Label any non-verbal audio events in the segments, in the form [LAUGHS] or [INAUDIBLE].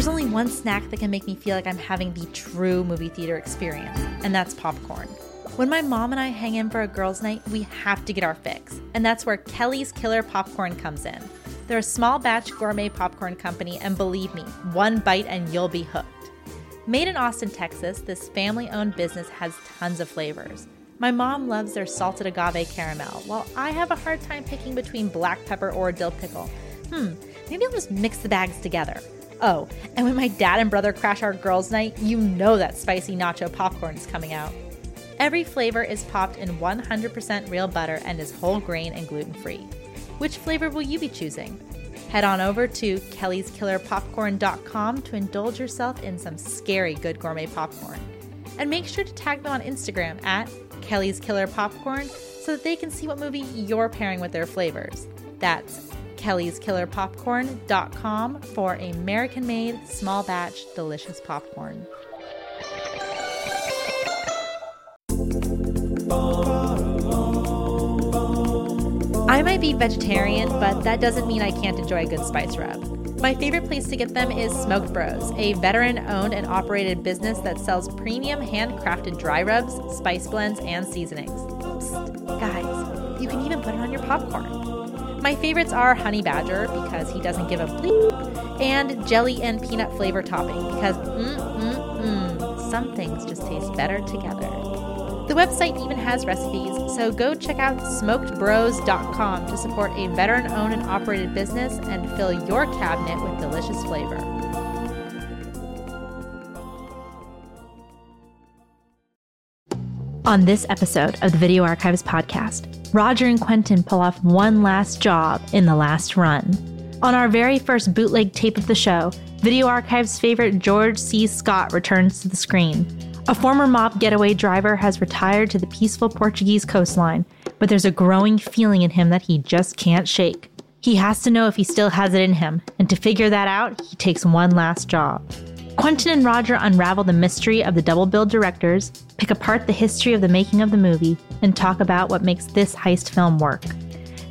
There's only one snack that can make me feel like I'm having the true movie theater experience, and that's popcorn. When my mom and I hang in for a girls' night, we have to get our fix, and that's where Kelly's Killer Popcorn comes in. They're a small batch gourmet popcorn company, and believe me, one bite and you'll be hooked. Made in Austin, Texas, this family owned business has tons of flavors. My mom loves their salted agave caramel, while I have a hard time picking between black pepper or dill pickle. Hmm, maybe I'll just mix the bags together. Oh, and when my dad and brother crash our girls' night, you know that spicy nacho popcorn is coming out. Every flavor is popped in 100% real butter and is whole grain and gluten free. Which flavor will you be choosing? Head on over to kellyskillerpopcorn.com to indulge yourself in some scary good gourmet popcorn. And make sure to tag them on Instagram at Kelly's Killer Popcorn so that they can see what movie you're pairing with their flavors. That's kellyskillerpopcorn.com for American made, small batch, delicious popcorn. I might be vegetarian, but that doesn't mean I can't enjoy a good spice rub. My favorite place to get them is Smoked Bros, a veteran owned and operated business that sells premium handcrafted dry rubs, spice blends, and seasonings. Psst, guys, you can even put it on your popcorn. My favorites are Honey Badger because he doesn't give a bleep, and jelly and peanut flavor topping because mm mm mm, some things just taste better together. The website even has recipes, so go check out smokedbros.com to support a veteran owned and operated business and fill your cabinet with delicious flavor. On this episode of the Video Archives podcast, Roger and Quentin pull off one last job in the last run. On our very first bootleg tape of the show, Video Archives favorite George C. Scott returns to the screen. A former mob getaway driver has retired to the peaceful Portuguese coastline, but there's a growing feeling in him that he just can't shake. He has to know if he still has it in him, and to figure that out, he takes one last job. Quentin and Roger unravel the mystery of the double bill directors, pick apart the history of the making of the movie, and talk about what makes this heist film work.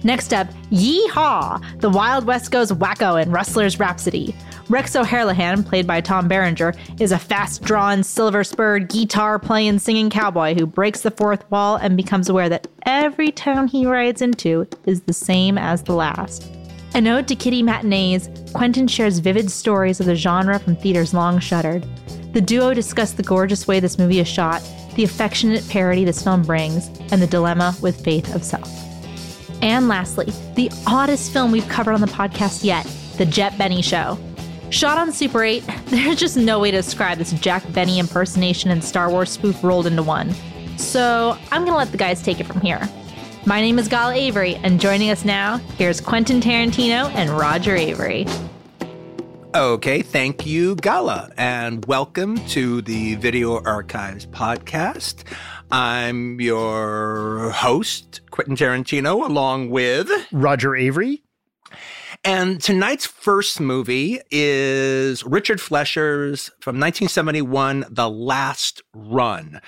Next up, Yeehaw! The Wild West goes wacko in Rustler's Rhapsody. Rex O'Herlihan, played by Tom Berenger, is a fast drawn, silver spurred, guitar playing, singing cowboy who breaks the fourth wall and becomes aware that every town he rides into is the same as the last. A ode to kiddie matinees, Quentin shares vivid stories of the genre from theaters long shuttered. The duo discuss the gorgeous way this movie is shot, the affectionate parody this film brings, and the dilemma with faith of self. And lastly, the oddest film we've covered on the podcast yet The Jet Benny Show. Shot on Super 8, [LAUGHS] there's just no way to describe this Jack Benny impersonation and Star Wars spoof rolled into one. So I'm gonna let the guys take it from here. My name is Gala Avary, and joining us now, here's Quentin Tarantino and Roger Avary. Okay, thank you, Gala, and welcome to the Video Archives podcast. I'm your host, Quentin Tarantino, along with Roger Avary. And tonight's first movie is Richard Fleischer's from 1971, The Last Run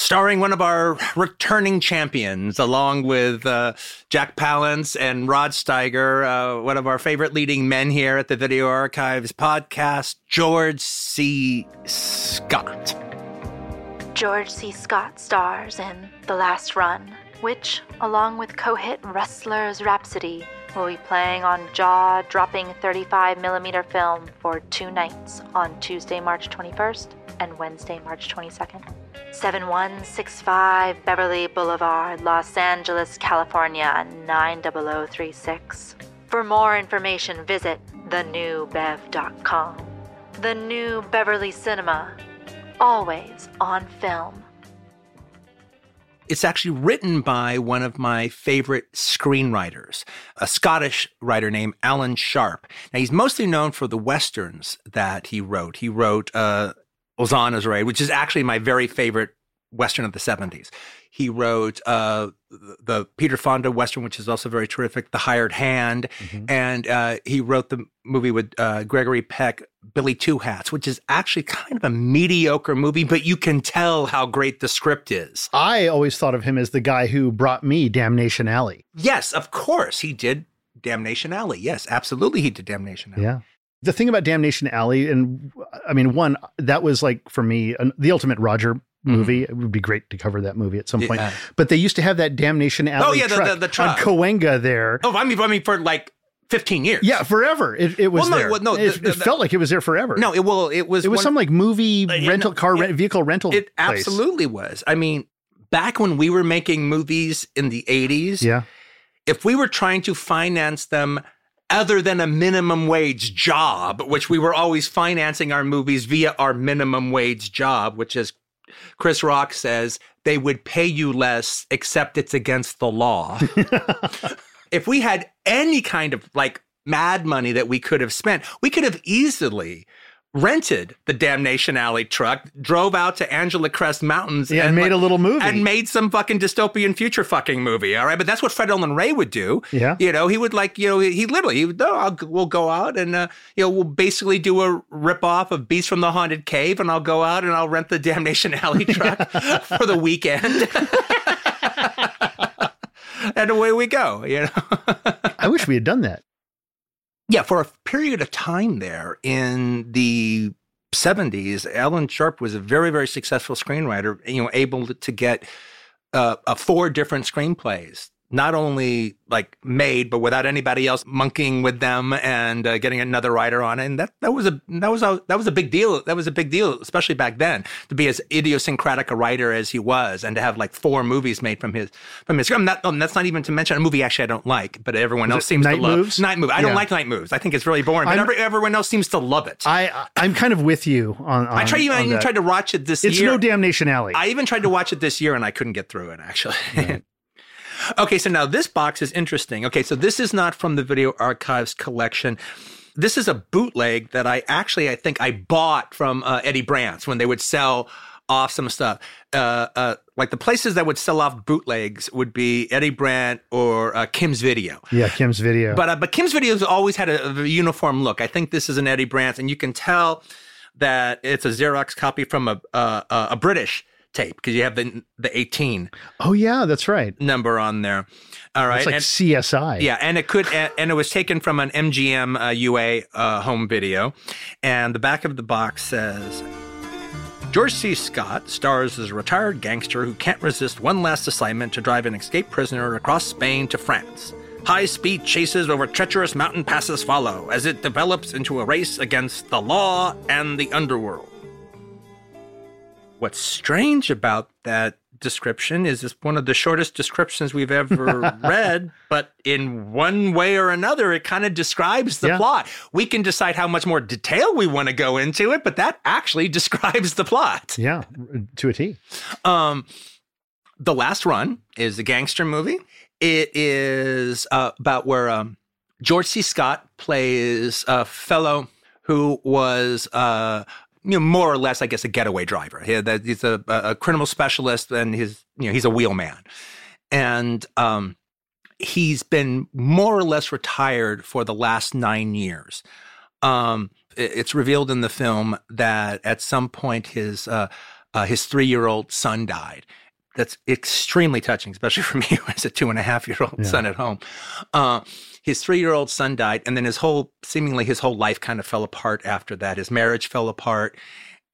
starring one of our returning champions, along with uh, Jack Palance and Rod Steiger, uh, one of our favorite leading men here at the Video Archives podcast, George C. Scott. George C. Scott stars in The Last Run, which, along with co hit Rustler's Rhapsody, will be playing on jaw dropping 35mm film for two nights on Tuesday, March 21st and Wednesday, March 22nd. 7165 Beverly Boulevard, Los Angeles, California 90036. For more information, visit thenewbev.com. The New Beverly Cinema, always on film. It's actually written by one of my favorite screenwriters, a Scottish writer named Alan Sharp. Now, he's mostly known for the westerns that he wrote. He wrote uh, Ulzana's Raid, which is actually my very favorite western of the 70s. He wrote uh, the Peter Fonda western, which is also very terrific, The Hired Hand, mm-hmm. and uh, he wrote the movie with uh, Gregory Peck, Billy Two Hats, which is actually kind of a mediocre movie, but you can tell how great the script is. I always thought of him as the guy who brought me Damnation Alley. Yes, of course he did Damnation Alley. Yes, absolutely he did Damnation Alley. Yeah. The thing about Damnation Alley, and I mean, one that was like for me an, the ultimate Roger movie. It would be great to cover that movie at some point. Yeah. But they used to have that Damnation Alley. Oh, yeah, the- truck the- the truck. on Cahuenga there. Oh, I mean, I mean, for like 15 years. Yeah, forever. It, it was Well, no, there. well, no, it, the- the- it felt like it was there forever. No, it well, it was. it was one- some like movie Uh, rental car it- vehicle rental. It place. absolutely was. I mean, back when we were making movies in the 80s, Yeah. if we were trying to finance them other than a minimum wage job, which we were always financing our movies via our minimum wage job, which is Chris Rock says they would pay you less, except it's against the law. [LAUGHS] if we had any kind of like mad money that we could have spent, we could have easily rented the Damnation Alley truck, drove out to Angeles Crest Mountains, Yeah, and made like, a little movie. and made some fucking dystopian future fucking movie. All right, but that's what Fred Olen Ray would do. Yeah. you know, he would like, you know, he literally, he would, no, I'll, we'll go out and, uh, you know, we'll basically do a rip off of Beast from the Haunted Cave, and I'll go out and I'll rent the Damnation Alley [LAUGHS] truck for the weekend. [LAUGHS] [LAUGHS] and away we go, you know. I wish we had done that. Yeah, for a period of time there in the 70s, Alan Sharp was a very, very successful screenwriter, you know, able to get uh, uh, four different screenplays, not only like made, but without anybody else monkeying with them and uh, getting another writer on it. And that, that was a, that was a, that was a big deal. That was a big deal, especially back then to be as idiosyncratic a writer as he was and to have like four movies made from his, from his, I'm not, um, that's not even to mention a movie actually I don't like, but everyone else seems Night to love Moves? Night Move. I don't Yeah. like Night Moves. I think it's really boring, but every, everyone else seems to love it. I I'm kind of with you on. on I tried even, I even tried to watch it this It's year. no damnation alley. I even tried to watch it this year and I couldn't get through it actually. [LAUGHS] okay, so now this box is interesting. Okay, so this is not from the Video Archives collection. This is a bootleg that I actually I think I bought from uh, Eddie Brandt's when they would sell off some stuff. Uh, uh, like the places that would sell off bootlegs would be Eddie Brandt or uh, Kim's Video. yeah, Kim's video. But uh, but Kim's videos always had a, a uniform look. I think this is an Eddie Brandt, and you can tell that it's a Xerox copy from a a, a a British tape because you have the the 18 oh yeah, that's right. number on there. All right, It's like and, CSI. yeah, and it could and, it was taken from an MGM uh, UA uh, home video, and the back of the box says. George C. Scott stars as a retired gangster who can't resist one last assignment to drive an escaped prisoner across Spain to France. High speed chases over treacherous mountain passes follow as it develops into a race against the law and the underworld. What's strange about that description is it's one of the shortest descriptions we've ever [LAUGHS] read, but in one way or another, it kind of describes the Yeah. plot. We can decide how much more detail we want to go into it, but that actually [LAUGHS] describes the plot. Yeah, to a T. Um, the last run is a gangster movie. It is uh, about where um, George C. Scott plays a fellow who was, uh, you know, more or less, I guess, a getaway driver. He, that he's a, a criminal specialist, and he's, you know, he's a wheelman, and um, he's been more or less retired for the last nine years. Um, it- it's revealed in the film that at some point his uh, uh, his three year old son died. That's extremely touching, especially [LAUGHS] for me has a two and a half year old Yeah. son at home. Uh, his three year old son died, and then his whole seemingly his whole life kind of fell apart after that. His marriage fell apart,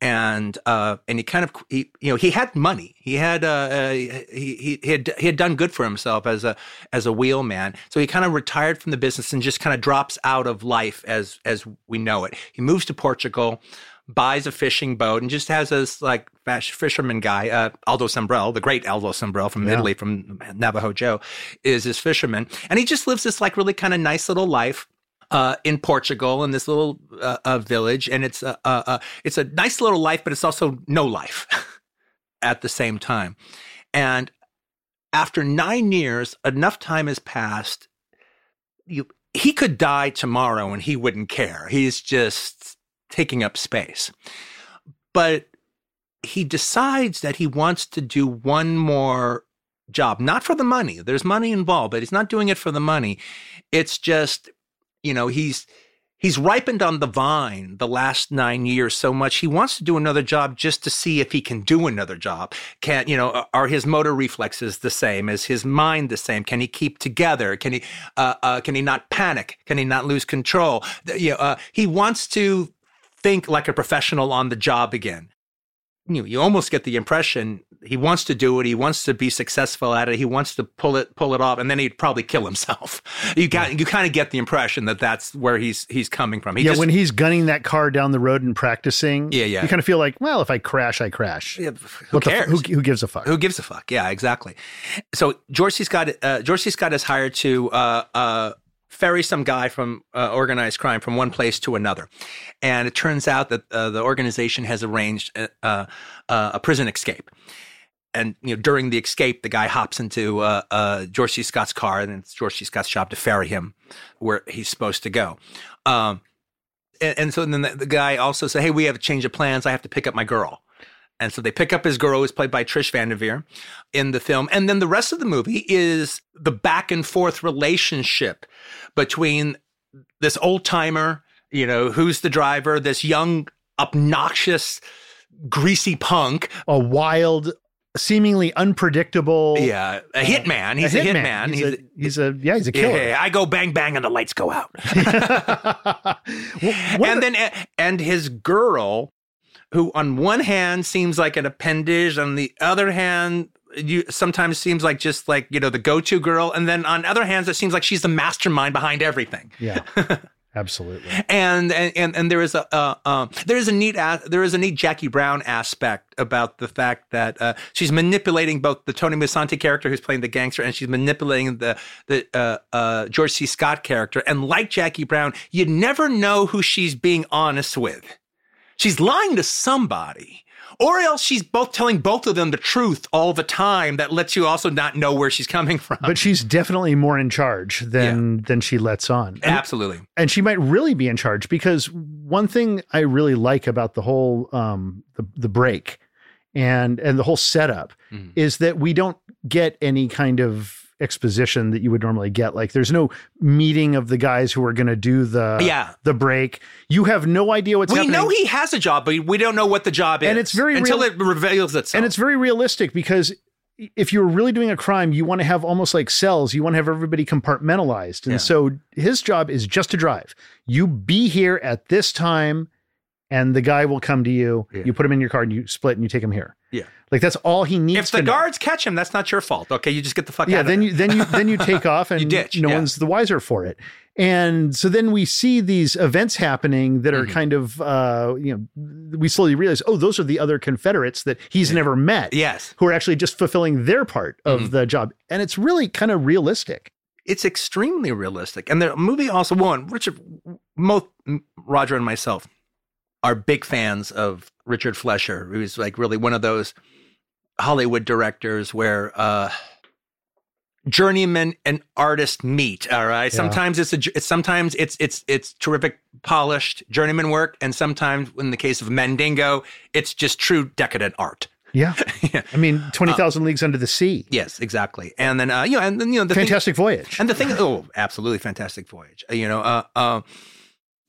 and uh, and he kind of he you know he had money. He had uh, uh he, he he had he had done good for himself as a as a wheelman. So he kind of retired from the business and just kind of drops out of life as as we know it. He moves to Portugal, buys a fishing boat, and just has this like fisherman guy, uh, Aldo Sambrell, the great Aldo Sambrell from Yeah. Italy, from Navajo Joe, is his fisherman, and he just lives this like really kind of nice little life uh, in Portugal in this little uh, village, and it's a uh, uh, it's a nice little life, but it's also no life [LAUGHS] at the same time. And after nine years, enough time has passed. You, he could die tomorrow, and he wouldn't care. He's just taking up space, but he decides that he wants to do one more job, not for the money. There's money involved, but he's not doing it for the money. It's just you know he's he's ripened on the vine the last nine years so much he wants to do another job just to see if he can do another job. Can you know are his motor reflexes the same? Is his mind the same? Can he keep together? Can he uh, uh, can he not panic? Can he not lose control? You know, uh, he wants to think like a professional on the job again you, you almost get the impression he wants to do it. He wants to be successful at it. He wants to pull it pull it off, and then he'd probably kill himself. [LAUGHS] You got yeah. you kind of get the impression that that's where he's he's coming from. He yeah, just, when he's gunning that car down the road and practicing. Yeah, yeah. You kind of feel like, well, if I crash, I crash. Yeah, who what cares? who, who, gives a fuck? Who gives a fuck? Yeah, exactly. So George C. Scott, uh, George C. Scott is hired to uh, uh, ferry some guy from uh, organized crime from one place to another. And it turns out that uh, the organization has arranged uh, uh, a prison escape. And you know, during the escape, the guy hops into uh, George C. Scott's car, and it's George C. Scott's job to ferry him where he's supposed to go. Um, and, and, so then the, the guy also said, "Hey, we have a change of plans. I have to pick up my girl." And so they pick up his girl, who's played by Trish Van Devere in the film. And then the rest of the movie is the back and forth relationship between this old timer, you know, who's the driver, this young, obnoxious, greasy punk, a wild, seemingly unpredictable. Yeah, a uh, hitman. He's a, hitman. hitman. He's, he's, a, he's, a, yeah, he's a killer. Yeah, I go bang bang and the lights go out. [LAUGHS] [LAUGHS] well, and the, then and his girl who on one hand seems like an appendage, on the other hand, you sometimes seems like just like you know the go-to girl, and then on other hands, it seems like she's the mastermind behind everything. Yeah. [LAUGHS] Absolutely. And, and and there is a uh, um, there is a neat there is a neat Jackie Brown aspect about the fact that uh, she's manipulating both the Tony Musante character who's playing the gangster and she's manipulating the the uh, uh George C. Scott character. And like Jackie Brown, you never know who she's being honest with she's lying to somebody. Or else she's both telling both of them the truth all the time. That lets you also not know where she's coming from. But she's definitely more in charge than yeah. than she lets on. And, Absolutely. And she might really be in charge because one thing I really like about the whole um, the the break and and the whole setup mm. is that we don't get any kind of exposition that you would normally get. Like there's no meeting of the guys who are going to do the yeah. the break. You have no idea what's we happening. know he has a job, but we don't know what the job is. And it's very until real- it reveals itself. And it's very realistic because if you're really doing a crime, you want to have almost like cells. You want to have everybody compartmentalized. And yeah. so his job is just to drive. You be here at this time and the guy will come to you. Yeah. You put him in your car and you split and you take him here. Yeah. Like that's all he needs. If the guards catch him, that's not your fault. Okay, you just get the fuck yeah, out. then you then you then you take [LAUGHS] off and you ditch, no yeah. one's the wiser for it. And so then we see these events happening that are mm-hmm. kind of uh, you know we slowly realize oh those are the other Confederates that he's yeah. never met. Yes, who are actually just fulfilling their part of mm-hmm. the job, and it's really kind of realistic. It's extremely realistic, and the movie also one Richard, both Roger and myself are big fans of Richard Fleischer, who's like really one of those Hollywood directors where uh, journeyman and artist meet. All right. Yeah. Sometimes it's a it's, sometimes it's it's it's terrific polished journeyman work, and sometimes in the case of Mandingo, it's just true decadent art. Yeah. [LAUGHS] yeah. I mean, 20,000 uh, Leagues Under the Sea. Yes, exactly. And then, uh, you know, and then, you know, the Fantastic thing, Voyage. And the thing, oh, absolutely Fantastic Voyage. Uh, you know, uh, uh,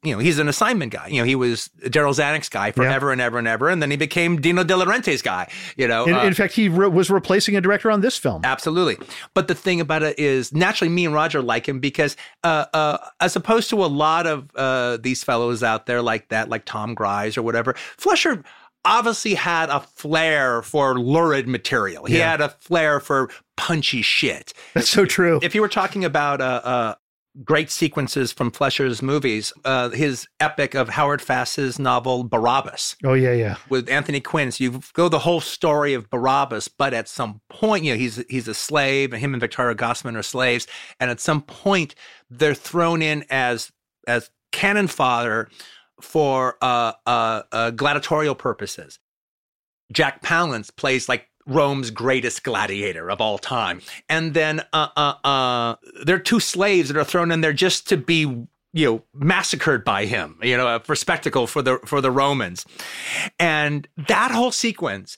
you know, he's an assignment guy. You know, he was Darryl Zanuck's guy forever yeah. and ever and ever, and then he became Dino De Laurentiis' guy. You know, in, uh, in fact, he re- was replacing a director on this film. Absolutely. But the thing about it is, naturally, me and Roger like him because, uh, uh, as opposed to a lot of uh, these fellows out there like that, like Tom Gries or whatever, Fleischer obviously had a flair for lurid material. He yeah. had a flair for punchy shit. That's so true. If you were talking about uh, uh, great sequences from Fleischer's movies. Uh, his epic of Howard Fass's novel Barabbas. Oh yeah, yeah. With Anthony Quinn, so you go the whole story of Barabbas, but at some point, you know, he's he's a slave, and him and Vittorio Gassman are slaves, and at some point, they're thrown in as as cannon fodder for uh, uh, uh gladiatorial purposes. Jack Palance plays like Rome's greatest gladiator of all time. And then uh, uh, uh, there are two slaves that are thrown in there just to be you know massacred by him you know for spectacle for the for the romans and that whole sequence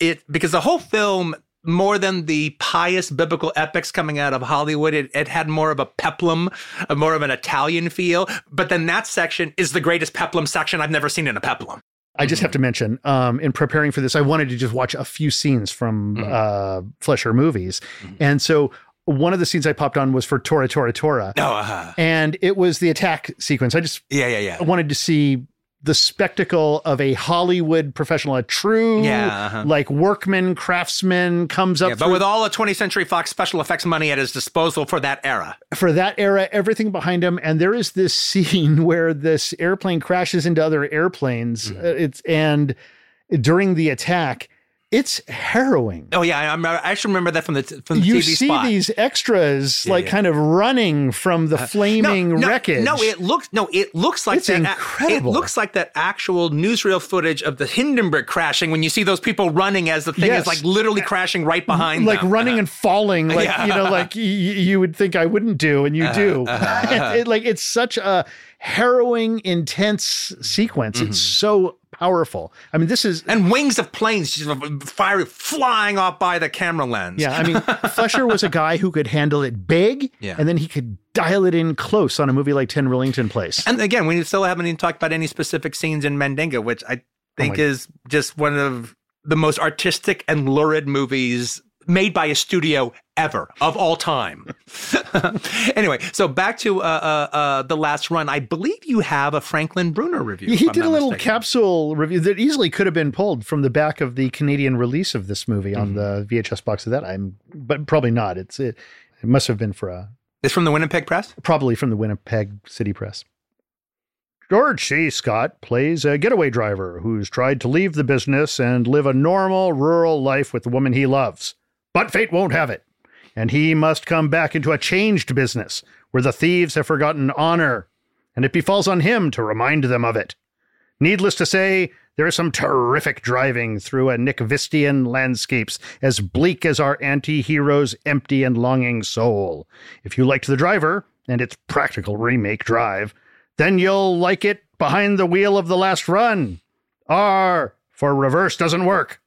it because the whole film more than the pious biblical epics coming out of Hollywood. It, it had more of a peplum, a more of an Italian feel. But then that section is the greatest peplum section I've never seen in a peplum. I just have to mention, um, in preparing for this, I wanted to just watch a few scenes from Mhm. uh, Fleischer movies, and so one of the scenes I popped on was for Tora Tora Tora, Oh, uh, and it was the attack sequence. I just yeah, yeah, yeah. wanted to see the spectacle of a Hollywood professional, a true Yeah, uh-huh. like workman, craftsman comes up Yeah, but through- with all the 20th Century Fox special effects money at his disposal for that era. for that era, everything behind him. And there is this [LAUGHS] scene where this airplane crashes into other airplanes. Mm-hmm. Uh, It's and during the attack, it's harrowing. Oh yeah, I, I actually remember that from the from the you TV see spot. these extras Yeah, like yeah. kind of running from the uh, flaming no, no, wreckage. No, it looks no, it looks like It's that. incredible. It looks like that actual newsreel footage of the Hindenburg crashing when you see those people running as the thing Yes. is like literally uh, crashing right behind like them. running uh-huh. and falling, like Yeah. you know, [LAUGHS] like y- you would think I wouldn't do, and you Uh-huh, do. Uh-huh, uh-huh. [LAUGHS] It- like it's such a harrowing, intense sequence. Mm-hmm. It's so powerful. I mean, this is and wings of planes just fire flying off by the camera lens. Yeah, I mean, [LAUGHS] Fleischer was a guy who could handle it big, Yeah. and then he could dial it in close on a movie like Ten Rillington Place. And again, we still haven't even talked about any specific scenes in Mandingo, which I oh think my- is just one of the most artistic and lurid movies made by a studio ever of all time. [LAUGHS] anyway, so back to uh, uh, uh, the last run. I believe you have a Franklin Bruner review. he did a little mistaken. capsule review that easily could have been pulled from the back of the Canadian release of this movie on the VHS box of that. I'm, but probably not. It's it. It must have been for a It's from the Winnipeg Press. probably from the Winnipeg City Press. George C. Scott plays a getaway driver who's tried to leave the business and live a normal rural life with the woman he loves. But fate won't have it, and he must come back into a changed business where the thieves have forgotten honor, and it befalls on him to remind them of it. Needless to say, there is some terrific driving through a Nykvistian landscapes as bleak as our anti-hero's empty and longing soul. If you liked The Driver and its practical remake drive, then you'll like it behind the wheel of the last run. R for reverse doesn't work.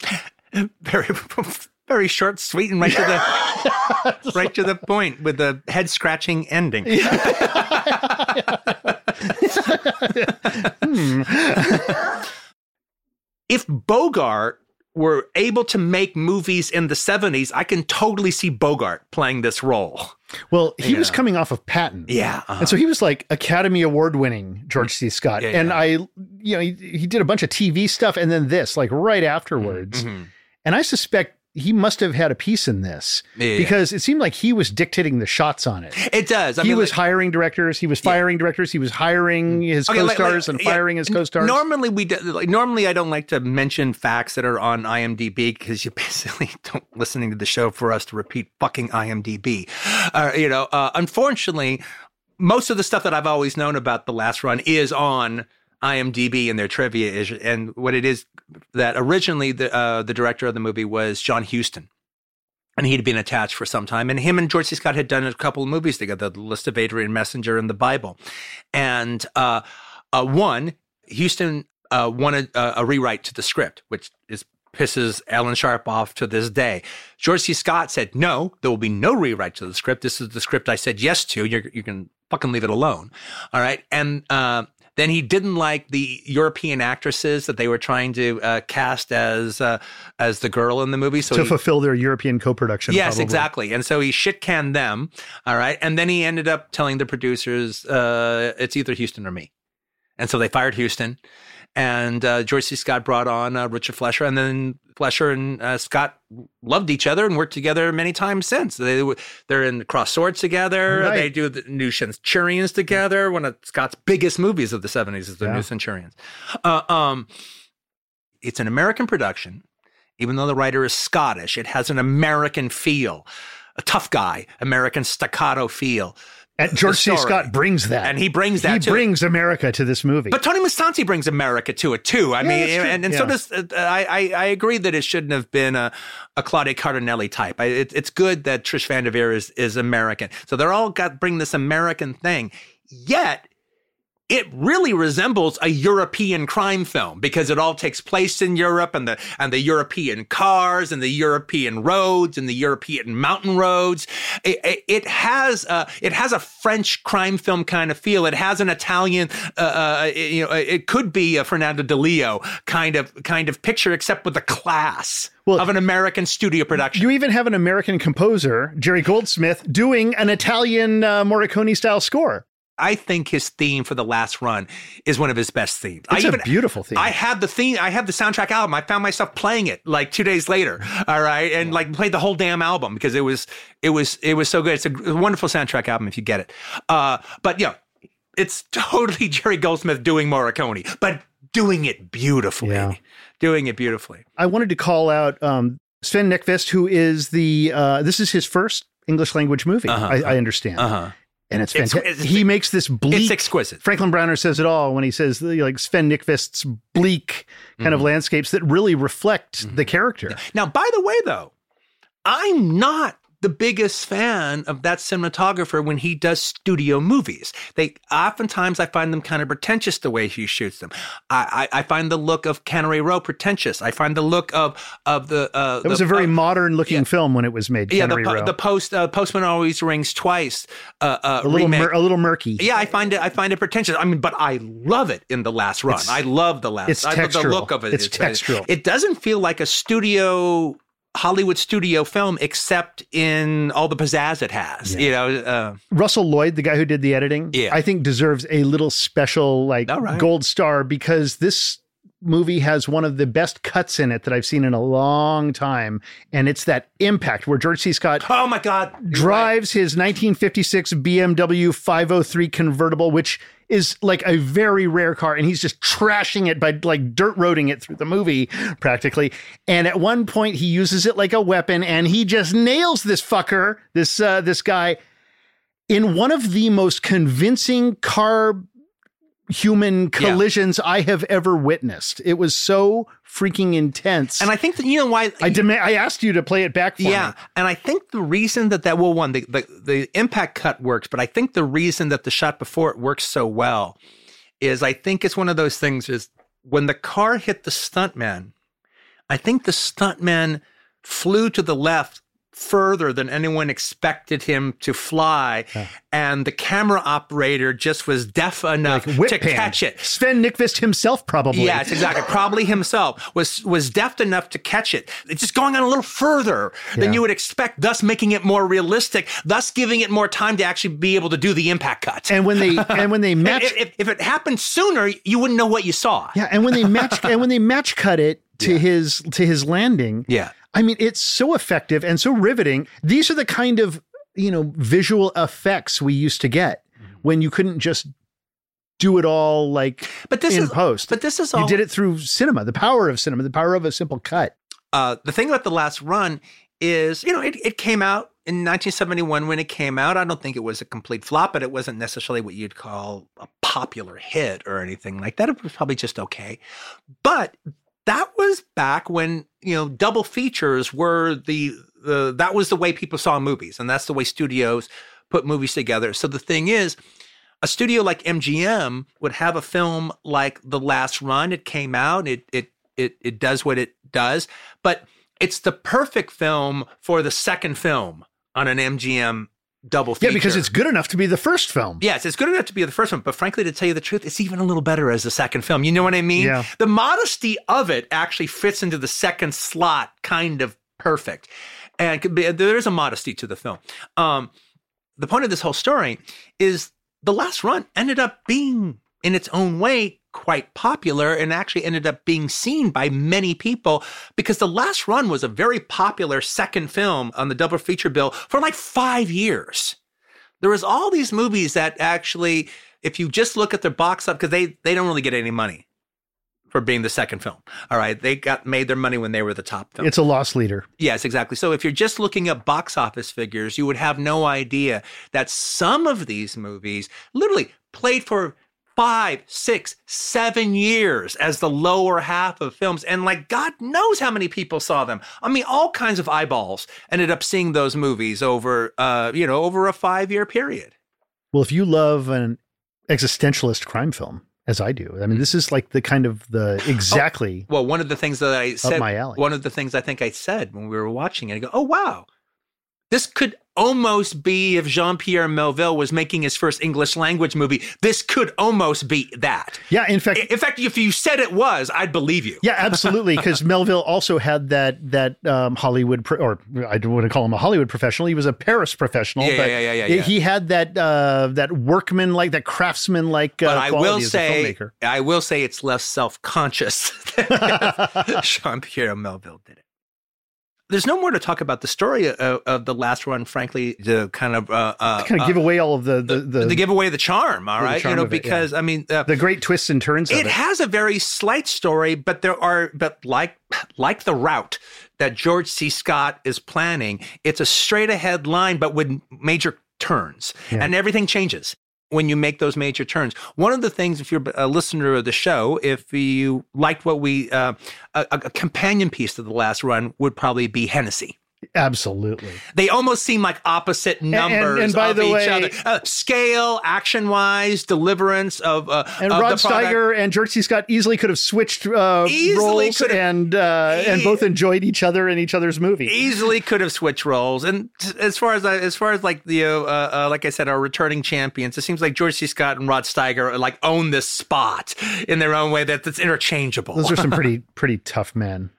[LAUGHS] Very, [LAUGHS] very short, sweet, and right to the [LAUGHS] right to the point with the head scratching ending. [LAUGHS] if Bogart were able to make movies in the 70s, I can totally see Bogart playing this role. Well, he was coming off of Patton. Yeah. uh-huh. And so he was like Academy Award winning George C. Scott. Yeah, and. I, you know, he, he did a bunch of TV stuff and then this, like right afterwards. Mhm. And I suspect he must have had a piece in this Yeah. because it seemed like he was dictating the shots on it. It does. I he mean, was like- hiring directors, he was firing directors, he was hiring his Okay, co-stars like- and yeah, firing his co-stars. Normally, we do, like normally I don't like to mention facts that are on IMDb because you [LAUGHS] basically don't listening to the show for us to repeat fucking IMDb. Uh, you know, uh, unfortunately, most of the stuff that I've always known about the last run is on IMDb and their trivia is, and what it is that originally the uh, the director of the movie was John Huston. And he'd been attached for some time. And him and George C. Scott had done a couple of movies together, The List of Adrian Messenger and The Bible. And uh, uh, one, Huston uh, wanted a rewrite to the script, which is pisses Alan Sharp off to this day. George C. Scott said, "No, there will be no rewrite to the script. This is the script I said yes to. You're, you can fucking leave it alone." All right, and uh, then he didn't like the European actresses that they were trying to uh, cast as uh, as the girl in the movie. So to he- fulfill their European co-production. Yes, probably. exactly. And so he shit canned them. All right. And then he ended up telling the producers, uh, it's either Huston or me. And so they fired Huston. And uh, George C. Scott brought on uh, Richard Fleischer. And then Fleischer and uh, Scott loved each other and worked together many times since. They they're in Crossed Swords together. Right. They do the New Centurions together. One of Scott's biggest movies of the 70s is The Yeah. New Centurions. Uh, um, it's an American production. Even though the writer is Scottish, it has an American feel, a tough guy, American staccato feel. And George C. Scott brings that. And he brings that he to it. brings America to this movie. But Tony Musante brings America to it too. I Yeah, mean, and, and so does uh, I, I. I agree that it shouldn't have been a, a Claudia Cardinale type. I, it, it's good that Trish Van Devere is is American. So they're all got bring this American thing. Yet it really resembles a European crime film because it all takes place in Europe and the and the European cars and the European roads and the European mountain roads. It, it, it has a, it has a French crime film kind of feel. It has an Italian, uh, uh, you know, it could be a Fernando Di Leo kind of kind of picture, except with the class. Well, of an American studio production. You even have an American composer, Jerry Goldsmith, doing an Italian uh, Morricone style score. I think his theme for the last run is one of his best themes. It's I even, a beautiful theme. I had the theme. I had the soundtrack album. I found myself playing it like two days later. All right, and like played the whole damn album because it was it was it was so good. It's a wonderful soundtrack album if you get it. Uh, but yeah, it's [LAUGHS] totally Jerry Goldsmith doing Morricone, but doing it beautifully. Yeah. Doing it beautifully. I wanted to call out um, Sven Nykvist, who is the uh, this is his first English language movie. Uh-huh. I, I, understand. Uh-huh and it's fantastic. It's, it's, he makes this bleak. It's exquisite. Franklin Browner says it all when he says like Sven Nykvist's bleak kind mm-hmm. of landscapes that really reflect mm-hmm. the character. Now, by the way, though, I'm not the biggest fan of that cinematographer when he does studio movies. They oftentimes I find them kind of pretentious the way he shoots them. I, I, I find the look of Cannery Row pretentious. I find the look of of the. Uh, it was a very uh, modern looking yeah, film when it was made. Yeah, the, the, post uh, Postman always rings twice. Uh, uh, a little a little murky. Yeah, I find it I find it pretentious. I mean, but I love it in the last run. It's, I love the last. It's textural. the look of it. It's, it's textural. It doesn't feel like a studio Hollywood studio film, except in all the pizzazz it has. Yeah. You know, uh, Russell Lloyd, the guy who did the editing, yeah. I think deserves a little special like right. gold star because this movie has one of the best cuts in it that I've seen in a long time, and it's that impact where George C. Scott, oh my god, drives right. his 1956 BMW 503 convertible, which is like a very rare car and he's just trashing it by like dirt roading it through the movie practically and at one point he uses it like a weapon and he just nails this fucker this uh this guy in one of the most convincing car human collisions yeah. I have ever witnessed. It was so freaking intense. And I think that you know why I demand I asked you to play it back for yeah, me. and I think the reason that that well one the, the the impact cut works, but I think the reason that the shot before it works so well is I think it's one of those things is when the car hit the stuntman, I think the stuntman flew to the left further than anyone expected him to fly. Yeah. And the camera operator just was deaf enough like to pan. catch it. Sven Nykvist himself probably. Yes, exactly. probably himself was was deaf enough to catch it. It's just going on a little further yeah. than you would expect, thus making it more realistic, thus giving it more time to actually be able to do the impact cut. And when they [LAUGHS] and when they match if, if, if it happened sooner, you wouldn't know what you saw. Yeah, and when they match and when they match cut it to yeah. his to his landing. Yeah. I mean, it's so effective and so riveting. These are the kind of, you know, visual effects we used to get mm-hmm. when you couldn't just do it all like but this in is, post. But this is all you did it through cinema, the power of cinema, the power of a simple cut. Uh, the thing about the last run is, you know, it, it came out in 1971 when it came out. I don't think it was a complete flop, but it wasn't necessarily what you'd call a popular hit or anything like that. It was probably just okay. But that was back when you know double features were the the that was the way people saw movies and that's the way studios put movies together. So the thing is a studio like MGM would have a film like The Last Run. It came out. It it it it does what it does. But it's the perfect film for the second film on an MGM double feature. Yeah, because it's good enough to be the first film. Yes, it's good enough to be the first one. But frankly, to tell you the truth, it's even a little better as the second film. You know what I mean? Yeah. The modesty of it actually fits into the second slot kind of perfect. And there is a modesty to the film. Um, the point of this whole story is the last run ended up being, in its own way, quite popular and actually ended up being seen by many people because The Last Run was a very popular second film on the double feature bill for like five years. There was all these movies that actually, if you just look at their box up, because they, they don't really get any money for being the second film. All right. They got made their money when they were the top film. It's a loss leader. Yes, exactly. So if you're just looking at box office figures, you would have no idea that some of these movies literally played for five, six, seven years as the lower half of films. And like, God knows how many people saw them. I mean, all kinds of eyeballs ended up seeing those movies over, uh, you know, over a five year period. Well, if you love an existentialist crime film as I do. I mean, this is like the kind of the exactly. Oh, well, one of the things that I said, my alley. one of the things I think I said when we were watching it, I go, "Oh wow, this could almost be if Jean Pierre Melville was making his first English language movie. This could almost be that. Yeah, in fact, in fact, if you said it was, I'd believe you. Yeah, absolutely. Because [LAUGHS] Melville also had that that um, Hollywood, pro- or I don't want to call him a Hollywood professional. He was a Paris professional. Yeah, but yeah, yeah, yeah, yeah. He had that uh, that workman like that craftsman like. Uh, but I will say. I will say, it's less self conscious [LAUGHS] than [LAUGHS] Jean Pierre Melville did it. There's no more to talk about the story of, of the last one, frankly, to kind of uh, uh, kind of give away all of the the, the, to give away the charm. all right, charm you know, of it, because yeah. I mean, uh, the great twists and turns. of it it has a very slight story, but there are, but like like the route that George C. Scott is planning, it's a straight ahead line, but with major turns, Yeah. and everything changes when you make those major turns. One of the things, if you're a listener of the show, if you liked what we, uh, a, a companion piece to the last run would probably be Hennessy. Absolutely. They almost seem like opposite numbers and by of the each way- other. Uh, scale, action wise, deliverance of uh, And of Rod. Steiger and George C. Scott easily could have switched uh, Easily roles and uh, and E- both enjoyed each other in each other's movie. easily could have switched roles. And t- as far as as far as like the uh, uh, like I said, our returning champions, it seems like George C. Scott and Rod Steiger like own this spot in their own way that that's interchangeable. Those are some [LAUGHS] pretty pretty tough men.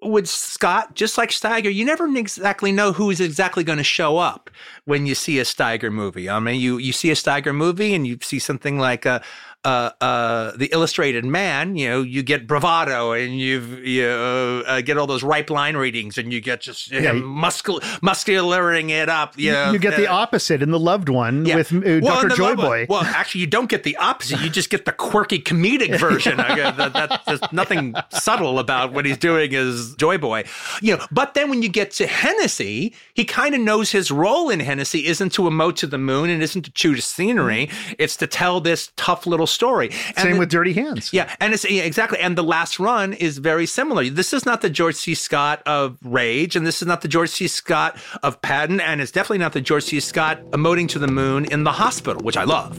With Scott, just like Steiger, you never exactly know who's exactly going to show up when you see a Steiger movie. I mean, you you see a Steiger movie and you see something like a. Uh, uh, the Illustrated Man, you know, you get bravado and you you uh, get all those ripe line readings and you get just you Yeah, know, muscul muscularing it up. You, You, know, you get the uh, opposite in the loved one yeah. with uh, Well, Dr. and the Joy love one- Well, actually, you don't get the opposite. You just get the quirky comedic [LAUGHS] version. That, that, there's nothing subtle about what he's doing as Joy Boy. You know, but then when you get to Hennessy, he kind of knows his role in Hennessy isn't to emote to the moon and isn't to chew the scenery. It's to tell this tough little story. And Same the- with Dirty Hands. yeah, and it's yeah, exactly. And the last run is very similar. This is not the George C. Scott of Rage, and this is not the George C. Scott of Patton, and it's definitely not the George C. Scott emoting to the moon in the hospital, which I love.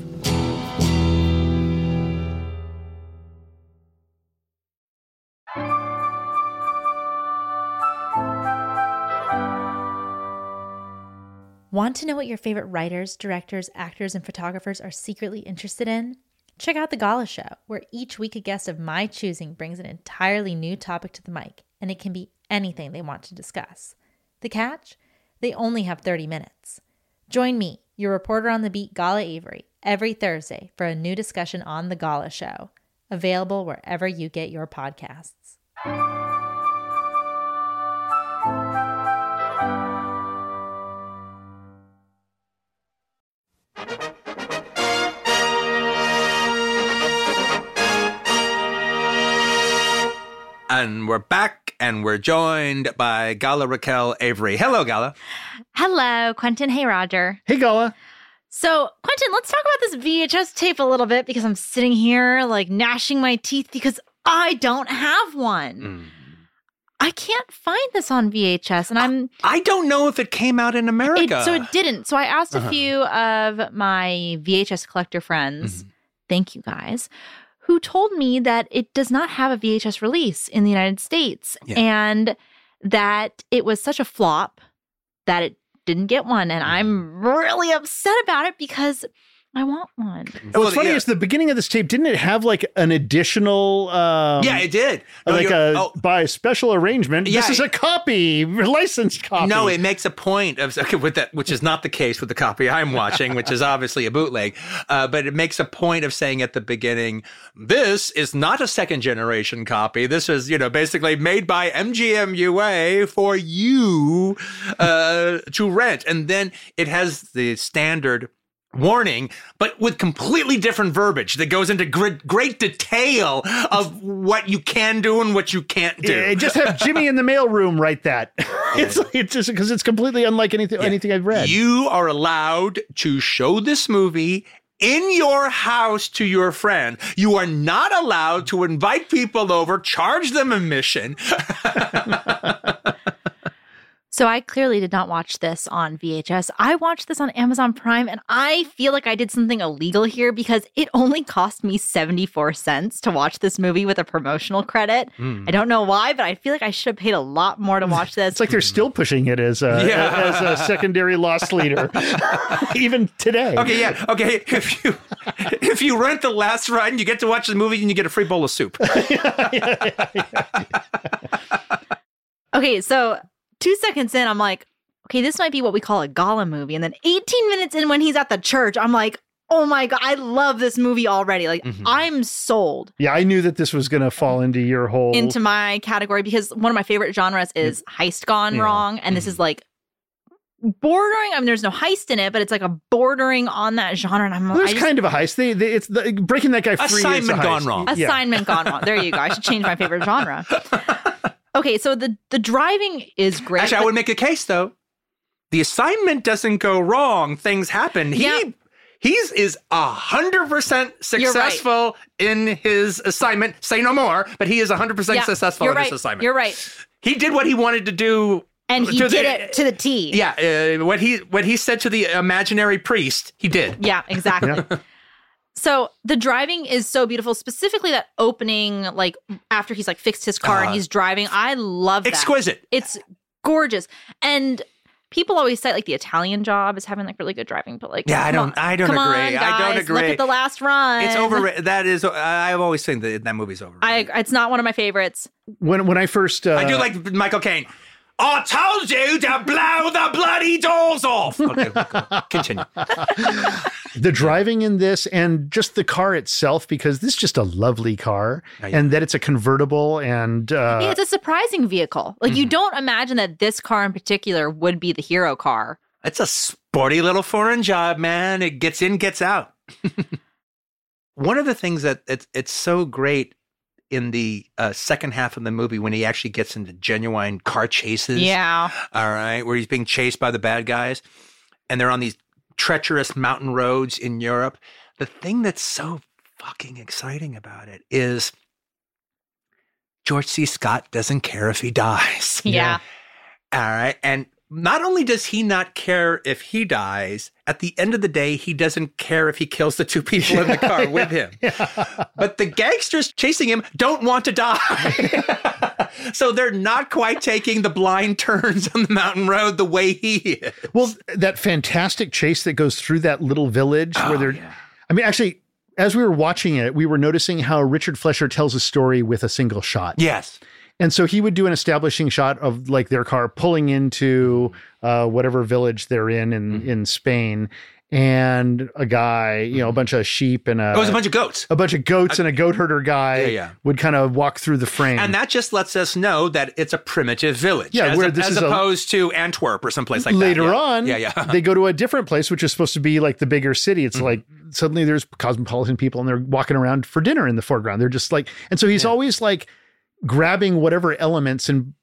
Want to know what your favorite writers, directors, actors, and photographers are secretly interested in? Check out The Gala Show, where each week a guest of my choosing brings an entirely new topic to the mic, and it can be anything they want to discuss. The catch? They only have 30 minutes. Join me, your reporter on the beat, Gala Avary, every Thursday for a new discussion on The Gala Show, available wherever you get your podcasts. And we're back, and we're joined by Gala Raquel Avary. Hello, Gala. Hello, Quentin. Hey, Roger. Hey, Gala. So, Quentin, let's talk about this VHS tape a little bit because I'm sitting here like gnashing my teeth because I don't have one. I can't find this on VHS, and I'm I don't know if it came out in America. it, so it didn't. So I asked Uh-huh. a few of my VHS collector friends, Mm-hmm. thank you guys, who told me that it does not have a VHS release in the United States Yeah. and that it was such a flop that it didn't get one. And I'm Mm-hmm. really upset about it because I want one. What's Well, funny yeah. is the beginning of this tape didn't it have like an additional um, yeah, it did. No, like you're- a oh, by special arrangement. Yeah, this is it- a copy, [LAUGHS] licensed copy. No, it makes a point of okay, with that, which is not the case with the copy I'm watching, which is [LAUGHS] obviously a bootleg. Uh, but it makes a point of saying at the beginning, "This is not a second generation copy. This is, you know, basically made by MGM UA for you uh, to rent." And then it has the standard warning, but with completely different verbiage that goes into great, great detail of what you can do and what you can't do. Yeah, just have Jimmy in the mailroom write that. [LAUGHS] it's like, it's just because it's completely unlike anything anything I've read. You are allowed to show this movie in your house to your friend. You are not allowed to invite people over, charge them admission. [LAUGHS] So I clearly did not watch this on VHS. I watched this on Amazon Prime and I feel like I did something illegal here because it only cost me 74 cents to watch this movie with a promotional credit. Mm. I don't know why, but I feel like I should have paid a lot more to [LAUGHS] watch this. it's like they're still pushing it as a, yeah. as a secondary loss leader [LAUGHS] even today. Okay, yeah. Okay, [LAUGHS] if you if you rent the last run, you get to watch the movie and you get a free bowl of soup. yeah, yeah, okay, so two seconds in, I'm like, okay, this might be what we call a Gollum movie. And then 18 minutes in, when he's at the church, I'm like, oh my god, I love this movie already. Like mm-hmm. I'm sold. Yeah, I knew that this was going to fall into your whole into my category because one of my favorite genres is heist gone yeah. wrong, and mm-hmm. this is like bordering. I mean, there's no heist in it, but it's like a bordering on that genre. And I'm there's just, kind of a heist. They, they, it's the, breaking that guy free. Assignment gone wrong. Assignment yeah. gone wrong. There you go. I should change my favorite genre. [LAUGHS] Okay, so the the driving is great. Actually, I would make a case though. The assignment doesn't go wrong. Things happen. He yeah. he's is a hundred percent successful right. in his assignment. Say no more, but he is a hundred percent successful in right. his assignment. You're right. He did what he wanted to do. And he did the, it to the T. Yeah, uh, what he what he said to the imaginary priest, he did. Yeah, exactly. So the driving is so beautiful, specifically that opening, like after he's like fixed his car uh, and uh-huh. he's driving. I love that. Exquisite. It's gorgeous. And people always say like the Italian job is having like really good driving, but like yeah, I don't, on. I don't come agree. On, guys, I don't agree. Look at the last run. It's over. That is, I've always think that that movie's over. I, it's not one of my favorites. When when I first, uh, I do like Michael Caine. I told you to blow the bloody doors off. [LAUGHS] Okay, continue. the driving in this and just the car itself, because this is just a lovely car, oh, yeah. and that it's a convertible and uh, yeah, it's a surprising vehicle. Like mm-hmm. you don't imagine that this car in particular would be the hero car. It's a sporty little foreign job, man. It gets in, gets out. [LAUGHS] One of the things that it's it's so great in the uh, second half of the movie when he actually gets into genuine car chases. Yeah. All right. Where he's being chased by the bad guys and they're on these treacherous mountain roads in Europe. The thing that's so fucking exciting about it is George C. Scott doesn't care if he dies. Yeah. All right. And not only does he not care if he dies, at the end of the day, he doesn't care if he kills the two people in the car with him. [LAUGHS] Yeah. But the gangsters chasing him don't want to die. [LAUGHS] so they're not quite taking the blind turns on the mountain road the way he is. Well, that fantastic chase that goes through that little village oh, where they're, yeah. I mean, actually, as we were watching it, we were noticing how Richard Fleischer tells a story with a single shot. Yes. And so he would do an establishing shot of like their car pulling into uh, whatever village they're in in, mm-hmm. in Spain. And a guy, you know, a bunch of sheep and a. Oh, It was a bunch of goats. A bunch of goats and a goat herder guy yeah, yeah. would kind of walk through the frame. And that just lets us know that it's a primitive village. Yeah, as, where this as is opposed a, to Antwerp or someplace like later that. Later on, yeah, yeah. they go to a different place, which is supposed to be like the bigger city. It's mm-hmm. like suddenly there's cosmopolitan people and they're walking around for dinner in the foreground. They're just like, and so he's yeah. always like, grabbing whatever elements and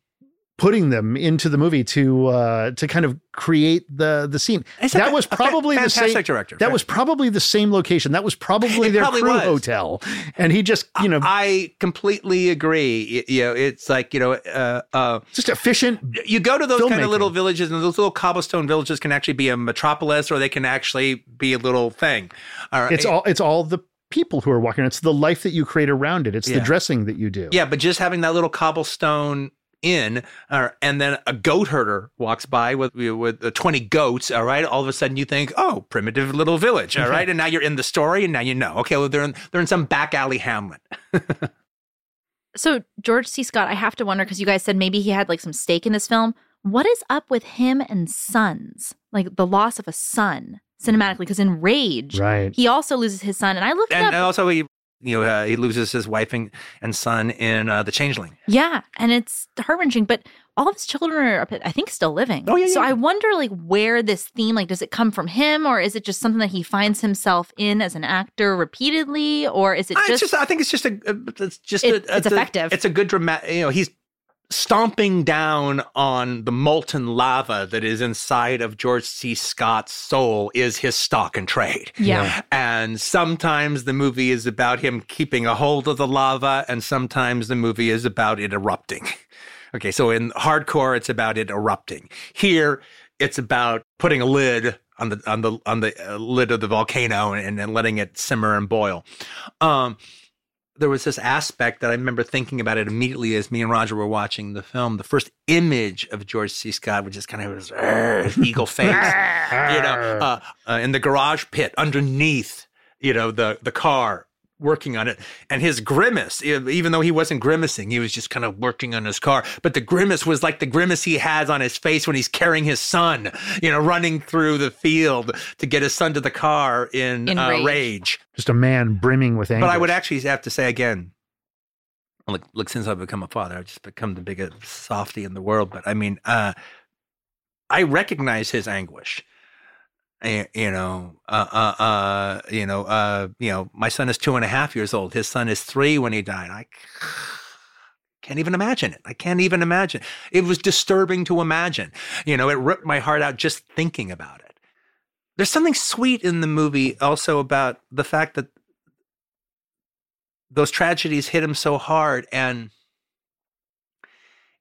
putting them into the movie to uh, to kind of create the the scene. It's that a, was probably the same director. That right. was probably the same location. That was probably it their probably crew was. hotel. And he just you know I completely agree. You know, it's like you know, uh, uh, just efficient. You go to those kind of little villages, and those little cobblestone villages can actually be a metropolis, or they can actually be a little thing. All right, It's all it's all the people who are walking. It's the life that you create around it. It's yeah. the dressing that you do. Yeah, but just having that little cobblestone in, uh, and then a goat herder walks by with with uh, twenty goats. All right, all of a sudden you think, oh, primitive little village. All right, [LAUGHS] and now you're in the story, and now you know. Okay, well they're in they're in some back alley hamlet. [LAUGHS] so George C. Scott, I have to wonder because you guys said maybe he had like some stake in this film. What is up with him and sons? Like the loss of a son cinematically because in Rage, right. he also loses his son. And I looked and, up. And also, he you know uh, he loses his wife and, and son in uh, the Changeling. Yeah, and it's heart wrenching. But all of his children are, I think, still living. Oh yeah. So yeah. I wonder, like, where this theme, like, does it come from him, or is it just something that he finds himself in as an actor repeatedly, or is it just? just I think it's just a. It's just it, a, it's effective. It's a good dramatic. You know, he's stomping down on the molten lava that is inside of George C. Scott's soul is his stock and trade. Yeah. And sometimes the movie is about him keeping a hold of the lava, and sometimes the movie is about it erupting. [LAUGHS] Okay, so in hardcore, it's about it erupting. Here, it's about putting a lid on the on the on the uh, lid of the volcano and, and letting it simmer and boil. Um, there was this aspect that I remember thinking about it immediately as me and Roger were watching the film. The first image of George C. Scott, which is kind of his, his eagle [LAUGHS] face, you know, uh, uh, in the garage pit underneath, you know, the the car working on it. And his grimace, even though he wasn't grimacing, he was just kind of working on his car. But the grimace was like the grimace he has on his face when he's carrying his son, you know, running through the field to get his son to the car in, In uh, rage. rage. Just a man brimming with anger. But I would actually have to say again, look, look, since I've become a father, I've just become the biggest softy in the world. But I mean, uh, I recognize his anguish. Eh, You know, uh, uh, uh, you know, uh, you know, my son is two and a half years old. His son is three when he died. I [SIGHS] can't even imagine it. I can't even imagine. It was disturbing to imagine. You know, it ripped my heart out just thinking about it. There's something sweet in the movie also about the fact that those tragedies hit him so hard and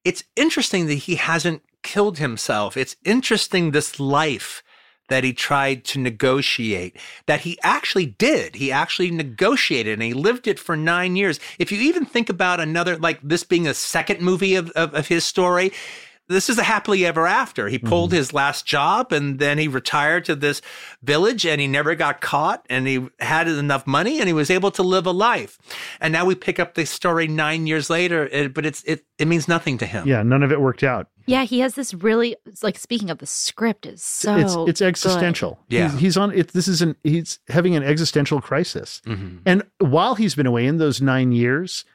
it's interesting that he hasn't killed himself it's interesting this life that he tried to negotiate that he actually did. He actually negotiated and he lived it for nine years. If you even think about another like this being a second movie of, of, of his story this is a happily ever after. He pulled his last job and then he retired to this village and he never got caught and he had enough money and he was able to live a life. And now we pick up the story nine years later, eh, but it's it it means nothing to him. Yeah, none of it worked out. Yeah, he has this really it's like speaking of the script is so it's it's good. existential. Yeah. he's, he's on. It, this is an he's having an existential crisis. Mhm. And while he's been away in those nine years,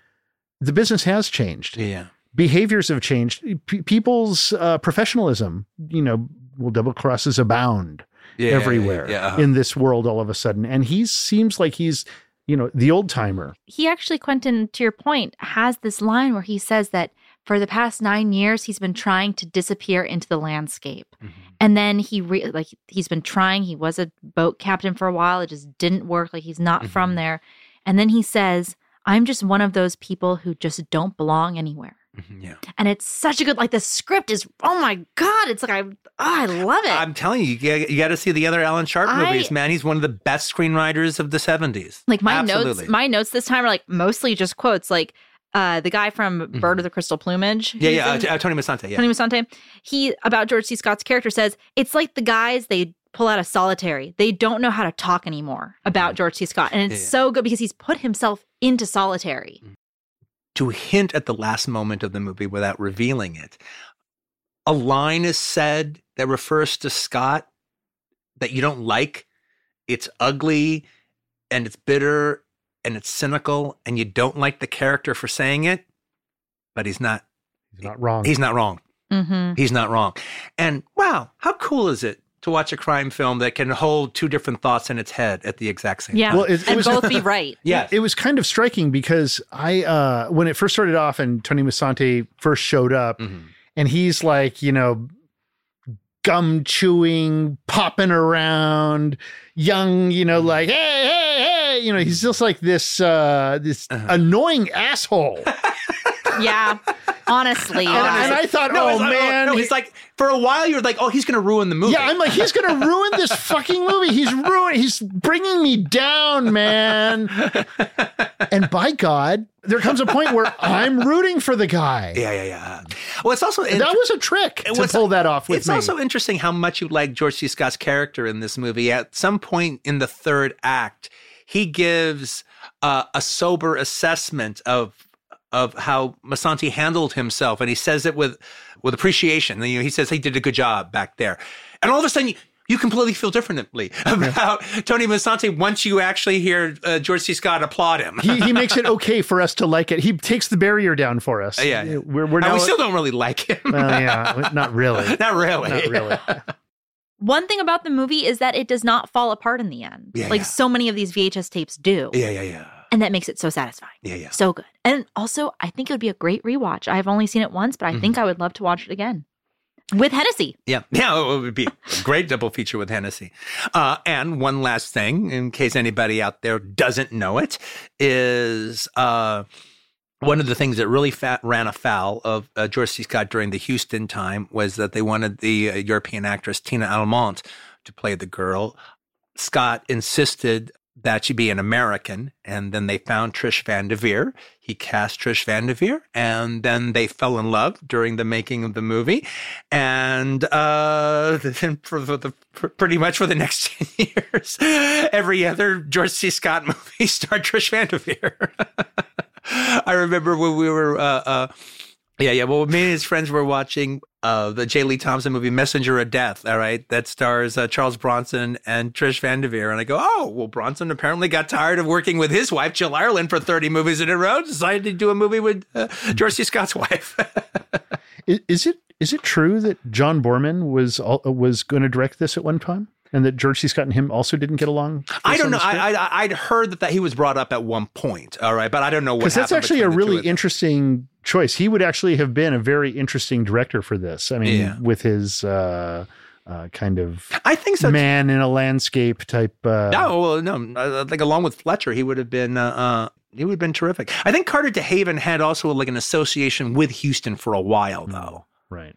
the business has changed. Yeah. Behaviors have changed. P- people's uh, professionalism, you know, will double crosses abound Yeah, everywhere Yeah. uh-huh. in this world all of a sudden. And he seems like he's, you know, the old timer. He actually, Quentin, to your point, has this line where he says that for the past nine years he's been trying to disappear into the landscape. Mhm. And then he re- like he's been trying. He was a boat captain for a while. It just didn't work. Like he's not from Mhm. there. And then he says, "I'm just one of those people who just don't belong anywhere." Mhm, Yeah. And it's such a good like the script is oh my god! It's like I oh, I love it. I'm telling you, you, you got to see the other Alan Sharp I- movies, man. He's one of the best screenwriters of the 70s. like my Absolutely. notes, my notes this time are like mostly just quotes. Like uh the guy from Bird of the Crystal Plumage. Mm-hmm. Yeah, yeah. in- Uh, Tony Musante. Yeah. Tony Musante, he about George C. Scott's character says it's like the guys they pull out of solitary. They don't know how to talk anymore about George C. Scott, and it's Yeah. so good because he's put himself into solitary. To hint at the last moment of the movie without revealing it. A line is said that refers to Scott that you don't like. It's ugly and it's bitter and it's cynical and you don't like the character for saying it, but he's not He's not wrong. he's not wrong. Mm-hmm. He's not wrong. And wow, how cool is it to watch a crime film that can hold two different thoughts in its head at the exact same Yeah, time? Well, it- it and was- both be [LAUGHS] right. Yeah. It was kind of striking because I, uh, when it first started off and Tony Musante first showed up, Mhm. and he's like, you know, gum chewing, popping around, young, you know, like, hey, hey, hey, you know, he's just like this, uh, this Uh-huh. annoying asshole. [LAUGHS] Yeah, honestly, And, and I thought, No, oh it's like- man, no, he's like for a while you're like, oh, he's going to ruin the movie. yeah, I'm like, he's gonna ruin this [LAUGHS] fucking movie. He's ruining. He's bringing me down, man. And by God, there comes a point where I'm rooting for the guy. yeah, yeah, yeah. Well, it's also that was a trick to was- pull that off with it's me. also interesting how much you like George C. Scott's character in this movie. At some point in the third act, he gives uh, a sober assessment of of how Musante handled himself, and he says it with with appreciation. You know, he says he did a good job back there, and all of a sudden. You, you completely feel differently [LAUGHS] about Tony Musante once you actually hear uh, George C. Scott applaud him. he, he makes it [LAUGHS] okay for us to like it. He takes the barrier down for us. Yeah, yeah. we're we're now. we still don't really like him. well, yeah, [LAUGHS] not really. Not really. Not really. one thing about the movie is that it does not fall apart in the end, Yeah, like yeah. so many of these VHS tapes do, Yeah, yeah, yeah. And that makes it so satisfying. Yeah, yeah. So good. And also, I think it would be a great rewatch. I've only seen it once, but I Mm-hmm. think I would love to watch it again with Hennessy. Yeah, [LAUGHS] yeah, it would be a great double feature with Hennessy. Uh, and one last thing, in case anybody out there doesn't know it, is uh, one of the things that really fat, ran afoul of uh, George C. Scott during the Huston time was that they wanted the uh, European actress Tina Aumont to play the girl. Scott insisted that she be an American, and then they found Trish Van Devere. He cast Trish Van Devere, and then they fell in love during the making of the movie, and uh, [LAUGHS] for, for the for pretty much for the next [LAUGHS] ten years, every other George C. Scott movie [LAUGHS] starred Trish Van Devere. I remember when we were, uh, uh, yeah, yeah. Well, me and his friends were watching uh, the J. Lee Thompson movie Messenger of Death. All right, that stars uh, Charles Bronson and Trish Van Devere. And I go, oh, well, Bronson apparently got tired of working with his wife Jill Ireland for thirty movies in a row. Decided to do a movie with uh. Scott's wife. [LAUGHS] is, is it is it true that John Boorman was was going to direct this at one time? And that George C. Scott and him also didn't get along. I don't know. I, I would heard that, that he was brought up at one point. All right, but I don't know what. Because that's actually a really interesting choice. He would actually have been a very interesting director for this. I mean, yeah. with his. Uh, uh, kind of I think so. Man in a landscape type. Uh, no, well, no. I think along with Fleischer, he would have been uh, uh, he would have been terrific. I think Carter DeHaven had also like an association with Huston for a while, though. Right.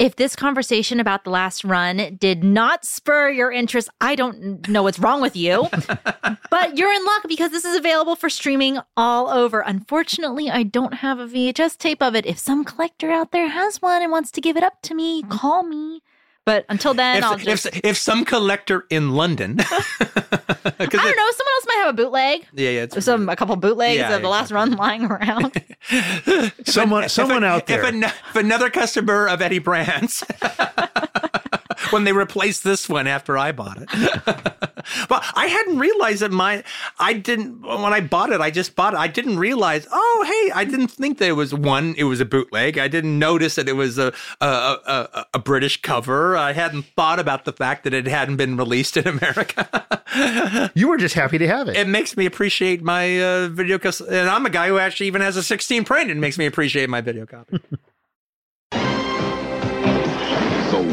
If this conversation about the last run did not spur your interest, I don't know what's wrong with you. [LAUGHS] but you're in luck because this is available for streaming all over. Unfortunately, I don't have a VHS tape of it. If some collector out there has one and wants to give it up to me, mm. call me. But until then, if, I'll just if, if some collector in London, [LAUGHS] I don't know, someone else might have a bootleg. Yeah, yeah, some a couple bootlegs yeah, of the last run lying around. [LAUGHS] someone, someone out there. If, an, if another customer of Eddie Brandt's [LAUGHS] when they replaced this one after I bought it. [LAUGHS] but I hadn't realized that my I didn't when I bought it. I just bought it. I didn't realize. Oh, hey, I didn't think that it was one. It was a bootleg. I didn't notice that it was a a, a, a British cover. I hadn't thought about the fact that it hadn't been released in [LAUGHS] America. you were just happy to have it. It makes me appreciate my uh, video, and I'm a guy who actually even has a 16 print. It makes me appreciate my video copy. [LAUGHS]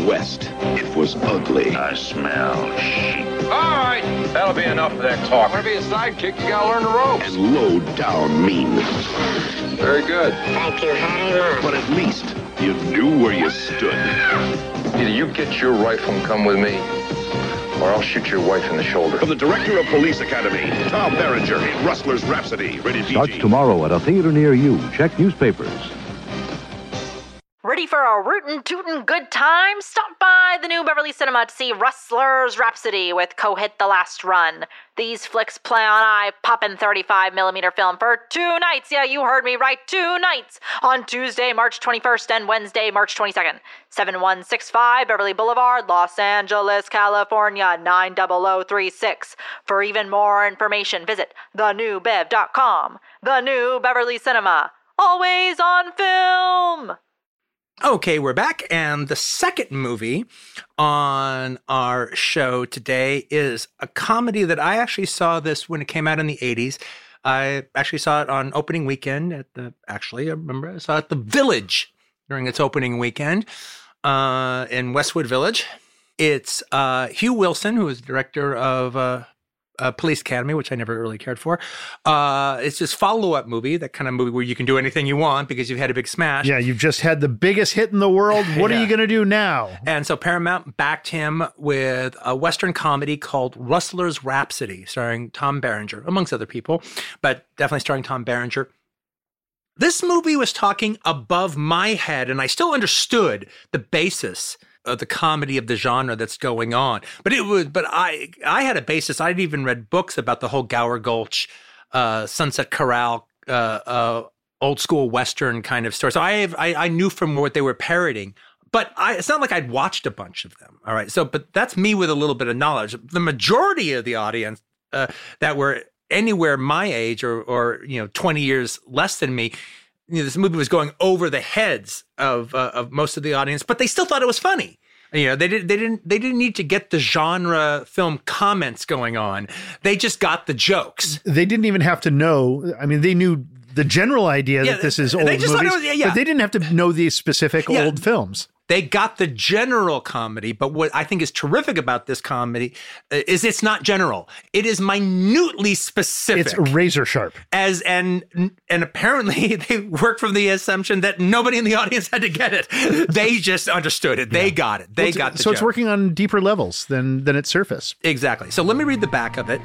West. It was ugly. I smell sheep. All right, that'll be enough of that talk. Want to be a sidekick? You gotta learn the ropes. And low down mean. Very good. Thank you very much. But at least you knew where you stood. Either you get your rifle and come with me, or I'll shoot your wife in the shoulder. From the director of Police Academy, Tom Berenger in Rustler's Rhapsody, rated Starts tomorrow at a theater near you. Check newspapers. Ready for a rootin' tootin' good time? Stop by the new Beverly Cinema to see Rustler's Rhapsody with Co-Hit The Last Run. These flicks play on eye poppin' 35mm film for two nights. Yeah, you heard me right, two nights. On Tuesday, March 21st and Wednesday, March 22nd. 7165 Beverly Boulevard, Los Angeles, California 90036. For even more information, visit thenewbev.com. The New Beverly Cinema. Always on film! Okay, we're back. And the second movie on our show today is a comedy that I actually saw this when it came out in the 80s. I actually saw it on opening weekend at the, actually, I remember I saw it at the Village during its opening weekend uh, in Westwood Village. It's uh, Hugh Wilson, who is director of uh, uh, Police Academy, which I never really cared for. Uh, it's this follow up movie, that kind of movie where you can do anything you want because you've had a big smash. Yeah, you've just had the biggest hit in the world. [LAUGHS] What yeah. are you going to do now? And so Paramount backed him with a Western comedy called Rustler's Rhapsody, starring Tom Berenger, amongst other people, but definitely starring Tom Berenger. This movie was talking above my head, and I still understood the basis uh, the comedy of the genre that's going on. But it was, but I, I had a basis. I'd even read books about the whole Gower Gulch, uh, Sunset Corral, uh, uh, old school Western kind of story. So I, have, I, I knew from what they were parroting. But I, it's not like I'd watched a bunch of them. All right. So, but that's me with a little bit of knowledge. The majority of the audience uh, that were anywhere my age or, or you know, 20 years less than me, you know, this movie was going over the heads of uh, of most of the audience, but they still thought it was funny. You know, they didn't they didn't they didn't need to get the genre film comments going on. They just got the jokes. They didn't even have to know. I mean, they knew the general idea Yeah, that this is they old just thought it movies, was- yeah, yeah. but they didn't have to know the specific old films. They got the general comedy, but what I think is terrific about this comedy uh, is it's not general. It is minutely specific. It's razor sharp. as and and apparently [LAUGHS] they worked from the assumption that nobody in the audience had to get it. They just understood it. They got it. They Well, got the so it's working on deeper levels than than its surface. Exactly. So let me read the back of it.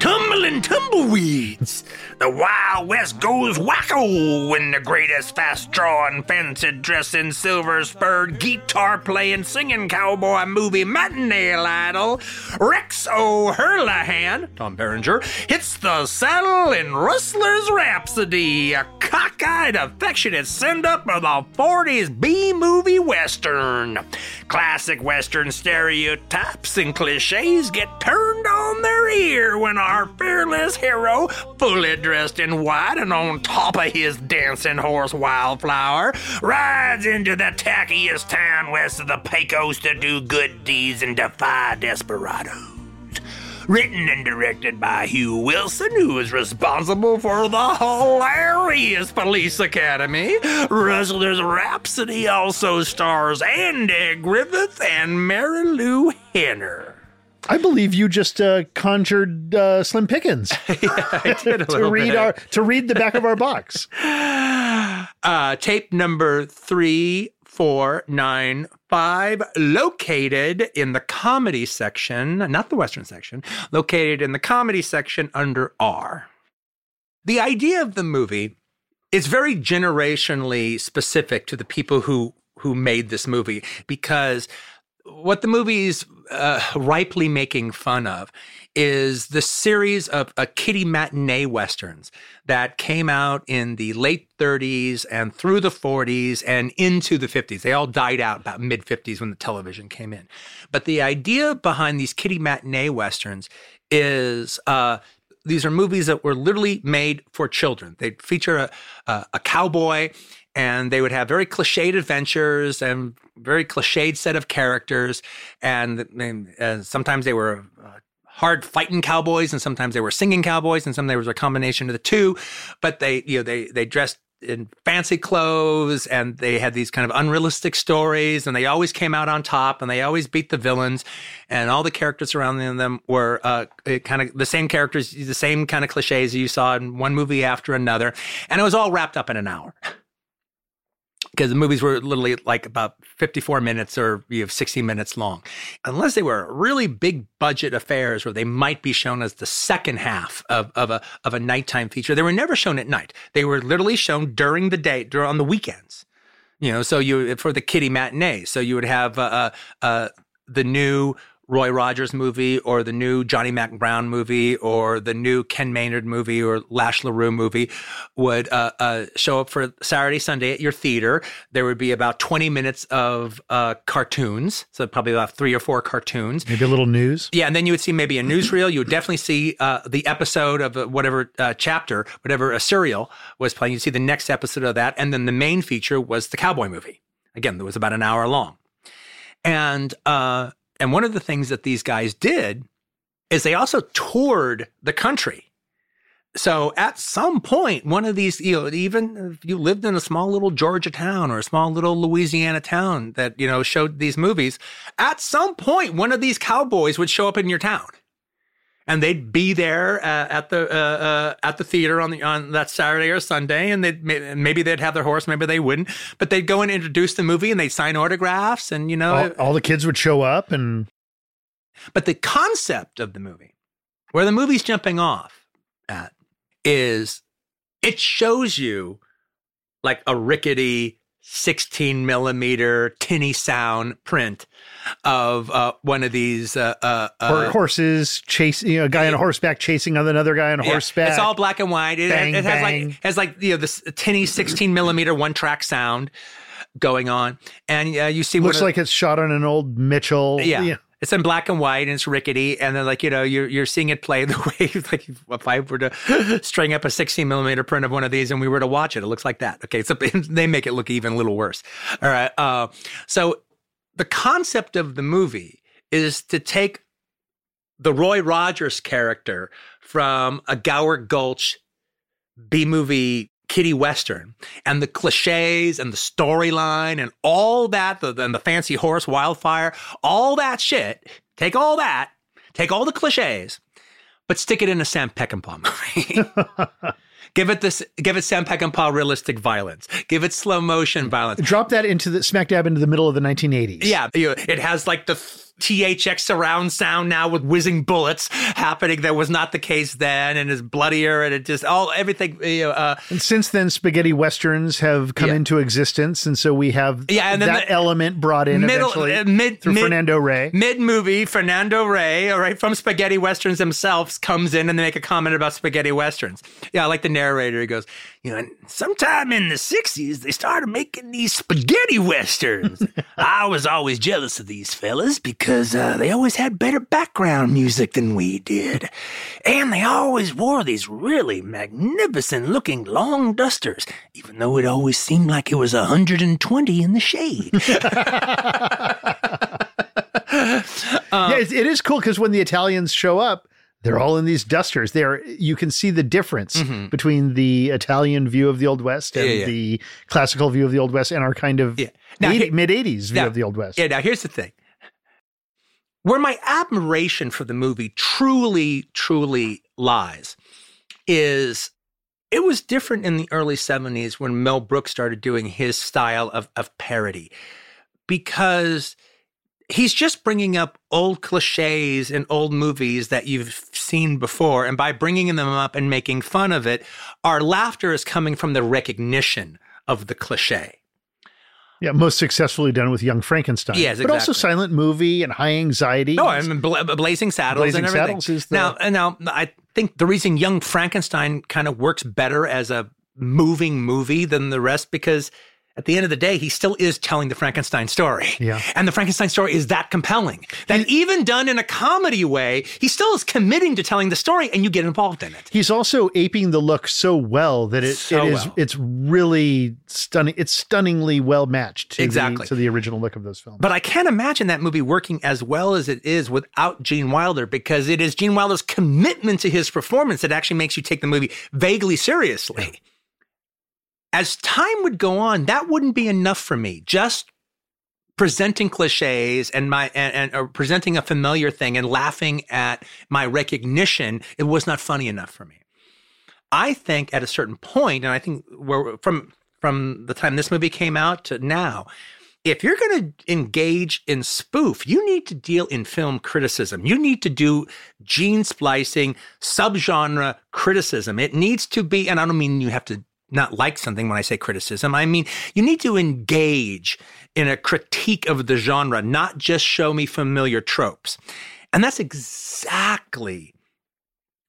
Tumbling tumbleweeds. The Wild West goes wacko when the greatest fast drawing, fancy dressing, silver spurred, guitar playing, singing cowboy movie matinee idol Rex O'Herlihan, Tom Berenger, hits the saddle in Rustler's Rhapsody, a cockeyed, affectionate send up of the 40s B movie Western. Classic Western stereotypes and cliches get turned on their ear when our fearless hero, fully dressed in white and on top of his dancing horse Wildflower, rides into the tackiest town west of the Pecos to do good deeds and defy desperados. Written and directed by Hugh Wilson, who is responsible for the hilarious Police Academy. Rustler's Rhapsody also stars Andy Griffith and Marilu Henner. I believe you just uh, conjured uh, Slim Pickens [LAUGHS] did [LAUGHS] to read our to read the back of our box. [LAUGHS] uh, tape number three, four, nine, five, located in the comedy section, not the Western section, located in the comedy section under R. The idea of the movie is very generationally specific to the people who who made this movie because what the movie's uh, ripely making fun of is the series of uh, kiddie matinee westerns that came out in the late 30s and through the 40s and into the 50s. They all died out about mid 50s when the television came in. But the idea behind these kiddie matinee westerns is uh, these are movies that were literally made for children. They'd feature a, a, a cowboy and they would have very cliched adventures and very cliched set of characters. And, and, uh, sometimes they were uh, hard fighting cowboys, and sometimes they were singing cowboys, and sometimes there was a combination of the two. But they, you know, they they dressed in fancy clothes, and they had these kind of unrealistic stories, and they always came out on top, and they always beat the villains, and all the characters surrounding them were uh, kind of the same characters, the same kind of cliches you saw in one movie after another, and it was all wrapped up in an hour [LAUGHS] because the movies were literally like about 54 minutes or you have 60 minutes long. Unless they were really big budget affairs where they might be shown as the second half of, of a of a nighttime feature, they were never shown at night. They were literally shown during the day, during on the weekends. You know, so you for the kiddie matinee. So you would have uh, uh, uh, the new Roy Rogers movie or the new Johnny Mack Brown movie or the new Ken Maynard movie or Lash LaRue movie would uh, uh, show up for Saturday, Sunday at your theater. There would be about 20 minutes of uh, cartoons. So probably about three or four cartoons. Maybe a little news. Yeah, and then you would see maybe a newsreel. You would definitely see uh, the episode of uh, whatever uh, chapter, whatever a serial was playing. You'd see the next episode of that, and then the main feature was the cowboy movie. Again, that was about an hour long, and uh, and one of the things that these guys did is they also toured the country. So at some point, one of these, you know, even if you lived in a small little Georgia town or a small little Louisiana town that, you know, showed these movies, at some point, one of these cowboys would show up in your town. And they'd be there uh, at the uh, uh, at the theater on the on that Saturday or Sunday, and they maybe they'd have their horse, maybe they wouldn't, but they'd go and introduce the movie, and they'd sign autographs, and you know, All, all the kids would show up, and but the concept of the movie, where the movie's jumping off at, is it shows you like a rickety 16 millimeter tinny sound print of uh, one of these uh, uh, uh, horses chasing you know, a guy on a horseback chasing another guy on a yeah, horseback. It's all black and white. It, Bang, it has bang. like has like you know this tinny 16 millimeter one track sound going on, and uh, you see Looks like it's shot on an old Mitchell. yeah. It's in black and white and it's rickety. And then like, you know, you're, you're seeing it play [LAUGHS] the way, like if I were to [GASPS] string up a 16 millimeter print of one of these and we were to watch it, it looks like that. Okay. So [LAUGHS] they make it look even a little worse. All right. Uh, so the concept of the movie is to take the Roy Rogers character from a Gower Gulch B movie kiddie western and the cliches and the storyline and all that, the, and the fancy horse wildfire, all that shit, take all that, take all the cliches, but stick it in a Sam Peckinpah movie. [LAUGHS] Give it this. Give it Sam Peckinpah realistic violence. Give it slow motion violence. Drop that into the smack dab into the middle of the 1980s. Yeah, it has like the THX surround sound now with whizzing bullets happening. That was not the case then, and is bloodier, and it just all everything. You know, uh, And since then, spaghetti westerns have come Yeah. into existence, and so we have Yeah, and then that the- element brought in middle eventually uh, mid through mid, Fernando Rey. Mid movie, Fernando Rey, all right, from Spaghetti Westerns themselves, comes in and they make a comment about spaghetti westerns. Yeah, I like the narrator. He goes, you know, and sometime in the '60s they started making these spaghetti westerns. [LAUGHS] I was always jealous of these fellas because uh, they always had better background music than we did, and they always wore these really magnificent-looking long dusters, even though it always seemed like it was 120 in the shade. [LAUGHS] [LAUGHS] yeah, it, is cool because when the Italians show up, they're all in these dusters. There, you can see the difference between the Italian view of the Old West and Mm-hmm. Yeah, yeah. the classical view of the Old West, and our kind of Yeah. Mid '80s view now- of the Old West. Yeah, now here's the thing. Where my admiration for the movie truly, truly lies is it was different in the early 70s when Mel Brooks started doing his style of, of parody because he's just bringing up old cliches and old movies that you've seen before. And by bringing them up and making fun of it, our laughter is coming from the recognition of the cliche. Yeah, most successfully done with Young Frankenstein. Yes, but also silent movie and high anxiety. No, I mean Bla- Blazing Saddles Blazing and everything. Saddles is the- now, now I think the reason Young Frankenstein kind of works better as a moving movie than the rest because at the end of the day, he still is telling the Frankenstein story. Yeah. And the Frankenstein story is that compelling that even done in a comedy way, he still is committing to telling the story and you get involved in it. He's also aping the look so well that it, So it is well. it's really stunning. It's stunningly well matched to Exactly. the, to the original look of those films. But I can't imagine that movie working as well as it is without Gene Wilder because it is Gene Wilder's commitment to his performance that actually makes you take the movie vaguely seriously. As time would go on, that wouldn't be enough for me. Just presenting cliches and my and, and presenting a familiar thing and laughing at my recognition, it was not funny enough for me. I think at a certain point, and I think where from from the time this movie came out to now, if you're going to engage in spoof, you need to deal in film criticism. You need to do gene splicing, subgenre criticism. It needs to be, and I don't mean you have to not like something when I say criticism. I mean, you need to engage in a critique of the genre, not just show me familiar tropes. And that's exactly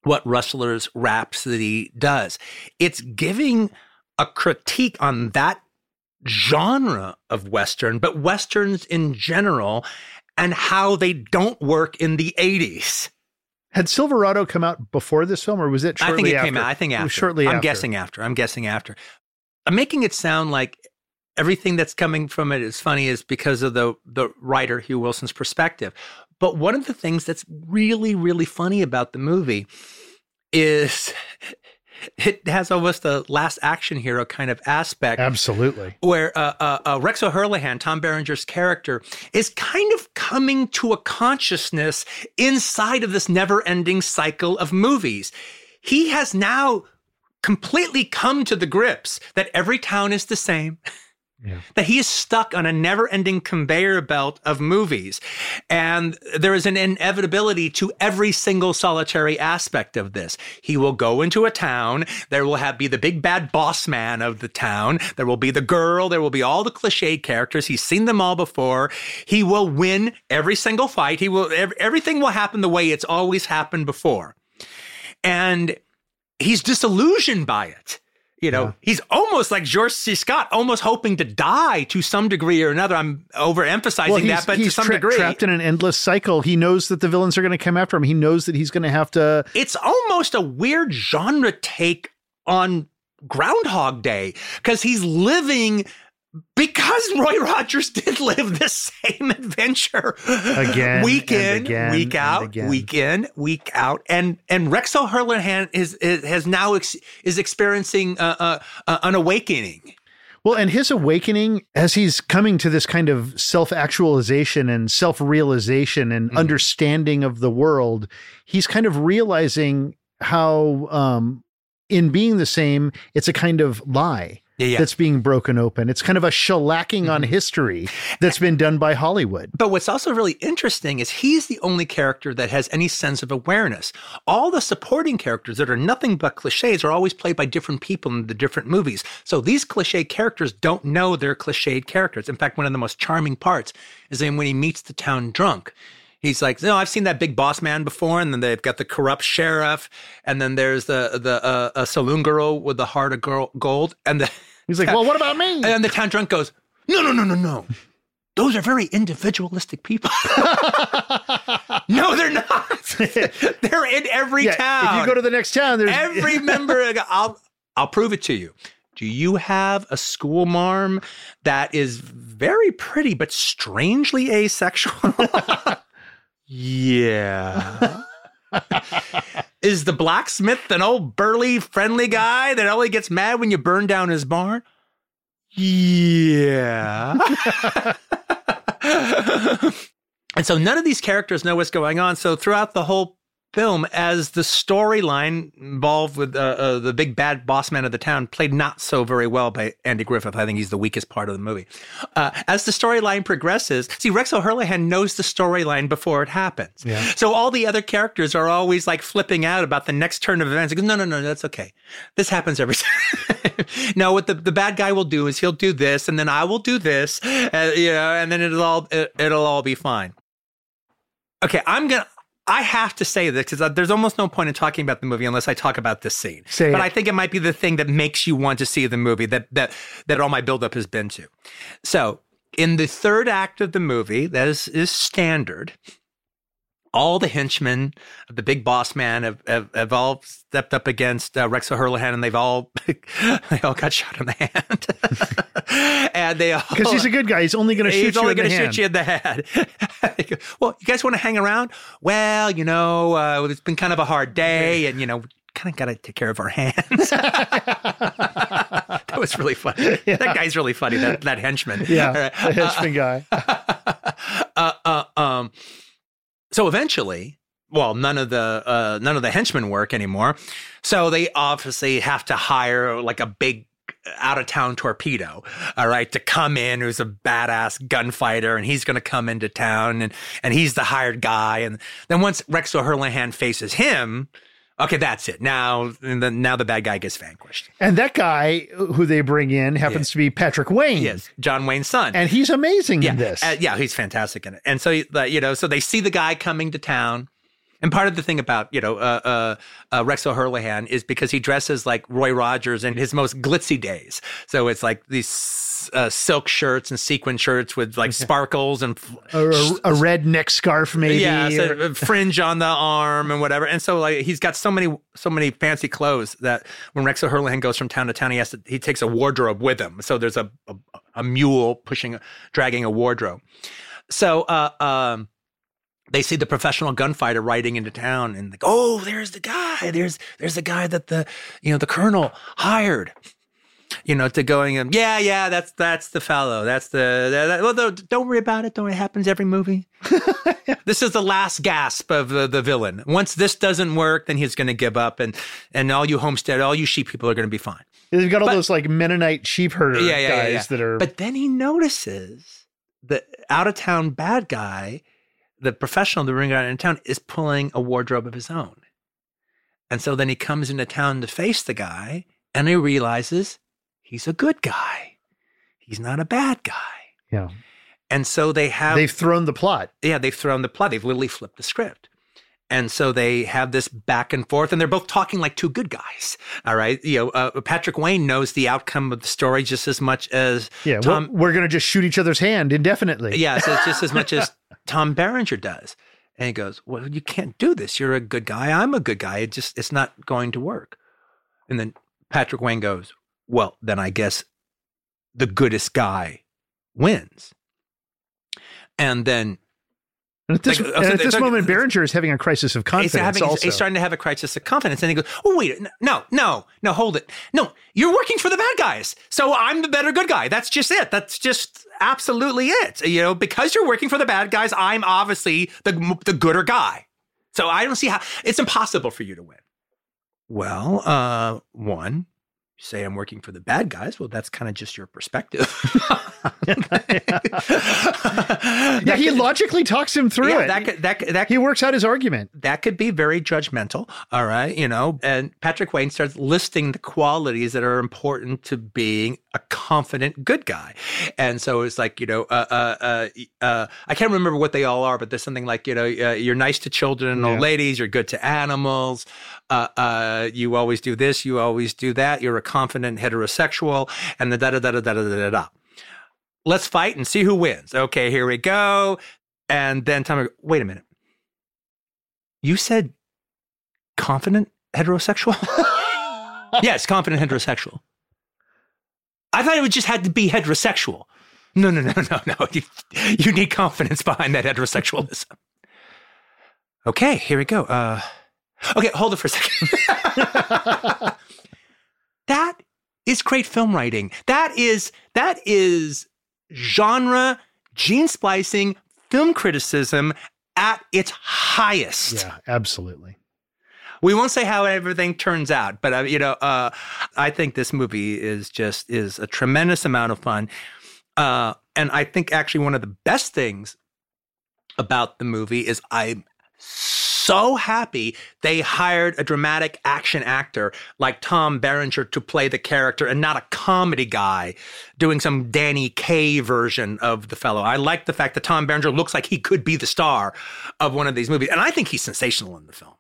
what Rustler's Rhapsody does. It's giving a critique on that genre of Western, but Westerns in general, and how they don't work in the 80s. Had Silverado come out before this film, or was it shortly I think it after? came out. I think after. shortly I'm after. guessing after. I'm guessing after. I'm making it sound like everything that's coming from it is funny is because of the the writer Hugh Wilson's perspective. But one of the things that's really really funny about the movie is [LAUGHS] it has almost a last action hero kind of aspect Absolutely. where uh, uh, uh, Rex O'Herlihan, Tom Berenger's character, is kind of coming to a consciousness inside of this never ending cycle of movies. He has now completely come to the grips that every town is the same. [LAUGHS] Yeah. That he is stuck on a never ending conveyor belt of movies. And there is an inevitability to every single solitary aspect of this. He will go into a town. There will have be the big bad boss man of the town. There will be the girl. There will be all the cliche characters. He's seen them all before. He will win every single fight. He will, ev- everything will happen the way it's always happened before. And he's disillusioned by it. You know, he's almost like George C. Scott, almost hoping to die to some degree or another. I'm overemphasizing Well, that, but to some tra- degree, trapped in an endless cycle. He knows that the villains are going to come after him. He knows that he's going to have to. it's almost a weird genre take on Groundhog Day because he's living because Roy Rogers did live the same adventure Again week in, again week out, again. week in, week out, and and Rex O'Herlihan is, is has now ex, is experiencing uh, uh, uh, an awakening. Well, and his awakening as he's coming to this kind of self actualization and self realization and Mhm. understanding of the world, he's kind of realizing how, um, in being the same, it's a kind of lie Yeah, yeah. that's being broken open. It's kind of a shellacking on Mhm. history that's been done by Hollywood. But what's also really interesting is he's the only character that has any sense of awareness. All the supporting characters that are nothing but cliches are always played by different people in the different movies. So these cliche characters don't know they're cliched characters. In fact, one of the most charming parts is then when he meets the town drunk. He's like, no, I've seen that big boss man before, and then they've got the corrupt sheriff, and then there's the the uh, a saloon girl with the heart of girl, gold, and the He's like, well, what about me? and then the town drunk goes, no, no, no, no, no. Those are very individualistic people. [LAUGHS] no, they're not. [LAUGHS] they're in every yeah, town. if you go to the next town, there's every member, [LAUGHS] I'll, I'll prove it to you. Do you have a school marm that is very pretty but strangely asexual? yeah. Is the blacksmith an old burly friendly guy that only gets mad when you burn down his barn? Yeah. [LAUGHS] and so none of these characters know what's going on. So throughout the whole film, as the storyline involved with uh, uh, the big bad boss man of the town, played not so very well by Andy Griffith. I think he's the weakest part of the movie. Uh, as the storyline progresses, see, Rex O'Herlihan knows the storyline before it happens. Yeah. So all the other characters are always like flipping out about the next turn of events. Goes, no, no, no, that's okay. This happens every [LAUGHS] time. no, what the, the bad guy will do is he'll do this, and then I will do this, uh, you know, and then it'll all it, it'll all be fine. Okay, I'm gonna. I have to say this because uh, there's almost no point in talking about the movie unless I talk about this scene. Say but it. I think it might be the thing that makes you want to see the movie that that that all my buildup has been to. So in the third act of the movie, that is is standard. All the henchmen of the big boss man have, have, have all stepped up against uh, Rex O'Herlihan, and they've all [LAUGHS] they all got shot in the hand, [LAUGHS] and they all because he's a good guy. He's only going to shoot He's you only in the going to shoot you in the head. [LAUGHS] well, you guys want to hang around? Well, you know, uh, it's been kind of a hard day, and you know, kind of got to take care of our hands. that was really funny. That guy's really funny. That that henchman. Yeah, right. the henchman guy. uh, uh, um, so eventually, well, none of the uh, none of the henchmen work anymore. So they obviously have to hire like a big out of town torpedo, all right, to come in who's a badass gunfighter and he's going to come into town and and he's the hired guy and then once Rex O'Herlihan faces him, okay, that's it. Now and then now the bad guy gets vanquished. And that guy who they bring in happens to be Patrick Wayne. Yes, John Wayne's son. And he's amazing yeah, in this. uh, yeah, he's fantastic in it. And so, you know, so they see the guy coming to town. And part of the thing about, you know, uh, uh, uh, Rex O'Herlihan is because he dresses like Roy Rogers in his most glitzy days. So it's like these uh, silk shirts and sequin shirts with like sparkles and a, a- a red neck scarf, maybe. yeah, or- a fringe on the arm and whatever. And so like he's got so many so many fancy clothes that when Rex O'Herlihan goes from town to town, he has to he takes a wardrobe with him. So there's a a, a mule pushing dragging a wardrobe. So uh um they see the professional gunfighter riding into town and like, oh, there's the guy. There's there's the guy that the you know the colonel hired. You know, to going and yeah, yeah, that's that's the fellow. That's the that, well, don't- don't worry about it. Don't it happens every movie. [LAUGHS] this is the last gasp of the, the villain. Once this doesn't work, then he's going to give up, and and all you homestead, all you sheep people are going to be fine. They've got all But- those like Mennonite sheep herder Yeah, yeah, guys yeah. that are. But then he notices the out of town bad guy, the professional that bring out in town, is pulling a wardrobe of his own. And so then he comes into town to face the guy, and he realizes he's a good guy. He's not a bad guy. yeah, And so they have they've thrown the plot. yeah, they've thrown the plot. They've literally flipped the script. And so they have this back and forth, and they're both talking like two good guys. All right, you know, uh, Patrick Wayne knows the outcome of the story just as much as Yeah, Tom. we're, we're going to just shoot each other's hand indefinitely. yeah, so it's just as much as [LAUGHS] Tom Berenger does. And he goes, "Well, you can't do this. You're a good guy. I'm a good guy. It just it's not going to work." And then Patrick Wayne goes, "Well, then I guess the goodest guy wins. And then And at this, Like, and at this took- moment, Berenger is having a crisis of he's, confidence. having, also. he's starting to have a crisis of confidence. And he goes, Oh, wait, no, no, no, hold it. No, you're working for the bad guys. So I'm the better good guy. That's just it. That's just absolutely it. You know, because you're working for the bad guys, I'm obviously the, the gooder guy. So I don't see how it's impossible for you to win. Well, uh, one, say I'm working for the bad guys. Well, that's kind of just your perspective. [LAUGHS] yeah, he logically talks him through yeah, it. that could, that that he works out his argument. that could be very judgmental. All right. You know, and Patrick Wayne starts listing the qualities that are important to being a confident good guy. And so it's like, you know, uh, uh, uh, uh, I can't remember what they all are, but there's something like, you know, uh, you're nice to children and old ladies, you're good to animals, uh, uh, you always do this, you always do that, you're a confident heterosexual, and the da da da da da da da da. Let's fight and see who wins. Okay, here we go. And then Tom, wait a minute. You said confident heterosexual? [LAUGHS] yes, confident heterosexual. I thought it would just had to be heterosexual. No, no, no, no, no. You, you need confidence behind that heterosexualism. Okay, here we go. Uh, okay, hold it for a second. [LAUGHS] that is great film writing. That is that is genre gene splicing film criticism at its highest. Yeah, absolutely. We won't say how everything turns out, but uh, you know, uh, I think this movie is just is a tremendous amount of fun, uh, and I think actually one of the best things about the movie is I'm so happy they hired a dramatic action actor like Tom Berenger to play the character and not a comedy guy doing some Danny Kaye version of the fellow. I like the fact that Tom Berenger looks like he could be the star of one of these movies, and I think he's sensational in the film.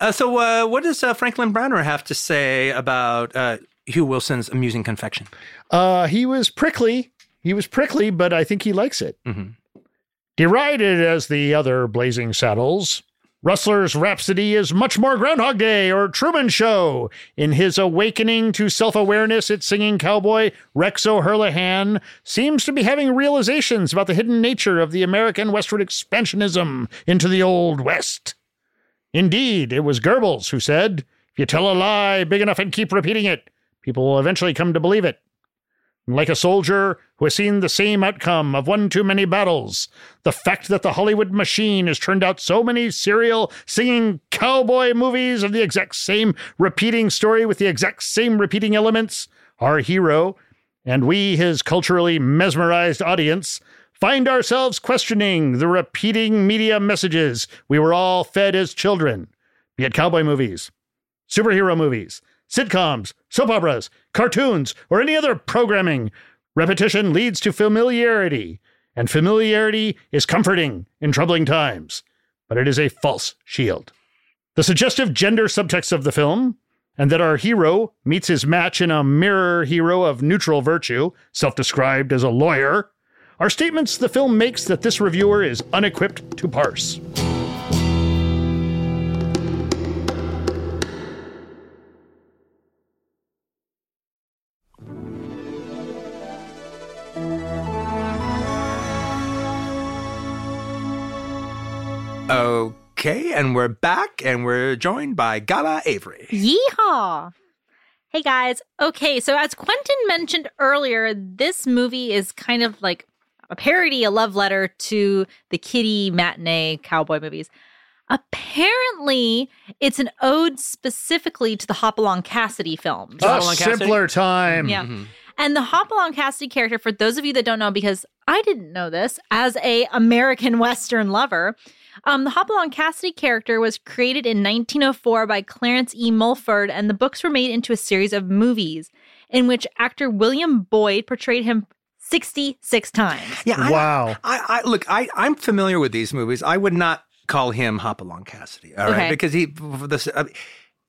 Uh, so, uh, what does uh, Franklin Browner have to say about uh, Hugh Wilson's amusing confection? Uh, he was prickly. He was prickly, but I think he likes it. Mhm. Derided as the other Blazing Saddles, Rustler's Rhapsody is much more Groundhog Day or Truman Show. In his awakening to self awareness, its singing cowboy, Rex O'Herlihan, seems to be having realizations about the hidden nature of the American westward expansionism into the Old West. Indeed, it was Goebbels who said, If you tell a lie big enough and keep repeating it, people will eventually come to believe it. Like a soldier who has seen the same outcome of one too many battles, the fact that the Hollywood machine has turned out so many serial singing cowboy movies of the exact same repeating story with the exact same repeating elements, our hero, and we, his culturally mesmerized audience, find ourselves questioning the repeating media messages we were all fed as children, be it cowboy movies, superhero movies, sitcoms, soap operas, cartoons, or any other programming. Repetition leads to familiarity, and familiarity is comforting in troubling times, but it is a false shield. The suggestive gender subtext of the film, and that our hero meets his match in a mirror hero of neutral virtue, self described as a lawyer, are statements the film makes that this reviewer is unequipped to parse. Okay, and we're back, and we're joined by Gala Avary. Yeehaw! Hey guys. Okay, so as Quentin mentioned earlier, this movie is kind of like a parody, a love letter to the kiddie matinee cowboy movies. Apparently, it's an ode specifically to the Hopalong Cassidy films. A Hopalong Cassidy? simpler time. Yeah. Mm-hmm. And the Hopalong Cassidy character, for those of you that don't know, because I didn't know this as a American Western lover, um, the Hopalong Cassidy character was created in 1904 by Clarence E. Mulford, and the books were made into a series of movies in which actor William Boyd portrayed him 66 times. Yeah, I, Wow. I, I look, I, I'm familiar with these movies. I would not call him Hopalong Cassidy, all right, Okay. because he, for this, I mean,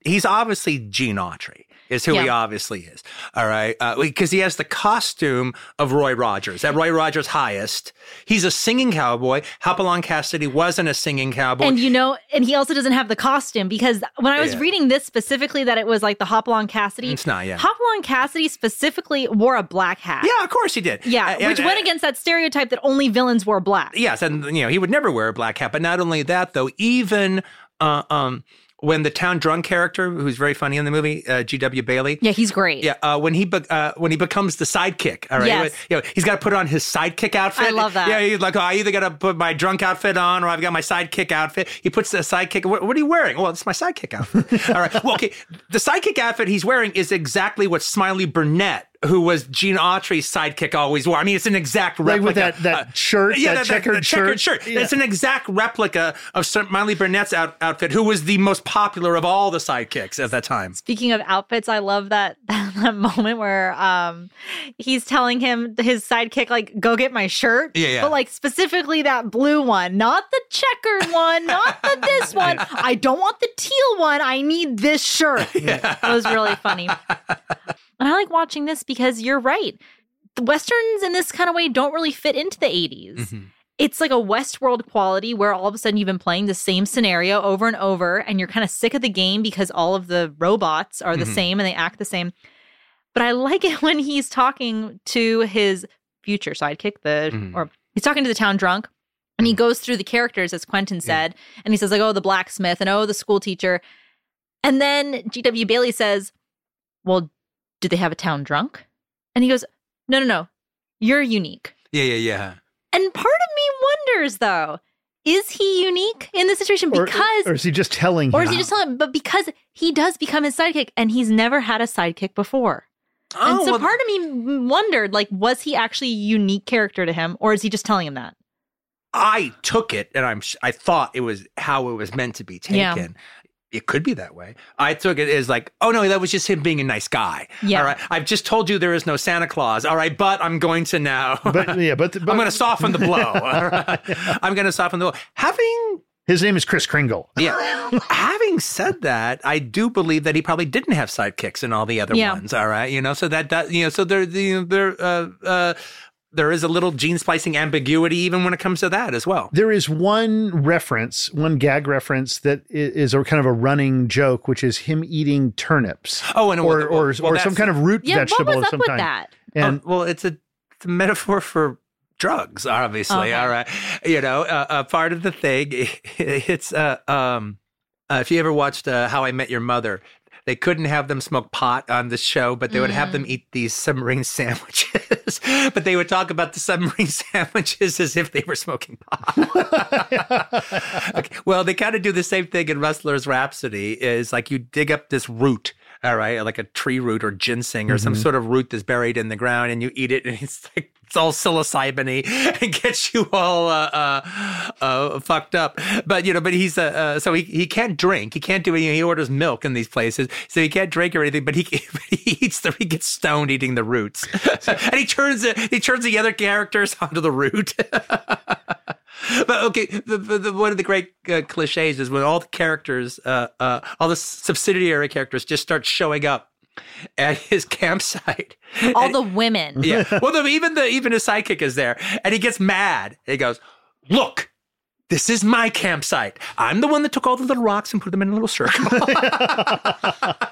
he's obviously Gene Autry. Is who he obviously is. All right. Because he has the costume of Roy Rogers, at Roy Rogers' highest. He's a singing cowboy. Hopalong Cassidy wasn't a singing cowboy. And you know, and he also doesn't have the costume because when I was Yeah. reading this specifically, that it was like the Hopalong Cassidy. It's not, yeah. Hopalong Cassidy specifically wore a black hat. yeah, of course he did. Yeah, Uh, which and- went against that stereotype that only villains wore black. Yes, and you know he would never wear a black hat. But not only that, though, even uh, um, when the town drunk character, who's very funny in the movie, uh, G.W. Bailey. Yeah, he's great. Yeah, uh, when he be- uh, when he becomes the sidekick, all right, Yes. you know, he's got to put on his sidekick outfit. I love that. Yeah, he's like, oh, I either got to put my drunk outfit on, or I've got my sidekick outfit. He puts the sidekick. What, what are you wearing? Well, it's my sidekick outfit. [LAUGHS] all right. Well, okay. The sidekick outfit he's wearing is exactly what Smiley Burnette, who was Gene Autry's sidekick, always wore. I mean, it's an exact replica. Like with that that Uh, shirt, yeah, that, that, checkered that checkered shirt. shirt. It's an exact replica of Smiley Burnette's out, outfit, who was the most popular of all the sidekicks at that time. Speaking of outfits, I love that [LAUGHS] that moment where um he's telling him his sidekick like go get my shirt. Yeah, yeah. But like specifically that blue one, not the checkered one, not the [LAUGHS] this one. I don't want the teal one. I need this shirt. [LAUGHS] It was really funny. And I like watching this because you're right. The westerns in this kind of way don't really fit into the 80s. Mm-hmm. It's like a Westworld quality where all of a sudden you've been playing the same scenario over and over and you're kind of sick of the game because all of the robots are the Mhm. same and they act the same. But I like it [LAUGHS] when he's talking to his future sidekick, the Mhm. or he's talking to the town drunk and he goes through the characters as Quentin said and he says like oh the blacksmith and oh the school teacher. And then GW Bailey says, "Well, do they have a town drunk?" And he goes, "No, no, no. You're unique." Yeah, yeah, yeah. And part of me wonders though, is he unique in this situation because or is he just telling or is he just telling but because he does become his sidekick and he's never had a sidekick before. Oh, and Oh, so well, part of me wondered like was he actually a unique character to him or is he just telling him that? I took it, and I'm I thought it was how it was meant to be taken. Yeah. It could be that way. I took it as like, oh no, that was just him being a nice guy. Yeah. All right. I've just told you there is no Santa Claus. All right, but I'm going to now. but yeah, but, [LAUGHS] but I'm going to soften the blow. [LAUGHS] All right? I'm going to soften the blow. Having his name is Chris Kringle. [LAUGHS] yeah, having said that, I do believe that he probably didn't have sidekicks in all the other Yeah. ones. All right, you know, so that that you know, so there, the there, uh, uh, there is a little gene splicing ambiguity even when it comes to that as well. There is one reference, one gag reference that is a kind of a running joke, which is him eating turnips. Oh, and or well, or, well, or some kind of root Yeah, vegetable what was of up some with that? And Oh, well, it's a, it's a metaphor for drugs, obviously. Okay. All right, you know, uh, uh, part of the thing. [LAUGHS] It's uh, um, uh, if you ever watched uh, How I Met Your Mother. They couldn't have them smoke pot on the show, but they would have Mm. them eat these submarine [LAUGHS] sandwiches. but they would talk about the submarine [LAUGHS] sandwiches as if they were smoking pot. [LAUGHS] Okay, Well, they kind of do the same thing in Rustler's Rhapsody. Is like you dig up this root, all right, like a tree root or ginseng or some sort of root that's buried in the ground, and you eat it, and it's like all psilocybin [LAUGHS] and gets you all uh, uh, uh, fucked up. But you know, but he's uh, uh, so he he can't drink, he can't do anything. He orders milk in these places, so he can't drink or anything. But he [LAUGHS] he eats the he gets stoned eating the roots, [LAUGHS] and he turns it he turns the other characters onto the root. But okay, the, the, one of the great uh, cliches is when all the characters, uh, all the subsidiary characters, just start showing up at his campsite. [LAUGHS] All And- the women. yeah. [LAUGHS] Well, the, even the even his sidekick is there, and he gets mad. He goes, "Look, this is my campsite. I'm the one that took all the little rocks and put them in a little circle." [LAUGHS]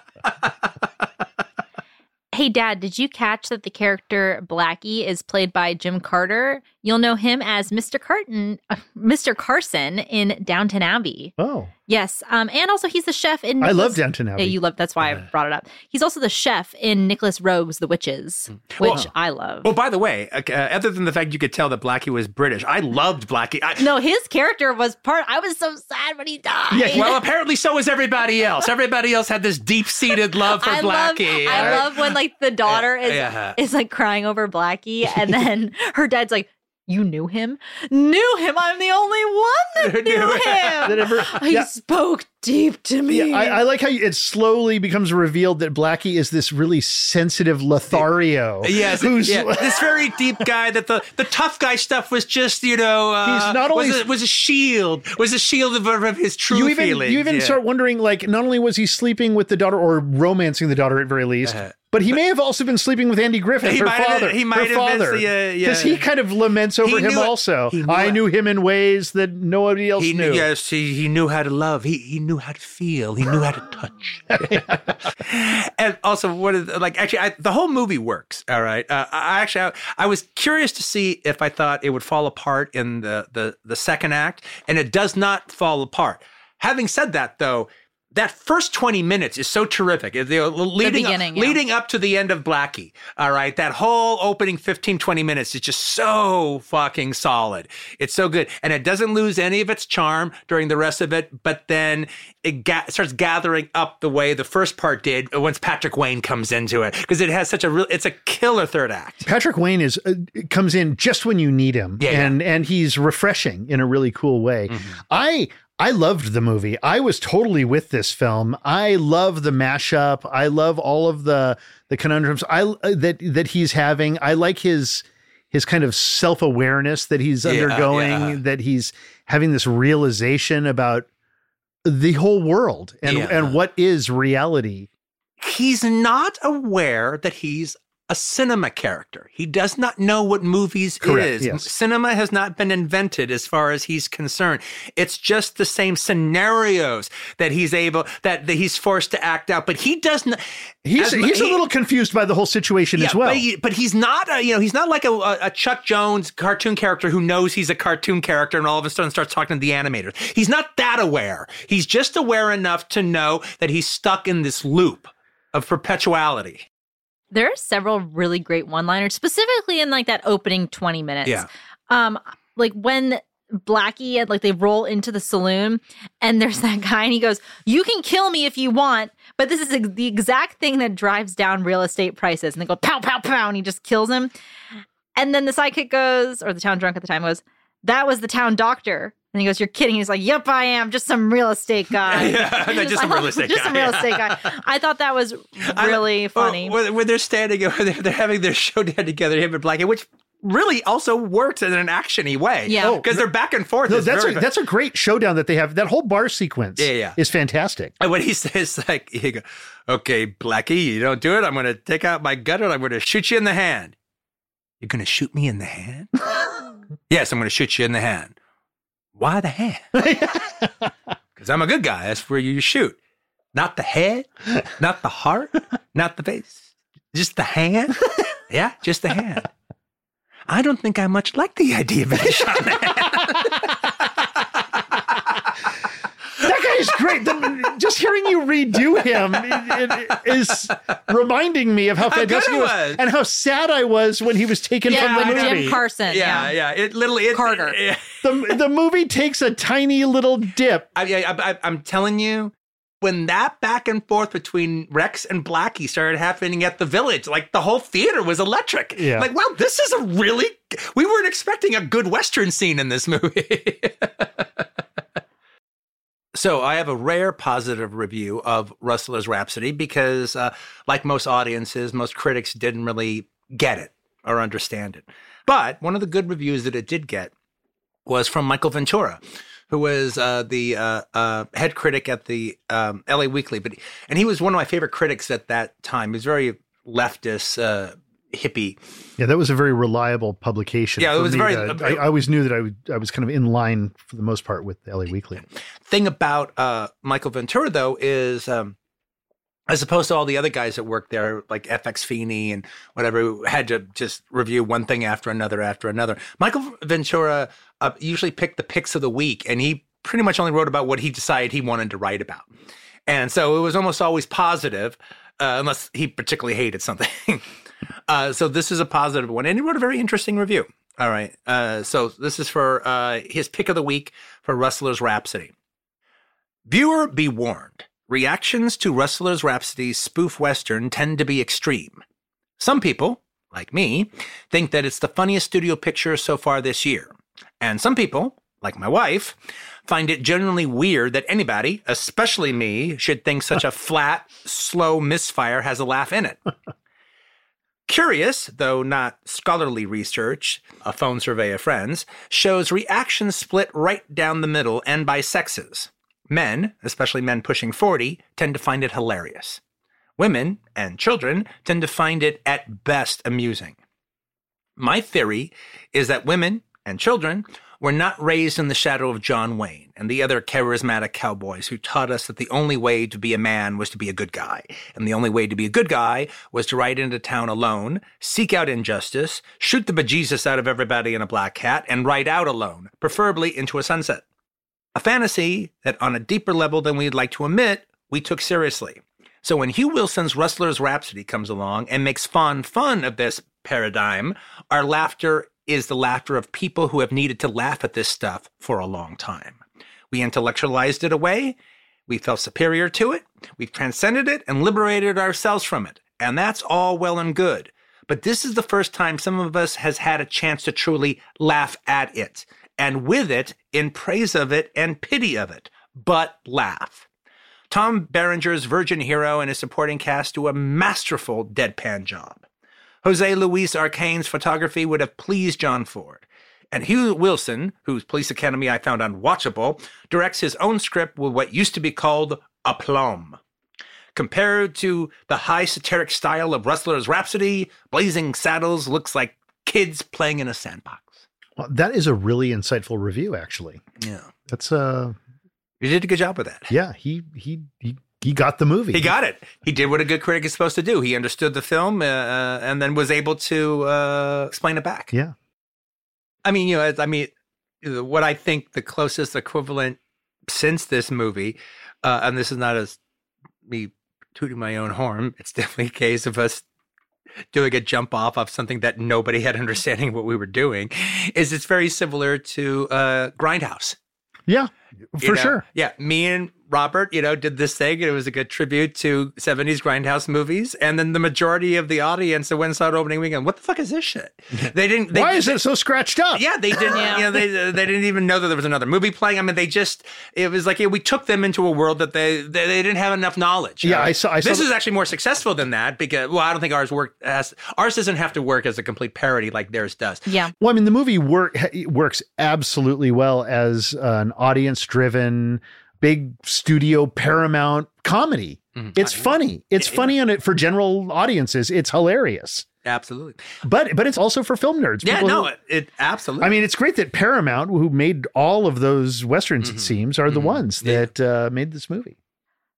Hey, Dad, did you catch that the character Blackie is played by Jim Carter? You'll know him as Mr. Carton, uh, Mr. Carson in Downton Abbey. oh, Yes, um, and also he's the chef in. I love Nicholas- Downton Abbey. Yeah, you love. That's why I brought it up. He's also the chef in Nicholas Roeg's The Witches, which Well- I love. well, by the way, uh, other than the fact you could tell that Blackie was British, I loved Blackie. I, no, his character was part. I was so sad when he died. Yeah, well, apparently so was everybody else. Everybody else had this deep-seated love for [LAUGHS] I love, Blackie. I love when like the daughter is Yeah. is like crying over Blackie, and then [LAUGHS] her dad's like, You knew him? Knew him. I'm the only one that [LAUGHS] knew him. That ever- [LAUGHS] he yeah. spoke deep to me. Yeah, I, I like how it slowly becomes revealed that Blackie is this really sensitive Lothario. [LAUGHS] Yes, who's yeah, this very deep guy. That the, the tough guy stuff was just you know uh, He's not only- was a, was a shield was a shield of, of his true you even feelings. you even yeah. start wondering like not only was he sleeping with the daughter or romancing the daughter at very least, but he may have also been sleeping with Andy Griffith. He her have father. been- he her might have been, father, uh, yeah. because he kind of laments over him it. also. Knew I it. knew him in ways that nobody else He knew. knew, yes, he, he knew how to love. He he knew how to feel. He knew how to touch. [LAUGHS] [LAUGHS] and also, what is like? Actually, I, the whole movie works. All right. Uh, I actually, I, I was curious to see if I thought it would fall apart in the the the second act, and it does not fall apart. Having said that, though. That first 20 minutes is so terrific. It's, you know, leading, beginning, yeah. leading up to the end of Blackie. All right. That whole opening 15, 20 minutes is just so fucking solid. It's so good. And it doesn't lose any of its charm during the rest of it, but then it ga- starts gathering up the way the first part did once Patrick Wayne comes into it. Because it has such a real, it's a killer third act. Patrick Wayne is uh, comes in just when you need him, Yeah, yeah. and and he's refreshing in a really cool way. I I loved the movie. I was totally with this film. I love the mashup. I love all of the the conundrums I uh, that that he's having. I like his his kind of self awareness that he's Yeah, undergoing. yeah. That he's having this realization about the whole world and Yeah. and what is reality. he's not aware that he's a cinema character. He does not know what movies Correct, is. yes. Cinema has not been invented as far as he's concerned. It's just the same scenarios that he's able that, that he's forced to act out. But he doesn't. He's as he's a little confused by the whole situation as well. But, he, but he's not, a, you know, he's not like a, a, a Chuck Jones cartoon character who knows he's a cartoon character and all of a sudden starts talking to the animators. He's not that aware. He's just aware enough to know that he's stuck in this loop of perpetuality. There are several really great one-liners, specifically in like that opening 20 minutes. Yeah. Um, like when Blackie and like they roll into the saloon and there's that guy and he goes, You can kill me if you want, but this is the exact thing that drives down real estate prices. And they go pow, pow, pow, and he just kills him. And then the sidekick goes, or the town drunk at the time goes, That was the town doctor. And he goes, You're kidding. He's like, Yep, I am. Just some real estate [LAUGHS] guy. Yeah, [LAUGHS] no, just some I real thought- estate Just guy. some real estate guy. I thought that was [LAUGHS] really oh, funny. when, when they're standing, when they're, they're having their showdown together, him and Blackie, which really also works in an actiony way. Yeah. Oh, because they're back and forth. No, that's very a, that's a great showdown that they have. That whole bar sequence Yeah, yeah. is fantastic. And when he says like, he go, "Okay, Blackie, you don't do it. I'm going to take out my gun and I'm going to shoot you in the hand." You're going to shoot me in the hand? Yes, I'm going to shoot you in the hand. Why the hand? [LAUGHS] Because I'm a good guy. That's where you shoot, not the head, not the heart, not the face, just the hand. [LAUGHS] Yeah, just the hand. I don't think I much like the idea of being shot in the hand. That guy's great. The- just hearing you redo him it- it is reminding me of how How good fantastic it was, was. and how sad I was when he was taken yeah, from the movie. Jim Carson. Yeah, yeah. It literally it, Carter. [LAUGHS] it- the the movie takes a tiny little dip. I, I, I, I'm telling you, when that back and forth between Rex and Blackie started happening at the village, like the whole theater was electric. Yeah. Like, wow, this is a really. We weren't expecting a good Western scene in this movie. [LAUGHS] so I have a rare positive review of Rustler's Rhapsody because, uh, like most audiences, most critics didn't really get it or understand it. But one of the good reviews that it did get was from Michael Ventura, who was uh, the uh, uh, head critic at the um, LA Weekly. But and he was one of my favorite critics at that time. He was very leftist, uh, hippie. Yeah, that was a very reliable publication. Yeah, it was very- to- I, I always knew that I, would, I was kind of in line for the most part with the LA Weekly. Thing about uh, Michael Ventura though is. Um, as opposed to all the other guys that worked there, like FX Feeney and whatever, who had to just review one thing after another after another. Michael Ventura uh, usually picked the picks of the week, and he pretty much only wrote about what he decided he wanted to write about. And so it was almost always positive, uh, unless he particularly hated something. [LAUGHS] uh, so this is a positive one. And he wrote a very interesting review. All right. Uh, so this is for uh, his pick of the week for Rustler's Rhapsody. Viewer be warned. Reactions to Rustler's Rhapsody's spoof western tend to be extreme. Some people, like me, think that it's the funniest studio picture so far this year. And some people, like my wife, find it genuinely weird that anybody, especially me, should think such a [LAUGHS] flat, slow misfire has a laugh in it. Curious, though not scholarly research, a phone survey of friends, shows reactions split right down the middle and by sexes. Men, especially men pushing 40, tend to find it hilarious. Women and children tend to find it at best amusing. My theory is that women and children were not raised in the shadow of John Wayne and the other charismatic cowboys who taught us that the only way to be a man was to be a good guy. And the only way to be a good guy was to ride into town alone, seek out injustice, shoot the bejesus out of everybody in a black hat, and ride out alone, preferably into a sunset. A fantasy that, on a deeper level than we'd like to admit, we took seriously. So when Hugh Wilson's Rustler's Rhapsody comes along and makes fun fun of this paradigm, our laughter is the laughter of people who have needed to laugh at this stuff for a long time. We intellectualized it away. We felt superior to it. We've transcended it and liberated ourselves from it. And that's all well and good. But this is the first time some of us has had a chance to truly laugh at it and with it in praise of it and pity of it, but laugh. Tom Berenger's Virgin Hero and his supporting cast do a masterful deadpan job. Jose Luis Alcaine's photography would have pleased John Ford. And Hugh Wilson, whose Police Academy I found unwatchable, directs his own script with what used to be called aplomb. Compared to the high satiric style of Rustler's Rhapsody, Blazing Saddles looks like kids playing in a sandbox. Well, that is a really insightful review, actually. Yeah. That's uh You did a good job with that. yeah, he he he he got the movie. He got it. He did what a good critic is supposed to do. He understood the film uh, uh, and then was able to uh, explain it back. Yeah. I mean, you know, I mean, what I think the closest equivalent since this movie, uh, and this is not as me tooting my own horn. It's definitely a case of us doing a jump off of something that nobody had [LAUGHS] understanding what we were doing. Is it's very similar to uh, Grindhouse. Yeah. You For know? sure. Yeah, me and Robert, you know, did this thing, and it was a good tribute to '70s grindhouse movies. And then the majority of the audience that went and saw it opening weekend, what the fuck is this shit? [LAUGHS] They didn't. They, Why is it so scratched up? Yeah, they didn't. You know, they they didn't even know that there was another movie playing. I mean, they just it was like yeah, we took them into a world that they they, they didn't have enough knowledge. Yeah, Uh, I saw- I saw this the- is actually more successful than that because well, I don't think ours worked as ours doesn't have to work as a complete parody like theirs does. Yeah. Well, I mean, the movie work works absolutely well as an audience-driven, big studio Paramount comedy. Mm-hmm. It's funny. It's funny on it for general audiences. It's hilarious. Absolutely. But but it's also for film nerds. Yeah, no, who- it, it absolutely. I mean, it's great that Paramount, who made all of those westerns, it seems, are the ones Mm-hmm. Yeah. that uh, made this movie.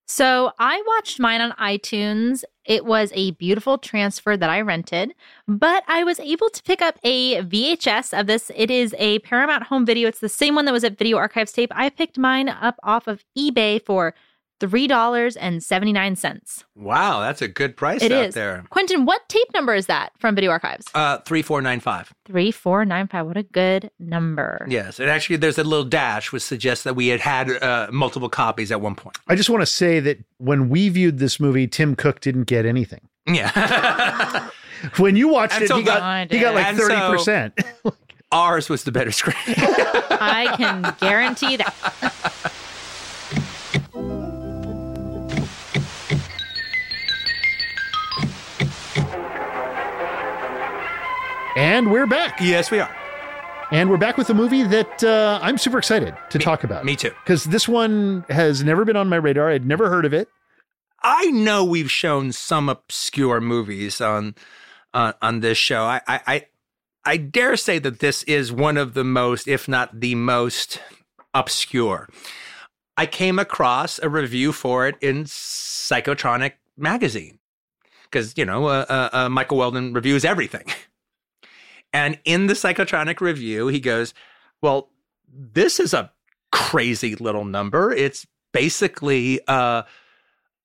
So I watched mine on iTunes. It was a beautiful transfer that I rented, but I was able to pick up a VHS of this. It is a Paramount home video. It's the same one that was at Video Archives tape. I picked mine up off of eBay for $3.79. wow, that's a good price It out is. there. Quentin, what tape number is that from Video Archives? Uh, three four nine five. 3495. What a good number. Yes, and actually, there's a little dash which suggests that we had had uh, multiple copies at one point. I just want to say that when we viewed this movie, Tim Cook didn't get anything. Yeah, [LAUGHS] When you watched And it, so he the- got he got like And thirty percent. ours was the better screen. [LAUGHS] I can guarantee that. [LAUGHS] And we're back. yes, we are. And we're back with a movie that uh, I'm super excited to talk about. Me too. Because this one has never been on my radar. I'd never heard of it. I know we've shown some obscure movies on on, on this show. I, I I I dare say that this is one of the most, if not the most, obscure. I came across a review for it in Psychotronic magazine because you know uh, uh, uh, Michael Weldon reviews everything, [LAUGHS] and in the Psychotronic review, he goes, "Well, this is a crazy little number. It's basically." Uh,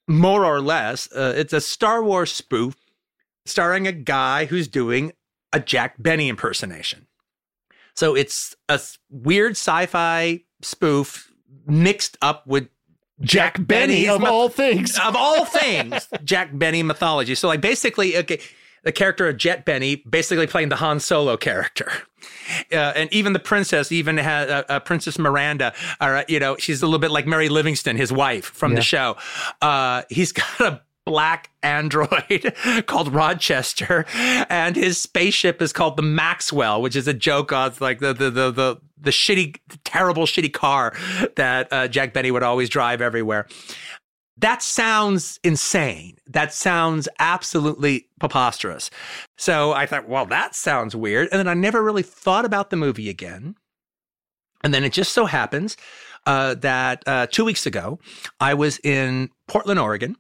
more or less, uh, it's a Star Wars spoof starring a guy who's doing a Jack Benny impersonation. So it's a weird sci-fi spoof mixed up with Jack, Benny of myth- all things. of all things, Jack Benny mythology. So like basically, okay, the character of Jet Benny, basically playing the Han Solo character. Uh, and even the princess even has uh, uh, Princess Miranda. Or, you know, she's a little bit like Mary Livingstone, his wife from Yeah. the show. Uh, he's [LAUGHS] got a black android [LAUGHS] called Rochester, and his spaceship is called the Maxwell, which is a joke on like the the the the, the shitty, terrible, shitty car that uh, Jack Benny would always drive everywhere. That sounds insane. That sounds absolutely preposterous. So I thought, well, that sounds weird. And then I never really thought about the movie again. And then it just so happens uh, that uh, two weeks ago, I was in Portland, Oregon,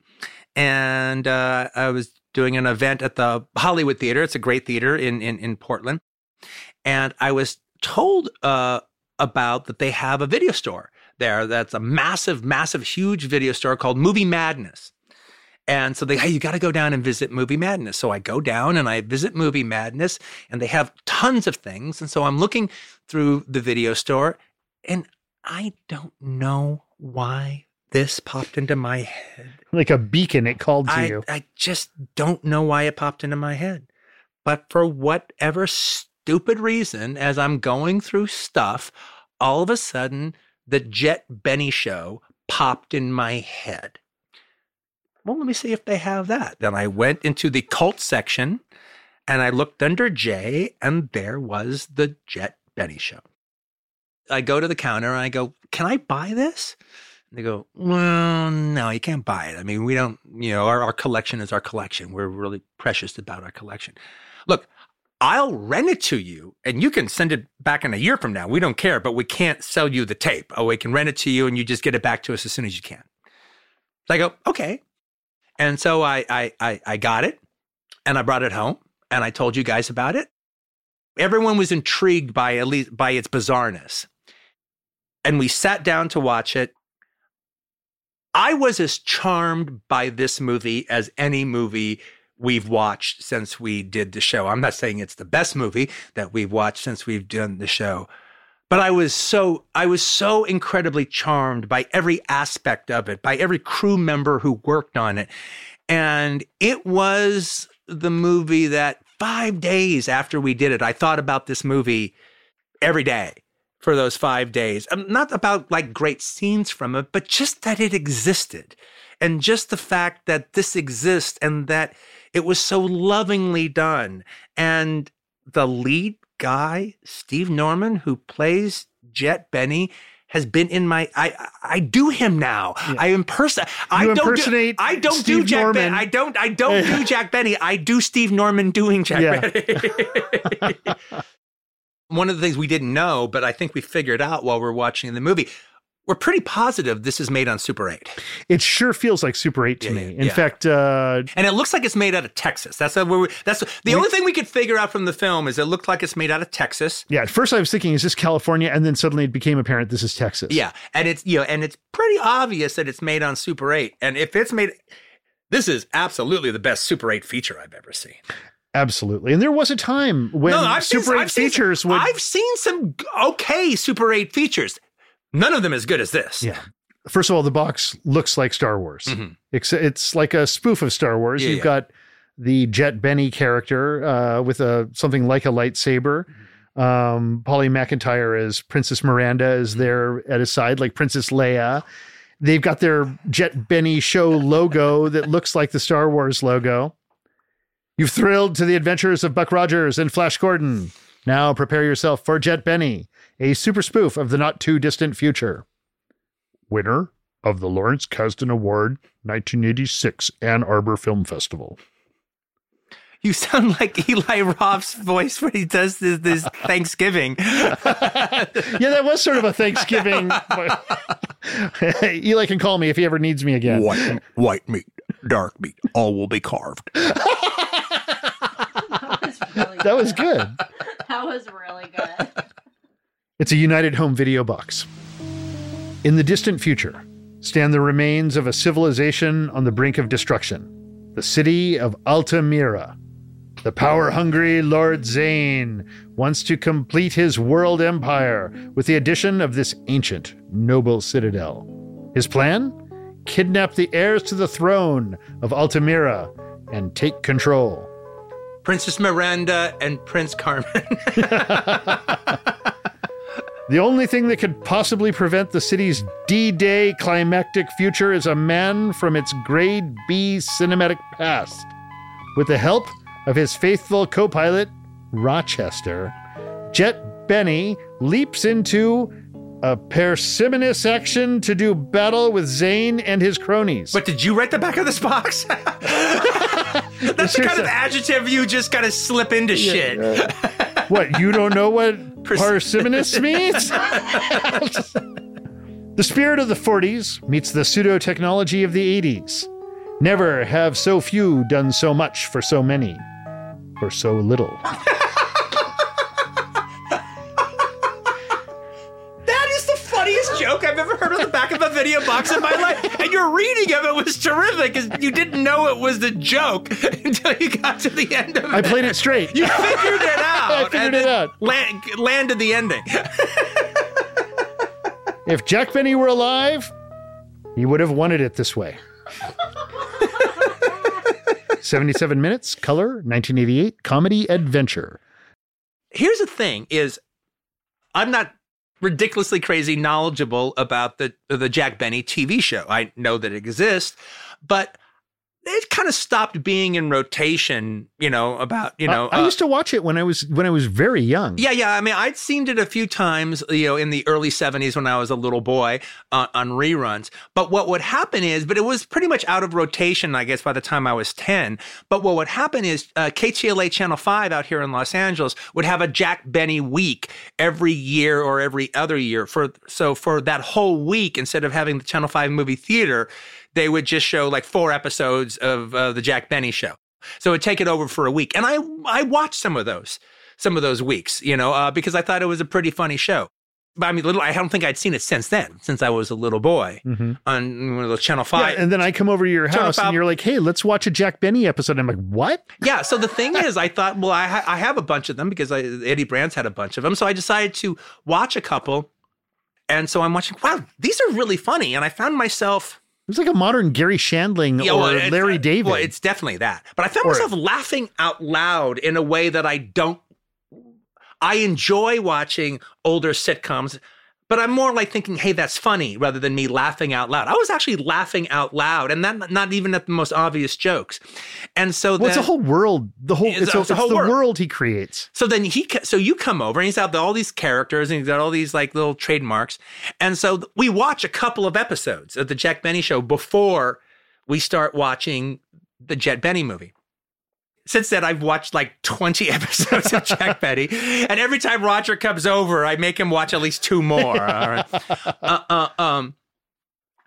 and uh, I was doing an event at the Hollywood Theater. It's a great theater in in, in Portland, and I was told uh, about that they have a video store there. That's a massive, massive, huge video store called Movie Madness. And so they, hey, you got to go down and visit Movie Madness. So I go down and I visit Movie Madness, and they have tons of things. And so I'm looking through the video store, and I don't know why this popped into my head. Like a beacon, it called to I, you. I just don't know why it popped into my head. But for whatever stupid reason, as I'm going through stuff, all of a sudden the Jet Benny show popped in my head. Well, let me see if they have that. Then I went into the cult section and I looked under J, and there was the Jet Benny show. I go to the counter and I go, Can I buy this? And they go, Well, no, you can't buy it. I mean, we don't, you know, our, our collection is our collection. We're really precious about our collection. Look, I'll rent it to you and you can send it back in a year from now. We don't care, but we can't sell you the tape. Oh, we can rent it to you and you just get it back to us as soon as you can. So I go, okay. And so I, I, I, I got it and I brought it home and I told you guys about it. Everyone was intrigued by at least by its bizarreness. And we sat down to watch it. I was as charmed by this movie as any movie we've watched since we did the show. I'm not saying it's the best movie that we've watched since we've done the show, but I was so I was so incredibly charmed by every aspect of it, by every crew member who worked on it. And it was the movie that 5 days after we did it, I thought about this movie every day for those 5 days. Um, not about like great scenes from it, but just that it existed. And just the fact that this exists and that it was so lovingly done. And the lead guy, Steve Norman, who plays Jet Benny, has been in my I I do him now. I imperson I don't impersonate do, I don't do Steve Jack Norman. Benny. I don't I don't do [LAUGHS] Jack Benny. I do Steve Norman doing Jack Yeah. Benny. [LAUGHS] One of the things we didn't know, but I think we figured out while we're watching the movie, we're pretty positive this is made on Super 8. It sure feels like Super 8 to Yeah, me. yeah, In yeah. fact, uh, And it looks like it's made out of Texas. That's where we, that's the only thing we could figure out from the film is it looked like it's made out of Texas. yeah, at first I was thinking, is this California? And then suddenly it became apparent this is Texas. Yeah, and it's you know, and it's pretty obvious that it's made on Super 8. And if it's made this is absolutely the best Super 8 feature I've ever seen. Absolutely. And there was a time when seen- Super 8 I've seen- features would. I've seen some okay Super 8 features. None of them as good as this. Yeah. First of all, the box looks like Star Wars. Mhm. It's, it's like a spoof of Star Wars. Yeah, You've yeah. got the Jet Benny character uh, with a something like a lightsaber. Mm-hmm. Um, Polly McIntyre as Princess Miranda is Mm-hmm. there at his side, like Princess Leia. They've got their Jet Benny show logo [LAUGHS] that looks like the Star Wars logo. You've thrilled to the adventures of Buck Rogers and Flash Gordon. Now prepare yourself for Jet Benny, a super spoof of the not too distant future. Winner of the Lawrence Kasdan Award 1986 Ann Arbor Film Festival. You sound like Eli Roth's voice when he does this, this [LAUGHS] Thanksgiving. [LAUGHS] Yeah, that was sort of a Thanksgiving. [LAUGHS] Eli can call me if he ever needs me again. white, white meat, dark meat, all will be carved. That was good. That was really good. It's a United Home video box. In the distant future, stand the remains of a civilization on the brink of destruction. The city of Altamira. The power hungry Lord Zane wants to complete his world empire with the addition of this ancient, noble citadel. His plan? Kidnap the heirs to the throne of Altamira and take control. Princess Miranda and Prince Carmen. [LAUGHS] [LAUGHS] The only thing that could possibly prevent the city's D Day climactic future is a man from its grade B cinematic past. With the help of his faithful co pilot, Rochester, Jet Benny leaps into a parsimonious action to do battle with Zane and his cronies. but did you write the back of this box? [LAUGHS] That's the kind of adjective you just gotta slip into shit. What, you don't know what parsimonious [LAUGHS] means? the spirit of the 40s meets the pseudo technology of the 80s. Never have so few done so much for so many, for so little. Joke I've ever heard on the back of a video box in my life. And your reading of it was terrific because you didn't know it was the joke [LAUGHS] until you got to the end of it. I played it straight. You figured it [LAUGHS] out. I figured it out. Land, landed the ending. [LAUGHS] If Jack Benny were alive, he would have wanted it this way. 77 minutes, color, 1988, comedy adventure. Here's the thing: is I'm not ridiculously crazy knowledgeable about the the Jack Benny TV show. I know that it exists, but it kind of stopped being in rotation. You know about you know. I, I uh, used to watch it when I was when I was very young. Yeah, yeah. I mean, I'd seen it a few times, you know, in the early 70s when I was a little boy uh, on reruns. But what would happen is, but it was pretty much out of rotation, I guess, by the time I was 10. But what would happen is uh, KTLA Channel 5 out here in Los Angeles would have a Jack Benny week every year or every other year. For So for that whole week, instead of having the Channel 5 movie theater, they would just show like four episodes of uh, the Jack Benny show. So it'd take it over for a week. And I, I watched some of those some of those weeks, you know, uh, because I thought it was a pretty funny show. But I mean, little, I don't think I'd seen it since then, since I was a little boy on one of those Channel Mm-hmm. Yeah, Five. and then I come over to your house and you're like, "Hey, let's watch a Jack Benny episode." I'm like, "What?" Yeah. So the thing [LAUGHS] is, I thought, well, I, ha- I have a bunch of them because I, Eddie Brands had a bunch of them. So I decided to watch a couple. And so I'm watching, wow, these are really funny. And I found myself. It was like a modern Garry Shandling Yeah, or well, it's- Larry David. Well, it's definitely that. But I found Or- myself laughing out loud in a way that I don't. I enjoy watching older sitcoms, but I'm more like thinking, "Hey, that's funny," rather than me laughing out loud. I was actually laughing out loud, and that not even at the most obvious jokes. And so well, it's a whole world. The whole It's it's, a- it's it's whole the world. world. he creates. So then he, so you come over and he's got all these characters and he's got all these like little trademarks. And so we watch a couple of episodes of the Jack Benny show before we start watching the Jet Benny movie. Since then, I've watched like 20 [LAUGHS] episodes of Jack [LAUGHS] Benny. And every time Roger comes over, I make him watch at least two more. Right. [LAUGHS] Uh, uh, um,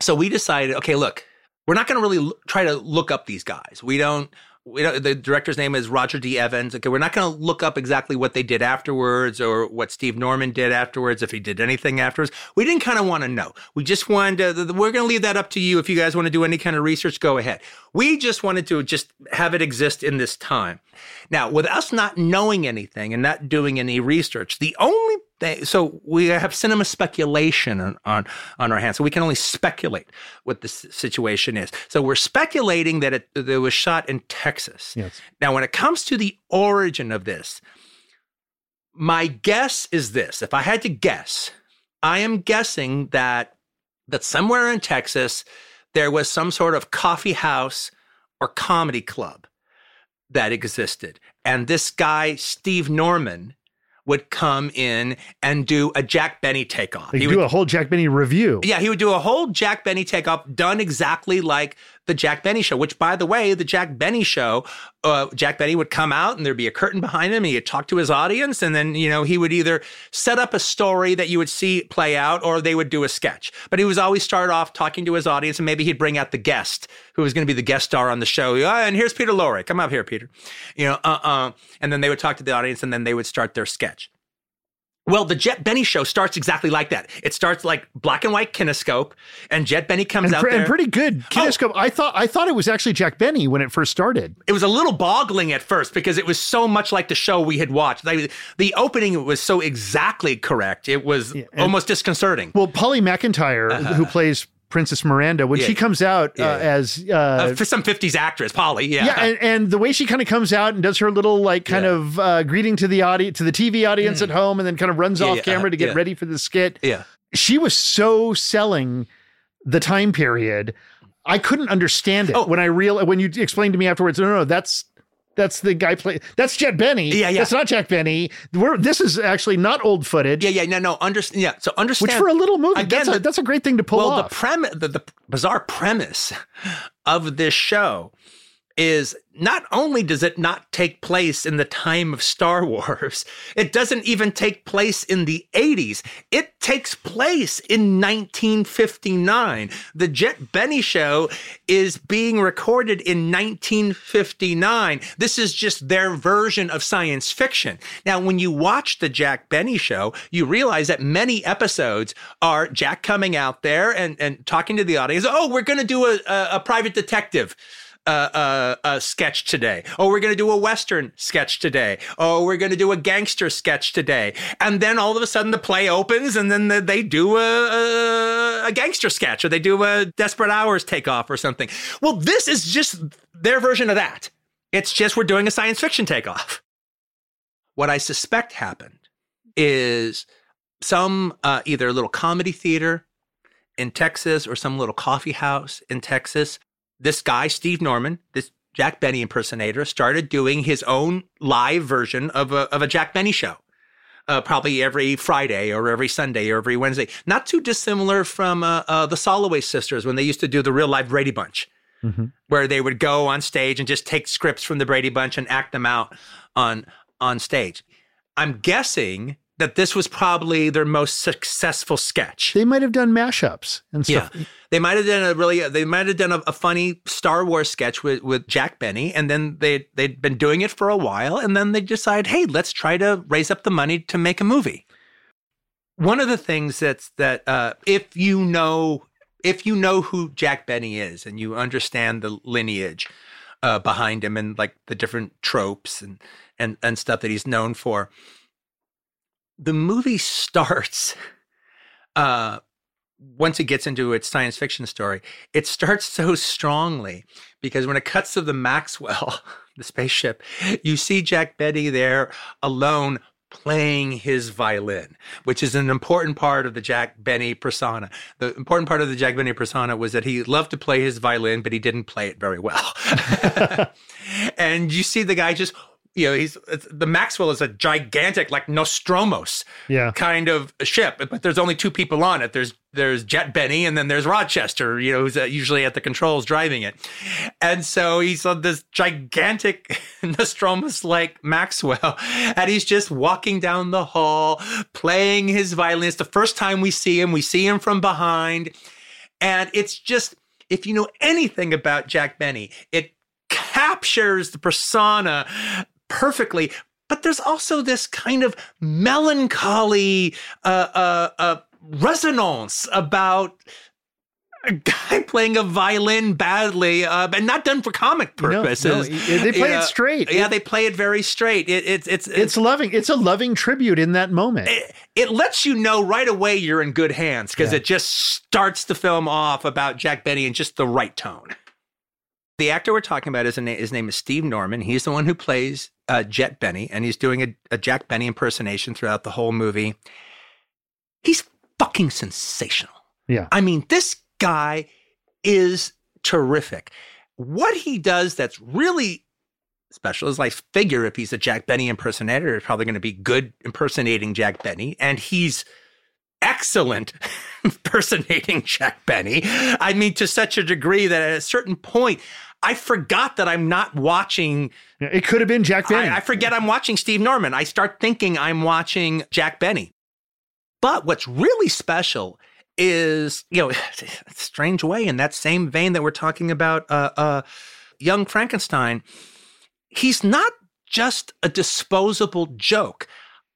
so we decided, okay, look, we're not going to really l- try to look up these guys. We don't. We don't, the director's name is Roger D. Evans. Okay, we're not going to look up exactly what they did afterwards or what Steve Norman did afterwards, if he did anything afterwards. We didn't kind of want to know. We just wanted to, we're going to leave that up to you. If you guys want to do any kind of research, go ahead. We just wanted to just have it exist in this time. Now, with us not knowing anything and not doing any research, the only thing, so we have cinema speculation on, on, on our hands. So we can only speculate what the situation is. So we're speculating that it, that it was shot in Texas. Yes. Now, when it comes to the origin of this, my guess is this. If I had to guess, I am guessing that that somewhere in Texas there was some sort of coffee house or comedy club that existed. And this guy, Steve Norman, would come in and do a Jack Benny takeoff. He do would- do a whole Jack Benny review. yeah, he would do a whole Jack Benny takeoff done exactly like the Jack Benny show, which by the way, the Jack Benny show, uh, Jack Benny would come out and there'd be a curtain behind him and he'd talk to his audience. And then, you know, he would either set up a story that you would see play out or they would do a sketch. But he was always start off talking to his audience and maybe he'd bring out the guest who was going to be the guest star on the show. "Ah, and here's Peter Lorre. Come up here, Peter. You know, uh, uh, and then they would talk to the audience and then they would start their sketch. Well, the Jet Benny show starts exactly like that. It starts like black and white kinescope, and Jet Benny comes and, out there. and pretty good kinescope. I thought I thought it was actually Jack Benny when it first started. it was a little boggling at first because it was so much like the show we had watched. Like, the opening was so exactly correct. It was and- almost disconcerting. Well, Polly McIntyre, Uh-huh. who plays Princess Miranda when Yeah. she comes out Yeah, uh, as uh, Uh, for some 50s actress, Polly. Yeah. yeah, and, and the way she kind of comes out and does her little like kind of uh, greeting to the audience, to the TV audience at home, and then kind of runs off yeah, camera uh, to get ready for the skit. yeah. She was so selling the time period. I couldn't understand it Oh. when I real when you explained to me afterwards. No, no, no that's that's the guy play. That's Jet Benny. Yeah, yeah. That's not Jack Benny. We're, this is actually not old footage. Yeah, yeah, no, no. Understand. Yeah, so understand. Which for a little movie, Again, that's, a, the- that's a great thing to pull well, off. the premise, the, the bizarre premise of this show is not only does it not take place in the time of Star Wars, [LAUGHS] it doesn't even take place in the 80s. It takes place in 1959. The Jet Benny show is being recorded in 1959. This is just their version of science fiction. Now, when you watch the Jack Benny show, you realize that many episodes are Jack coming out there and, and talking to the audience. Oh, we're going to do a, a, a private detective uh, sketch today. Oh, we're going to do a Western sketch today. Oh, we're going to do a gangster sketch today. And then all of a sudden the play opens and then the, they do a, a, a gangster sketch or they do a Desperate Hours takeoff or something. Well, this is just their version of that. It's just we're doing a science fiction takeoff. What I suspect happened is some uh, either a little comedy theater in Texas or some little coffee house in Texas this guy, Steve Norman, this Jack Benny impersonator, started doing his own live version of a, of a Jack Benny show. Uh, probably every Friday or every Sunday or every Wednesday. Not too dissimilar from uh, uh, the Soloway sisters when they used to do the real live Brady Bunch, where they would go on stage and just take scripts from the Brady Bunch and act them out on on stage. I'm guessing that this was probably their most successful sketch. they might have done mashups and Yeah, they might have done a really. They might have done a, a funny Star Wars sketch with with Jack Benny, and then they they'd been doing it for a while, and then they decide, hey, let's try to raise up the money to make a movie. One of the things that's that uh, if you know if you know who Jack Benny is and you understand the lineage uh, behind him and like the different tropes and and and stuff that he's known for, the movie starts. Uh, once it gets into its science fiction story, it starts so strongly because when it cuts to the Maxwell, [LAUGHS] the spaceship, you see Jack Benny there alone playing his violin, which is an important part of the Jack Benny persona. The important part of the Jack Benny persona was that he loved to play his violin, but he didn't play it very well. [LAUGHS] [LAUGHS] and you see the guy just you know, he's the Maxwell is a gigantic, like Nostromos, Yeah. kind of ship, but there's only two people on it. There's there's Jet Benny and then there's Rochester, you know, who's uh, usually at the controls driving it. And so he's on this gigantic [LAUGHS] Nostromos like Maxwell, and he's just walking down the hall playing his violin. It's the first time we see him. We see him from behind, and it's just if you know anything about Jack Benny, it captures the persona perfectly. But there's also this kind of melancholy uh, uh, uh, resonance about a guy [LAUGHS] playing a violin badly, uh, but not done for comic No, no, purposes. they play it straight. Yeah, It- they play it very straight. It, it's it's It's loving. It's a loving tribute in that moment. it, it lets you know right away you're in good hands because Yeah. it just starts the film off about Jack Benny in just the right tone. The actor we're talking about is a na- his name is Steve Norman. He's the one who plays uh, Jet Benny, and he's doing a, a Jack Benny impersonation throughout the whole movie. He's fucking sensational. Yeah. I mean, this guy is terrific. What he does that's really special is I figure if he's a Jack Benny impersonator, it's probably going to be good impersonating Jack Benny. And he's excellent [LAUGHS] impersonating Jack Benny. I mean, to such a degree that at a certain point, I forgot that I'm not watching. It could have been Jack Benny. I, I forget I'm watching Steve Norman. I start thinking I'm watching Jack Benny. But what's really special is, you know, [LAUGHS] strange way in that same vein that we're talking about uh, uh, young Frankenstein, he's not just a disposable joke.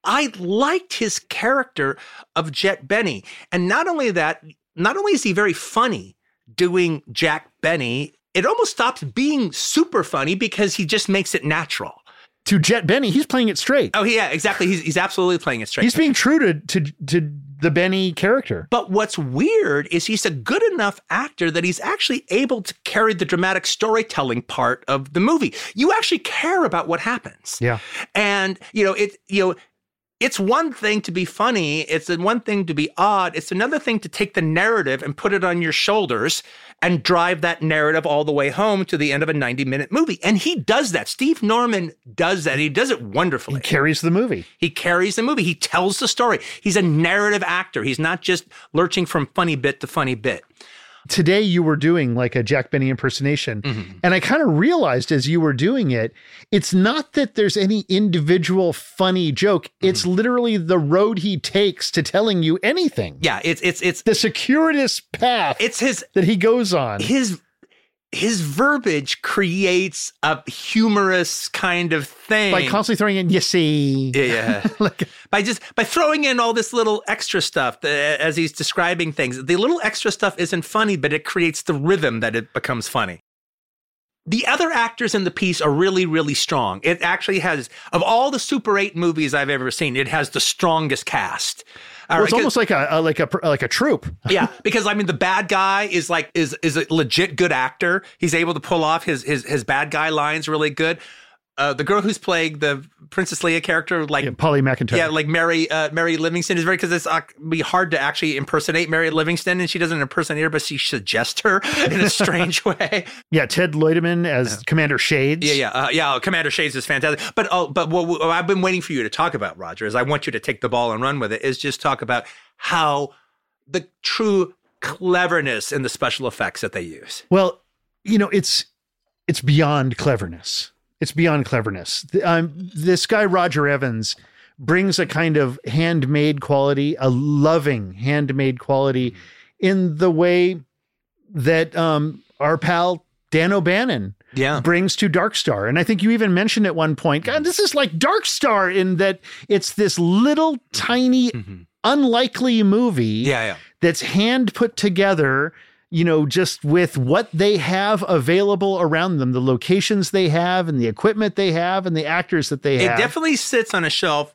I liked his character of Jet Benny. And not only that, not only is he very funny doing Jack Benny, it almost stops being super funny because he just makes it natural. to Jet Benny, he's playing it straight. Oh, yeah, exactly. He's, he's absolutely playing it straight. He's being true to to to the Benny character. But what's weird is he's a good enough actor that he's actually able to carry the dramatic storytelling part of the movie. You actually care about what happens. Yeah. And, you know, it, you know, it's one thing to be funny. It's one thing to be odd. It's another thing to take the narrative and put it on your shoulders and drive that narrative all the way home to the end of a 90 minute movie. And he does that. Steve Norman does that. He does it wonderfully. He carries the movie. He carries the movie. He tells the story. He's a narrative actor. He's not just lurching from funny bit to funny bit today you were doing like a Jack Benny impersonation. Mm-hmm. And I kind of realized as you were doing it, it's not that there's any individual funny joke. Mm-hmm. It's literally the road he takes to telling you anything. Yeah, it's it's it's the circuitous path. It's his that he goes on. His his verbiage creates a humorous kind of thing by constantly throwing in you see yeah, yeah. [LAUGHS] like, by just by throwing in all this little extra stuff that, as he's describing things the little extra stuff isn't funny but it creates the rhythm that it becomes funny the other actors in the piece are really, really strong. It actually has, of all the Super 8 movies I've ever seen, it has the strongest cast. Well, it's almost like a, a, like a like a troupe. [LAUGHS] yeah, because I mean, the bad guy is like is is a legit good actor. He's able to pull off his his his bad guy lines really good uh, the girl who's playing the Princess Leia character, like yeah, Polly McIntyre, yeah, like Mary uh, Mary Livingstone, is very because it's uh, be hard to actually impersonate Mary Livingstone, and she doesn't impersonate her, but she suggests her in a strange [LAUGHS] way. Yeah, Ted Leutemann as Commander Shades. Yeah, yeah, uh, yeah. Commander Shades is fantastic. But oh, but what, what I've been waiting for you to talk about, Roger, is I want you to take the ball and run with it. Is just talk about how the true cleverness in the special effects that they use. Well, you know, it's it's beyond cleverness it's beyond cleverness. Um, this guy Roger Evans brings a kind of handmade quality, a loving handmade quality, in the way that um, our pal Dan O'Bannon yeah. brings to Dark Star. And I think you even mentioned at one point, God, this is like Dark Star in that it's this little tiny, mm-hmm. unlikely movie yeah, yeah. that's hand put together you know, just with what they have available around them, the locations they have and the equipment they have and the actors that they have. It definitely sits on a shelf